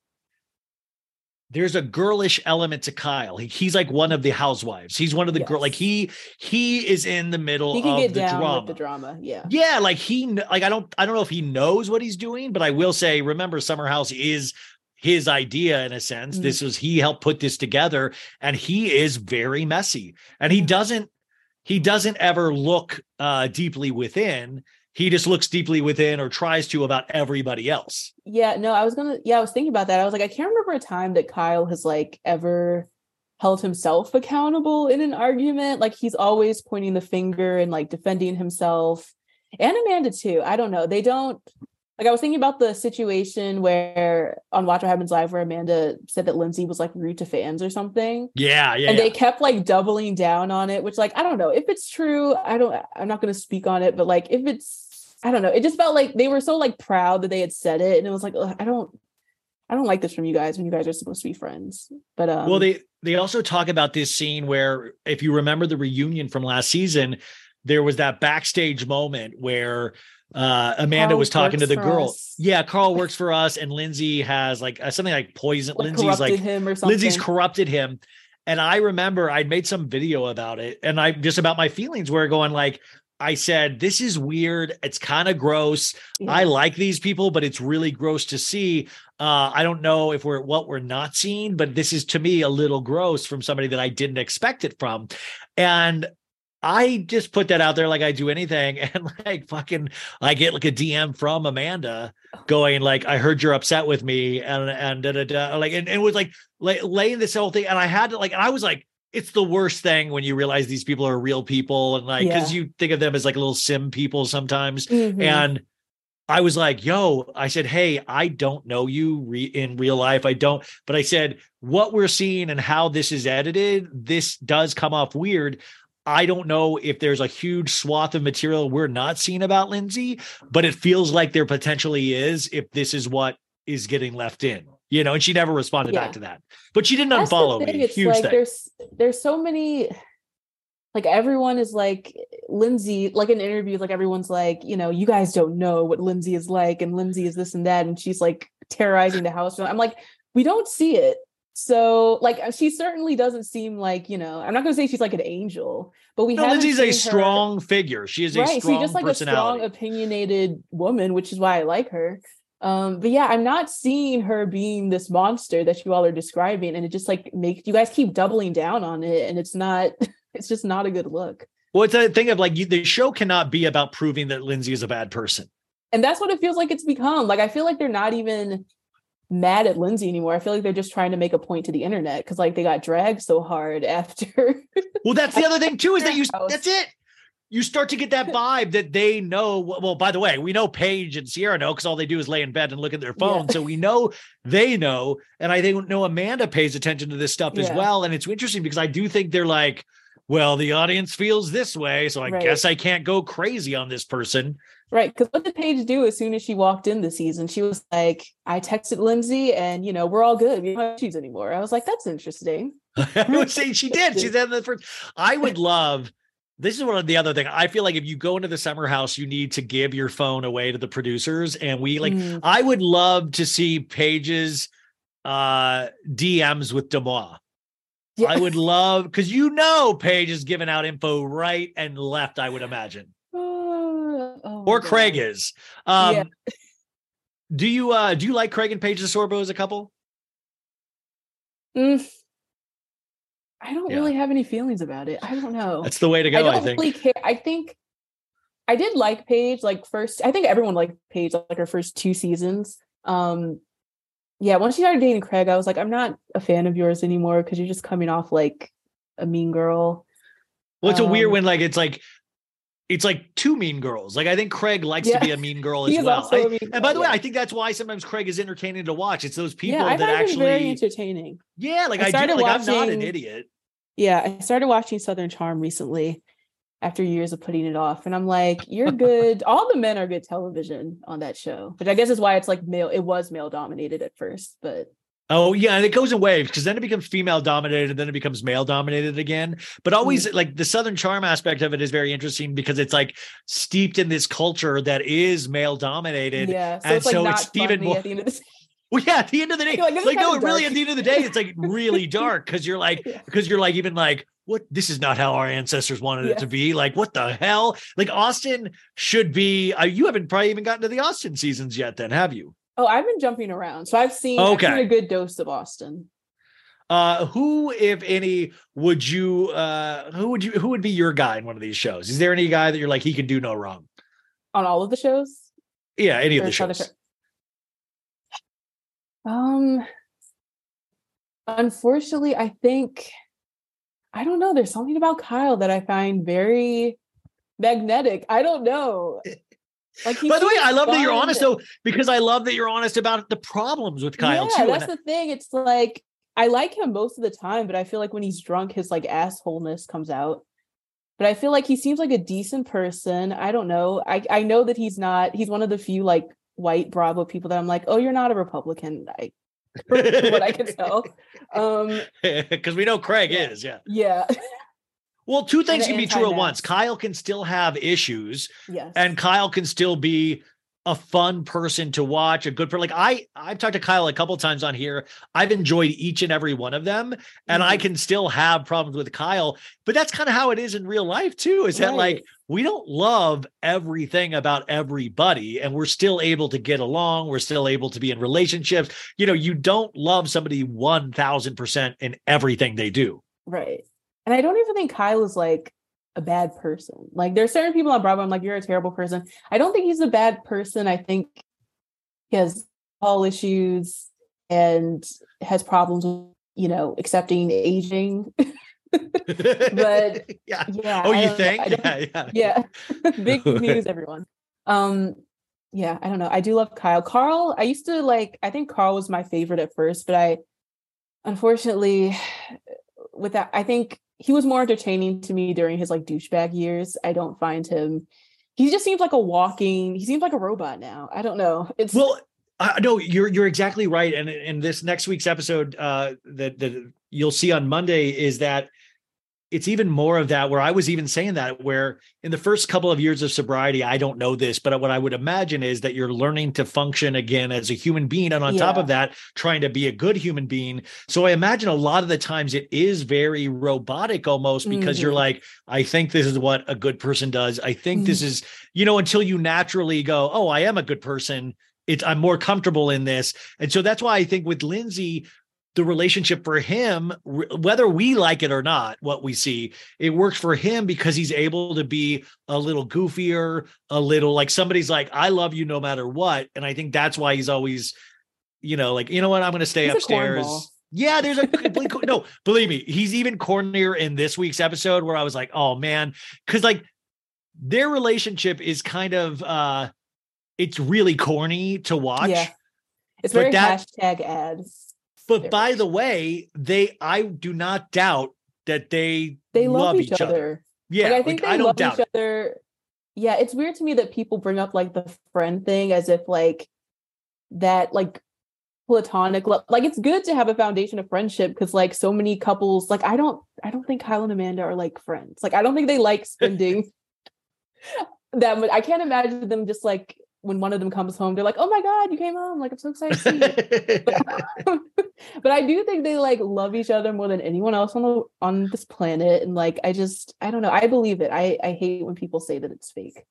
Speaker 5: there's a girlish element to Kyle. He, he's like one of the housewives. He's one of the girl, like he, he is in the middle
Speaker 7: he can
Speaker 5: of
Speaker 7: get
Speaker 5: the
Speaker 7: down
Speaker 5: drama.
Speaker 7: with the drama. Yeah.
Speaker 5: Yeah, like he like I don't I don't know if he knows what he's doing, but I will say remember Summer House is his idea in a sense.
Speaker 7: Mm.
Speaker 5: This was he helped put this together and he is very messy. And he doesn't he doesn't ever look uh deeply within. He just looks deeply within or tries to about everybody else.
Speaker 7: Yeah, no, I was gonna yeah, I was thinking about that. I was like, I can't remember a time that Kyle has like ever held himself accountable in an argument. Like he's always pointing the finger and like defending himself. And Amanda too. I don't know. They don't like I was thinking about the situation where on Watch What Happens Live where Amanda said that Lindsay was like rude to fans or something.
Speaker 5: Yeah, yeah.
Speaker 7: and
Speaker 5: yeah.
Speaker 7: they kept like doubling down on it, which like I don't know if it's true. I don't I'm not gonna speak on it, but like if it's I don't know, it just felt like they were so like proud that they had said it, and it was like I don't I don't like this from you guys when you guys are supposed to be friends. But um
Speaker 5: well, they they also talk about this scene where, if you remember the reunion from last season, there was that backstage moment where uh Amanda
Speaker 7: Carl
Speaker 5: was talking to the girl.
Speaker 7: us.
Speaker 5: Yeah, Carl works for us, and Lindsay has like uh, something like poison.
Speaker 7: like,
Speaker 5: Lindsay's
Speaker 7: corrupted
Speaker 5: like
Speaker 7: him or something.
Speaker 5: Lindsay's corrupted him. And I remember I'd made some video about it, and I just about my feelings were going like. I said, This is weird. It's kind of gross. I like these people, but it's really gross to see. Uh, I don't know if we're what we're not seeing, but this is to me a little gross from somebody that I didn't expect it from. And I just put that out there like I do anything. And like fucking I get like a DM from Amanda going like, I heard you're upset with me and and da, da, da, like and, and it was like lay, laying this whole thing. And I had to like, and I was like, it's the worst thing when you realize these people are real people and like because
Speaker 7: Yeah.
Speaker 5: you think of them as like little sim people sometimes.
Speaker 7: Mhm.
Speaker 5: And I was like, yo, I said, hey, I don't know you re- in real life. I don't, but I said, what we're seeing and how this is edited, this does come off weird. I don't know if there's a huge swath of material we're not seeing about Lindsay, but it feels like there potentially is if this is what is getting left in, you know, and she never responded
Speaker 7: Yeah.
Speaker 5: back to that, but she didn't
Speaker 7: That's
Speaker 5: unfollow
Speaker 7: thing,
Speaker 5: me.
Speaker 7: It's
Speaker 5: Huge
Speaker 7: like
Speaker 5: thing.
Speaker 7: there's there's so many like everyone is like Lindsay, like in interviews, like everyone's like, you know, you guys don't know what Lindsay is like, and Lindsay is this and that, and she's like terrorizing the house. I'm like, we don't see it. So like uh, she certainly doesn't seem like, you know, I'm not gonna say she's like an angel, but we
Speaker 5: no, Lindsay's a
Speaker 7: her-
Speaker 5: strong figure. She is a
Speaker 7: right
Speaker 5: strong
Speaker 7: she's just like a strong opinionated woman which is why i like her um but yeah i'm not seeing her being this monster that you all are describing and it just like makes you guys keep doubling down on it and it's not it's just not a good look
Speaker 5: Well, it's a thing of like you, the show cannot be about proving that Lindsay is a bad person.
Speaker 7: and that's what it feels like it's become like i feel like they're not even mad at lindsay anymore i feel like they're just trying to make a point to the internet because like they got dragged so hard after
Speaker 5: Well, that's the other thing too is that you that's it. You start to get that vibe that they know. Well, by the way, we know Paige and Sierra know because all they do is lay in bed and look at their phone. So we know they know. And I think know Amanda pays attention to this stuff as well. And it's interesting because I do think they're like, well, the audience feels this way. So I
Speaker 7: Right.
Speaker 5: guess I can't go crazy on this person.
Speaker 7: Right. Because what did Paige do as soon as she walked in this season? She was like, I texted Lindsay and, you know, we're all good. We don't have issues anymore. I was like, that's interesting.
Speaker 5: I would say she did. She's in the first. I would love. This is one of the other thing. I feel like if you go into the summer house, you need to give your phone away to the producers, and we like.
Speaker 7: Mm.
Speaker 5: I would love to see Paige's uh DMs with Deuxmoi.
Speaker 7: Yeah.
Speaker 5: I would love because you know Paige is giving out info right and left, I would imagine.
Speaker 7: Oh, oh
Speaker 5: Or Craig
Speaker 7: God.
Speaker 5: is. Um
Speaker 7: Yeah.
Speaker 5: do you uh do you like Craig and Paige DeSorbo as a couple?
Speaker 7: Mm. I don't
Speaker 5: Yeah.
Speaker 7: really have any feelings about it. I don't know.
Speaker 5: That's the way to
Speaker 7: I
Speaker 5: go,
Speaker 7: don't
Speaker 5: I, think.
Speaker 7: really care. I think I did like Paige, like first. I think everyone liked Paige, like her first two seasons. Um, yeah, once she started dating Craig, I was like, I'm not a fan of yours anymore because you're just coming off like a mean girl.
Speaker 5: Well, it's a weird
Speaker 7: Um,
Speaker 5: when like it's like it's like two mean girls. Like I think Craig likes
Speaker 7: Yeah.
Speaker 5: to be a mean girl as well. I-
Speaker 7: mean
Speaker 5: and by the way. I think that's why sometimes Craig is entertaining to watch. It's those people
Speaker 7: yeah, I
Speaker 5: that
Speaker 7: him very
Speaker 5: actually
Speaker 7: entertaining.
Speaker 5: Yeah, like
Speaker 7: I
Speaker 5: I, do like I'm not an idiot.
Speaker 7: Yeah, I started watching Southern Charm recently after years of putting it off. And I'm like, you're good. All the men are good television on that show, which I guess is why it's like male, it was male dominated at first, but
Speaker 5: Oh yeah, and it goes in waves because then it becomes female dominated, and then it becomes male dominated again. But always
Speaker 7: Mm-hmm.
Speaker 5: like the Southern charm aspect of it is very interesting because it's like steeped in this culture that is male dominated.
Speaker 7: yeah. So
Speaker 5: and
Speaker 7: it's like
Speaker 5: so
Speaker 7: not
Speaker 5: it's even more-
Speaker 7: at the end of the
Speaker 5: Well, yeah, at the end of the day,
Speaker 7: like,
Speaker 5: like, no, really, at the end of the day, it's like really dark because you're like,
Speaker 7: Yeah.
Speaker 5: because you're like, even like, what? This is not how our ancestors wanted it to be. Like, what the hell? Like, Austen should be. Uh, you haven't probably even gotten to the Austen seasons yet, then, have you?
Speaker 7: Oh, I've been jumping around. So I've seen, I've seen a good dose of Austen.
Speaker 5: Uh, who, if any, would you? Uh, who would you? Who would be your guy in one of these shows? Is there any guy that you're like he could do no wrong?
Speaker 7: On all of the shows?
Speaker 5: Yeah, any of the
Speaker 7: is that a
Speaker 5: shows.
Speaker 7: show- Um unfortunately, I think I don't know. There's something about Kyle that I find very magnetic. I don't know. Like
Speaker 5: By the way, I love that you're honest though, because I love that you're honest about the problems with Kyle
Speaker 7: yeah,
Speaker 5: too.
Speaker 7: that's the thing. It's like I like him most of the time, but I feel like when he's drunk, his like assholeness comes out. But I feel like he seems like a decent person. I don't know. I I know that he's not. He's one of the few like white Bravo people that I'm like, oh, you're not a Republican. I what I can tell. Um,
Speaker 5: because we know Craig
Speaker 7: Yeah.
Speaker 5: is, yeah.
Speaker 7: yeah,
Speaker 5: Well, two things can be true at once. Kyle can still have issues,
Speaker 7: yes,
Speaker 5: and Kyle can still be a fun person to watch, a good person. Like I, I've talked to Kyle a couple times on here. I've enjoyed each and every one of them, and I
Speaker 7: Mhm.
Speaker 5: can still have problems with Kyle. But that's kind of how it is in real life too. Is that like we don't love everything about everybody, and we're still able to get along. We're still able to be in relationships. You know, you don't love somebody one thousand percent in everything they do.
Speaker 7: right. And I don't even think Kyle is like a bad person. Like there's certain people on Bravo. I'm like, you're a terrible person. I don't think he's a bad person. I think he has all issues and has problems with you know accepting aging. But,
Speaker 5: yeah.
Speaker 7: Yeah.
Speaker 5: Oh, you think? Yeah, yeah.
Speaker 7: yeah big news everyone um yeah i don't know i do love kyle carl i used to like i think carl was my favorite at first but i unfortunately with that i think he was more entertaining to me during his like douchebag years i don't find him he just seems like a walking he seems like a robot now i don't know it's
Speaker 5: Well, uh, no, you're you're exactly right. And in this next week's episode, uh, that that you'll see on Monday is that it's even more of that. Where I was even saying that, where in the first couple of years of sobriety, I don't know this, but what I would imagine is that you're learning to function again as a human being, and on top of that, trying to be a good human being. So I imagine a lot of the times it is very robotic almost because you're
Speaker 7: Mhm.
Speaker 5: like, I think this is what a good person does. I think this
Speaker 7: Mhm.
Speaker 5: is, you know, until you naturally go, oh, I am a good person. It's I'm more comfortable in this, and so that's why I think with Lindsay, the relationship for him, whether we like it or not, what we see, it works for him because he's able to be a little goofier, a little like somebody's like, I love you no matter what, and I think that's why he's always, you know, like you know what, I'm going to stay
Speaker 7: He's
Speaker 5: upstairs. Yeah, there's a complete no. Believe me, he's even cornier in this week's episode where I was like, oh man, because like their relationship is kind of uh it's really corny to watch.
Speaker 7: yeah it's very
Speaker 5: that-
Speaker 7: hashtag ads
Speaker 5: But by the way, they I do not doubt that they
Speaker 7: they love, each, other.
Speaker 5: Yeah,
Speaker 7: like, I think
Speaker 5: like,
Speaker 7: they
Speaker 5: don't
Speaker 7: love
Speaker 5: doubt
Speaker 7: each
Speaker 5: it.
Speaker 7: other. Yeah, it's weird to me that people bring up like the friend thing as if like that like platonic love. Like it's good to have a foundation of friendship because like so many couples, like I don't, I don't think Kyle and Amanda are like friends. Like I don't think they like spending that much. I can't imagine them just like when one of them comes home, they're like, "Oh my god, you came home! Like I'm so excited to see you." but I do think they like love each other more than anyone else on the on this planet, and like I just I don't know. I believe it. I I hate when people say that it's fake.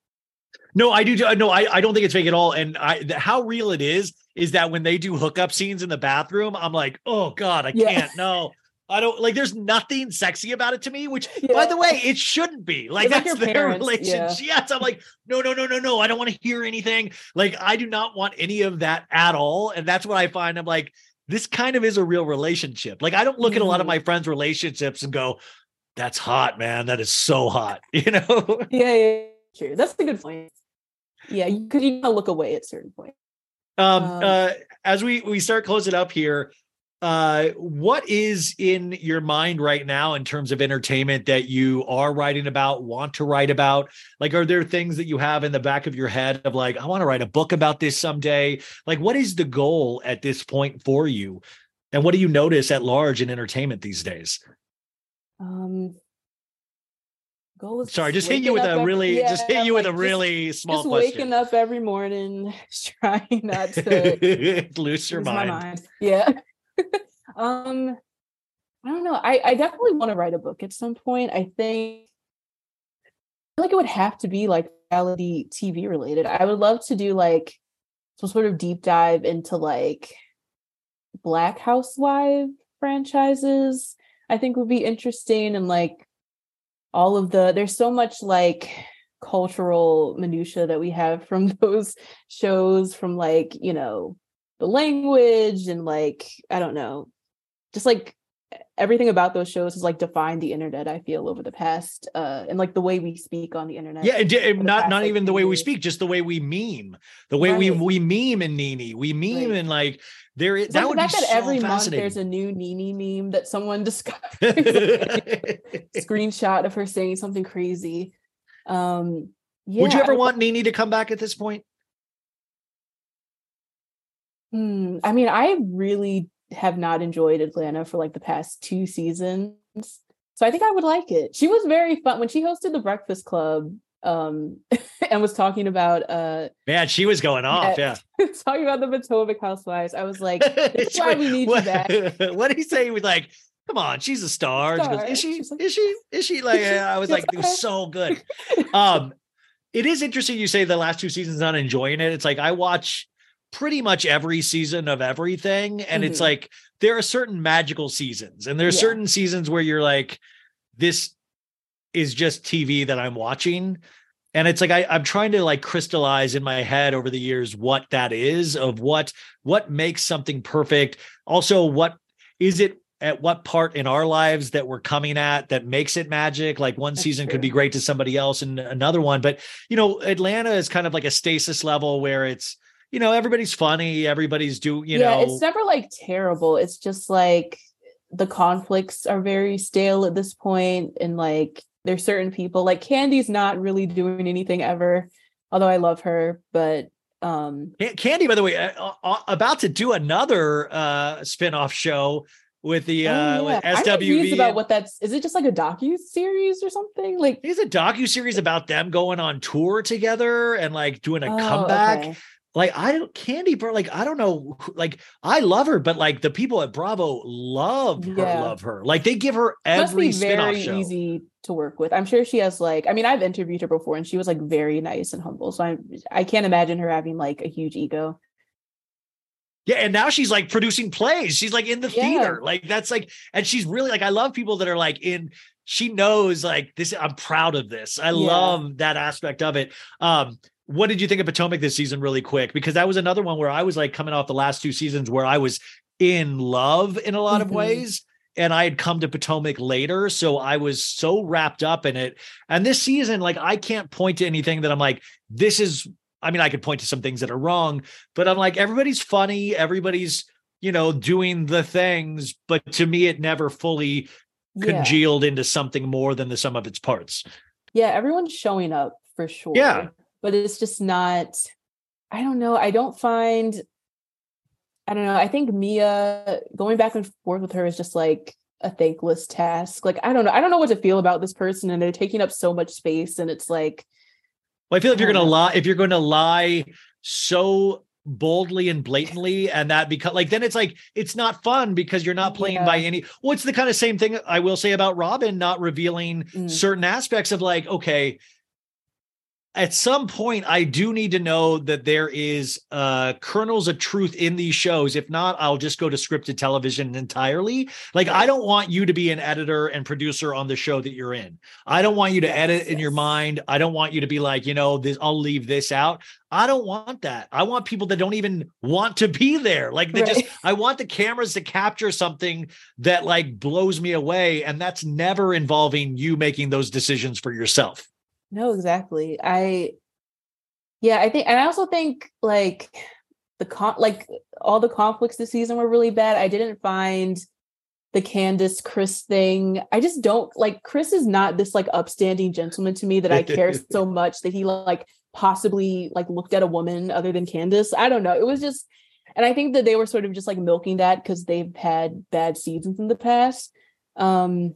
Speaker 5: No, I do. No, I, I don't think it's fake at all. And I, the, how real it is is that when they do hookup scenes in the bathroom, I'm like, oh god, I
Speaker 7: Yeah.
Speaker 5: can't. No, I don't like. There's nothing sexy about it to me. Which, by the way, it shouldn't be. Like
Speaker 7: It's
Speaker 5: that's
Speaker 7: your
Speaker 5: their
Speaker 7: parents, yeah.
Speaker 5: relationship. Yes, I'm like, no, no, no, no, no. I don't want to hear anything. Like I do not want any of that at all. And that's what I find. I'm like, this kind of is a real relationship. Like I don't look at a lot of
Speaker 7: Mhm.
Speaker 5: my friends' relationships and go, that's hot, man. That is so hot. You know.
Speaker 7: Yeah, yeah, yeah, true. That's a good point. Yeah, because you gotta look away at certain point.
Speaker 5: um,
Speaker 7: Um,
Speaker 5: uh as we we start closing up here uh what is in your mind right now in terms of entertainment that you are writing about want to write about? Like are there things that you have in the back of your head of like i want to write a book about this someday like what is the goal at this point for you? And what do you notice at large in entertainment these days?
Speaker 7: Um, goal is
Speaker 5: sorry just hit you with a
Speaker 7: every-
Speaker 5: really just hit
Speaker 7: yeah,
Speaker 5: you with a
Speaker 7: like, just-
Speaker 5: really small
Speaker 7: just
Speaker 5: question.
Speaker 7: waking up every morning, trying not to
Speaker 5: lose your
Speaker 7: my
Speaker 5: mind.
Speaker 7: Yeah. um, I don't know. I I definitely want to write a book at some point. I think I feel like it would have to be like reality TV related. I would love to do like some sort of deep dive into like Black Housewife franchises. I think would be interesting and like all of the there's so much like cultural minutia that we have from those shows from like you know the language and like i don't know just like everything about those shows has like defined the internet i feel over the past uh and like the way we speak on the internet
Speaker 5: Yeah, it,
Speaker 7: the
Speaker 5: not
Speaker 7: past,
Speaker 5: not
Speaker 7: like,
Speaker 5: even the way we speak, just the way we meme, the way we
Speaker 7: Right.
Speaker 5: we meme in NeNe, we meme
Speaker 7: Right.
Speaker 5: and like there is that
Speaker 7: like
Speaker 5: would
Speaker 7: the
Speaker 5: be
Speaker 7: fact that
Speaker 5: so
Speaker 7: every month there's a new NeNe meme that someone discovers screenshot of her saying something crazy. Um yeah,
Speaker 5: would you ever want NeNe to come back at this point?
Speaker 7: Hmm, I mean, I really have not enjoyed Atlanta for like the past two seasons. So I think I would like it. She was very fun when she hosted the Breakfast Club um and was talking about uh
Speaker 5: Man, she was going off. Yeah.
Speaker 7: talking about the Potomac housewives. I was like, this is why we need you
Speaker 5: what,
Speaker 7: back.
Speaker 5: what did he say? He was like, "Come on, she's a star." She goes, is she?
Speaker 7: Like-
Speaker 5: is she? Is she? Like, I was like, it was so good. Um, it is interesting. You say the last two seasons not enjoying it. It's like I watch pretty much every season of everything, and it's
Speaker 7: Mhm.
Speaker 5: like there are certain magical seasons, and there are
Speaker 7: Yeah.
Speaker 5: certain seasons where you're like, this is just TV that I'm watching. And it's like I, I'm trying to like crystallize in my head over the years what that is of what what makes something perfect. Also, what is it at what part in our lives that we're coming at that makes it magic? Like one
Speaker 7: That's
Speaker 5: season could be great to somebody else and another one. But you know, Atlanta is kind of like a stasis level where it's, you know, everybody's funny, everybody's do, you
Speaker 7: yeah,
Speaker 5: know,
Speaker 7: it's never like terrible. It's just like the conflicts are very stale at this point, and like there's certain people like Kandi's not really doing anything ever, although I love her, but um
Speaker 5: Kandi, by the way, uh, uh, about to do another uh spin-off show with the uh
Speaker 7: oh,
Speaker 5: with
Speaker 7: yeah. I'm
Speaker 5: SWV.
Speaker 7: about what that's is it just like a docu series or something? Like
Speaker 5: It's a docu series about them going on tour together and like doing a
Speaker 7: oh,
Speaker 5: comeback.
Speaker 7: okay.
Speaker 5: Like I don't Kandi, bro. Like I don't know. Like I love her, but like the people at Bravo love her,
Speaker 7: Yeah.
Speaker 5: love her. Like they give her
Speaker 7: Must
Speaker 5: every
Speaker 7: be
Speaker 5: spin-off
Speaker 7: very
Speaker 5: show.
Speaker 7: easy to work with. I'm sure she has like I mean I've interviewed her before and she was like very nice and humble. So I I can't imagine her having like a huge ego.
Speaker 5: Yeah, and now she's like producing plays. She's like in the
Speaker 7: Yeah.
Speaker 5: theater. Like that's like, and she's really like, I love people that are like in. She knows like this. I'm proud of this. I love that aspect of it. Um, what did you think of Potomac this season, really quick? Because that was another one where I was like coming off the last two seasons where I was in love in a lot of
Speaker 7: Mhm.
Speaker 5: ways. And I had come to Potomac later. So I was so wrapped up in it. And this season, like, I can't point to anything that I'm like, this is, I mean, I could point to some things that are wrong, but I'm like, everybody's funny. Everybody's, you know, doing the things. But to me, it never fully
Speaker 7: Yeah.
Speaker 5: congealed into something more than the sum of its parts.
Speaker 7: Yeah, everyone's showing up for sure.
Speaker 5: Yeah.
Speaker 7: But it's just not I don't know. I don't find I don't know. I think Mia going back and forth with her is just like a thankless task. Like I don't know. I don't know what to feel about this person and they're taking up so much space and it's like
Speaker 5: Well, I feel if you're going to
Speaker 7: know.
Speaker 5: lie, if you're to lie so boldly and blatantly and that because like then it's like it's not fun because you're not playing by
Speaker 7: Yeah.
Speaker 5: any well it's the kind of same thing i will say about Robyn not revealing
Speaker 7: Mm.
Speaker 5: certain aspects of like okay at some point i do need to know that there is uh kernels of truth in these shows. If not i'll just go to scripted television entirely. Like i don't want you to be an editor and producer on the show that you're in. I don't want you to
Speaker 7: Yes,
Speaker 5: edit in your mind. I don't want you to be like you know this i'll leave this out. I don't want that. I want people that don't even want to be there. Like they just i want the cameras to capture something that like blows me away and that's never involving you making those decisions for yourself
Speaker 7: No, exactly. I yeah, I think and I also think like the con like all the conflicts this season were really bad. I didn't find the Candiace Chris thing. I just don't like Chris is not this like upstanding gentleman to me that I care so much that he like possibly like looked at a woman other than Candiace. I don't know. It was just and I think that they were sort of just like milking that because they've had bad seasons in the past. Um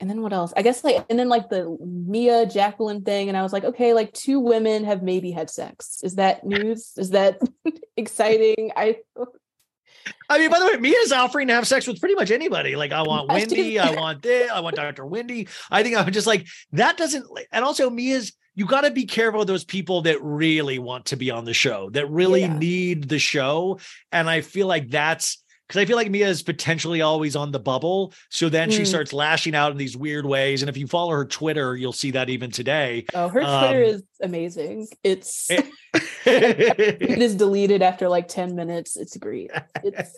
Speaker 7: and then what else? I guess like and then like the Mia Jacqueline thing, and I was like, okay, like two women have maybe had sex. Is that news? Is that exciting? I
Speaker 5: I mean, by the way, Mia's offering to have sex with pretty much anybody. Like, I want Wendy. I want this, I want Dr. Wendy. I think I'm just like, that doesn't, and also Mia's, you got to be careful of those people that really want to be on the show, that really
Speaker 7: Yeah.
Speaker 5: need the show. And I feel like that's, because I feel like Mia is potentially always on the bubble. So then she
Speaker 7: Mm.
Speaker 5: starts lashing out in these weird ways. And if you follow her Twitter, you'll see that even today.
Speaker 7: oh her Twitter
Speaker 5: Um,
Speaker 7: is amazing. It's
Speaker 5: Eh.
Speaker 7: it is deleted after like 10 minutes. It's great. It's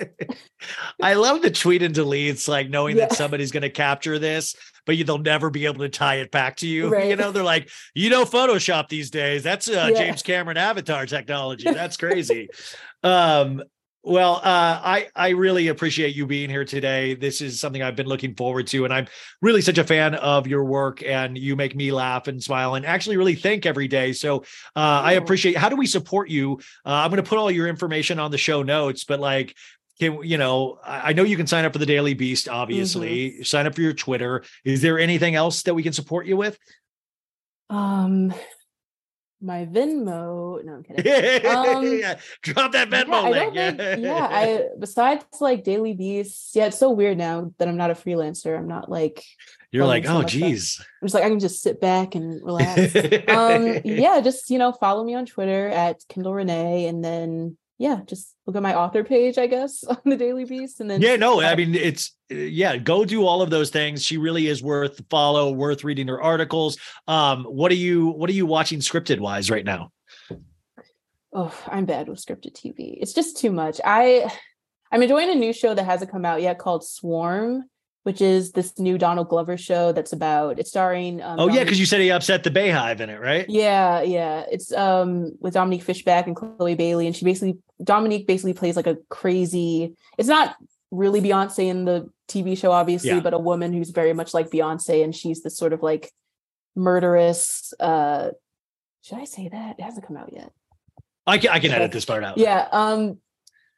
Speaker 5: I love the tweet and deletes, like knowing that somebody's going to capture this, but you, they'll never be able to tie it back to you. You know, they're like, you know, Photoshop these days. That's uh,
Speaker 7: Yeah.
Speaker 5: James Cameron avatar technology. That's crazy. um, well, uh, I I really appreciate you being here today. This is something I've been looking forward to, and I'm really such a fan of your work. And you make me laugh and smile, and actually really think every day. So uh, I
Speaker 7: Oh.
Speaker 5: appreciate. How do we support you? Uh, I'm going to put all your information on the show notes, but like, can you know? I I know you can sign up for the Daily Beast. Obviously, sign up for your Twitter. Is there anything else that we can support you with?
Speaker 7: um my Venmo. No, I'm kidding. Um,
Speaker 5: yeah, drop that
Speaker 7: Yeah,
Speaker 5: Venmo
Speaker 7: I
Speaker 5: link.
Speaker 7: don't think, yeah, I besides like Daily Beast, yeah, it's so weird now that I'm not a freelancer. I'm not like
Speaker 5: You're like,
Speaker 7: so
Speaker 5: oh,
Speaker 7: much stuff.
Speaker 5: geez.
Speaker 7: I'm just like I can just sit back and relax. um yeah just you know follow me on twitter at kyndall rene and then yeah just look at my author page i guess on the daily beast and then
Speaker 5: Yeah, no, I mean it's yeah, go do all of those things. She really is worth follow, worth reading her articles. Um, what are you what are you watching scripted wise right now?
Speaker 7: oh i'm bad with scripted tv it's just too much i i'm enjoying a new show that hasn't come out yet called swarm which is this new donald glover show that's about it's starring um,
Speaker 5: Oh yeah, because you said he upset the BeyHive in it, right?
Speaker 7: Yeah, yeah. It's um with Dominique Fishback and Chloe Bailey, and she basically Dominique basically plays like a crazy. It's not really Beyonce in the TV show, obviously,
Speaker 5: Yeah.
Speaker 7: but a woman who's very much like Beyonce, and she's this sort of like murderous. uh Should I say that? It hasn't come out yet.
Speaker 5: I can I can edit this part out.
Speaker 7: Yeah. Um,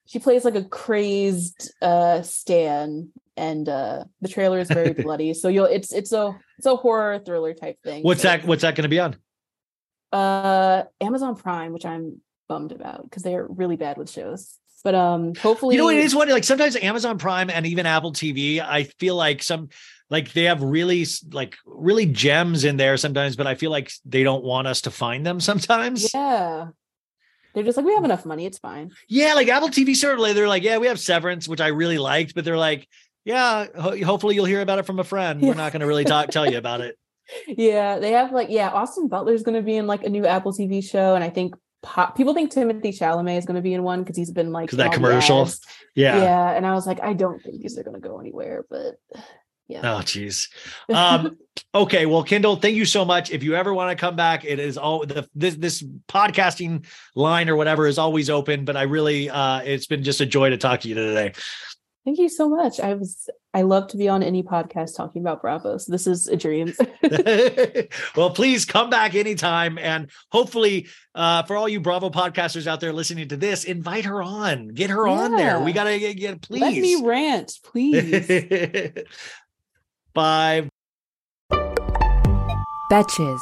Speaker 7: she plays like a crazed uh Stan, and uh the trailer is very bloody. So you'll it's it's a it's a horror thriller type thing.
Speaker 5: What's
Speaker 7: so-
Speaker 5: that? What's that going to be on?
Speaker 7: uh Amazon Prime, which I'm bummed about because they're really bad with shows. But um hopefully
Speaker 5: You know, it is what like sometimes Amazon Prime and even Apple TV. I feel like some like they have really like really gems in there sometimes, but I feel like they don't want us to find them sometimes.
Speaker 7: Yeah. They're just like, we have enough money, it's fine.
Speaker 5: Yeah, like Apple TV certainly they're like, yeah, we have Severance, which I really liked, but they're like, yeah, ho- hopefully you'll hear about it from a friend.
Speaker 7: Yeah.
Speaker 5: We're not going to really talk tell you about it.
Speaker 7: Yeah, they have like, yeah, Austin Butler's gonna be in like a new Apple TV show, and I think pop people think Timothée Chalamet is gonna be in one because he's been like
Speaker 5: that commercial?
Speaker 7: ads.
Speaker 5: Yeah.
Speaker 7: Yeah, and I was like, I don't think these are gonna go anywhere, but yeah.
Speaker 5: Oh, geez. Um, okay. Well, Kyndall, thank you so much. If you ever want to come back, it is all the this this podcasting line or whatever is always open. But I really, uh, it's been just a joy to talk to you today.
Speaker 7: Thank you so much. I was I love to be on any podcast talking about Bravo. So this is a dream.
Speaker 5: well, please come back anytime. And hopefully, uh, for all you Bravo podcasters out there listening to this, invite her on, get her on there. We got to get, get please.
Speaker 7: Let me rant, please.
Speaker 5: Bye.
Speaker 10: Betches.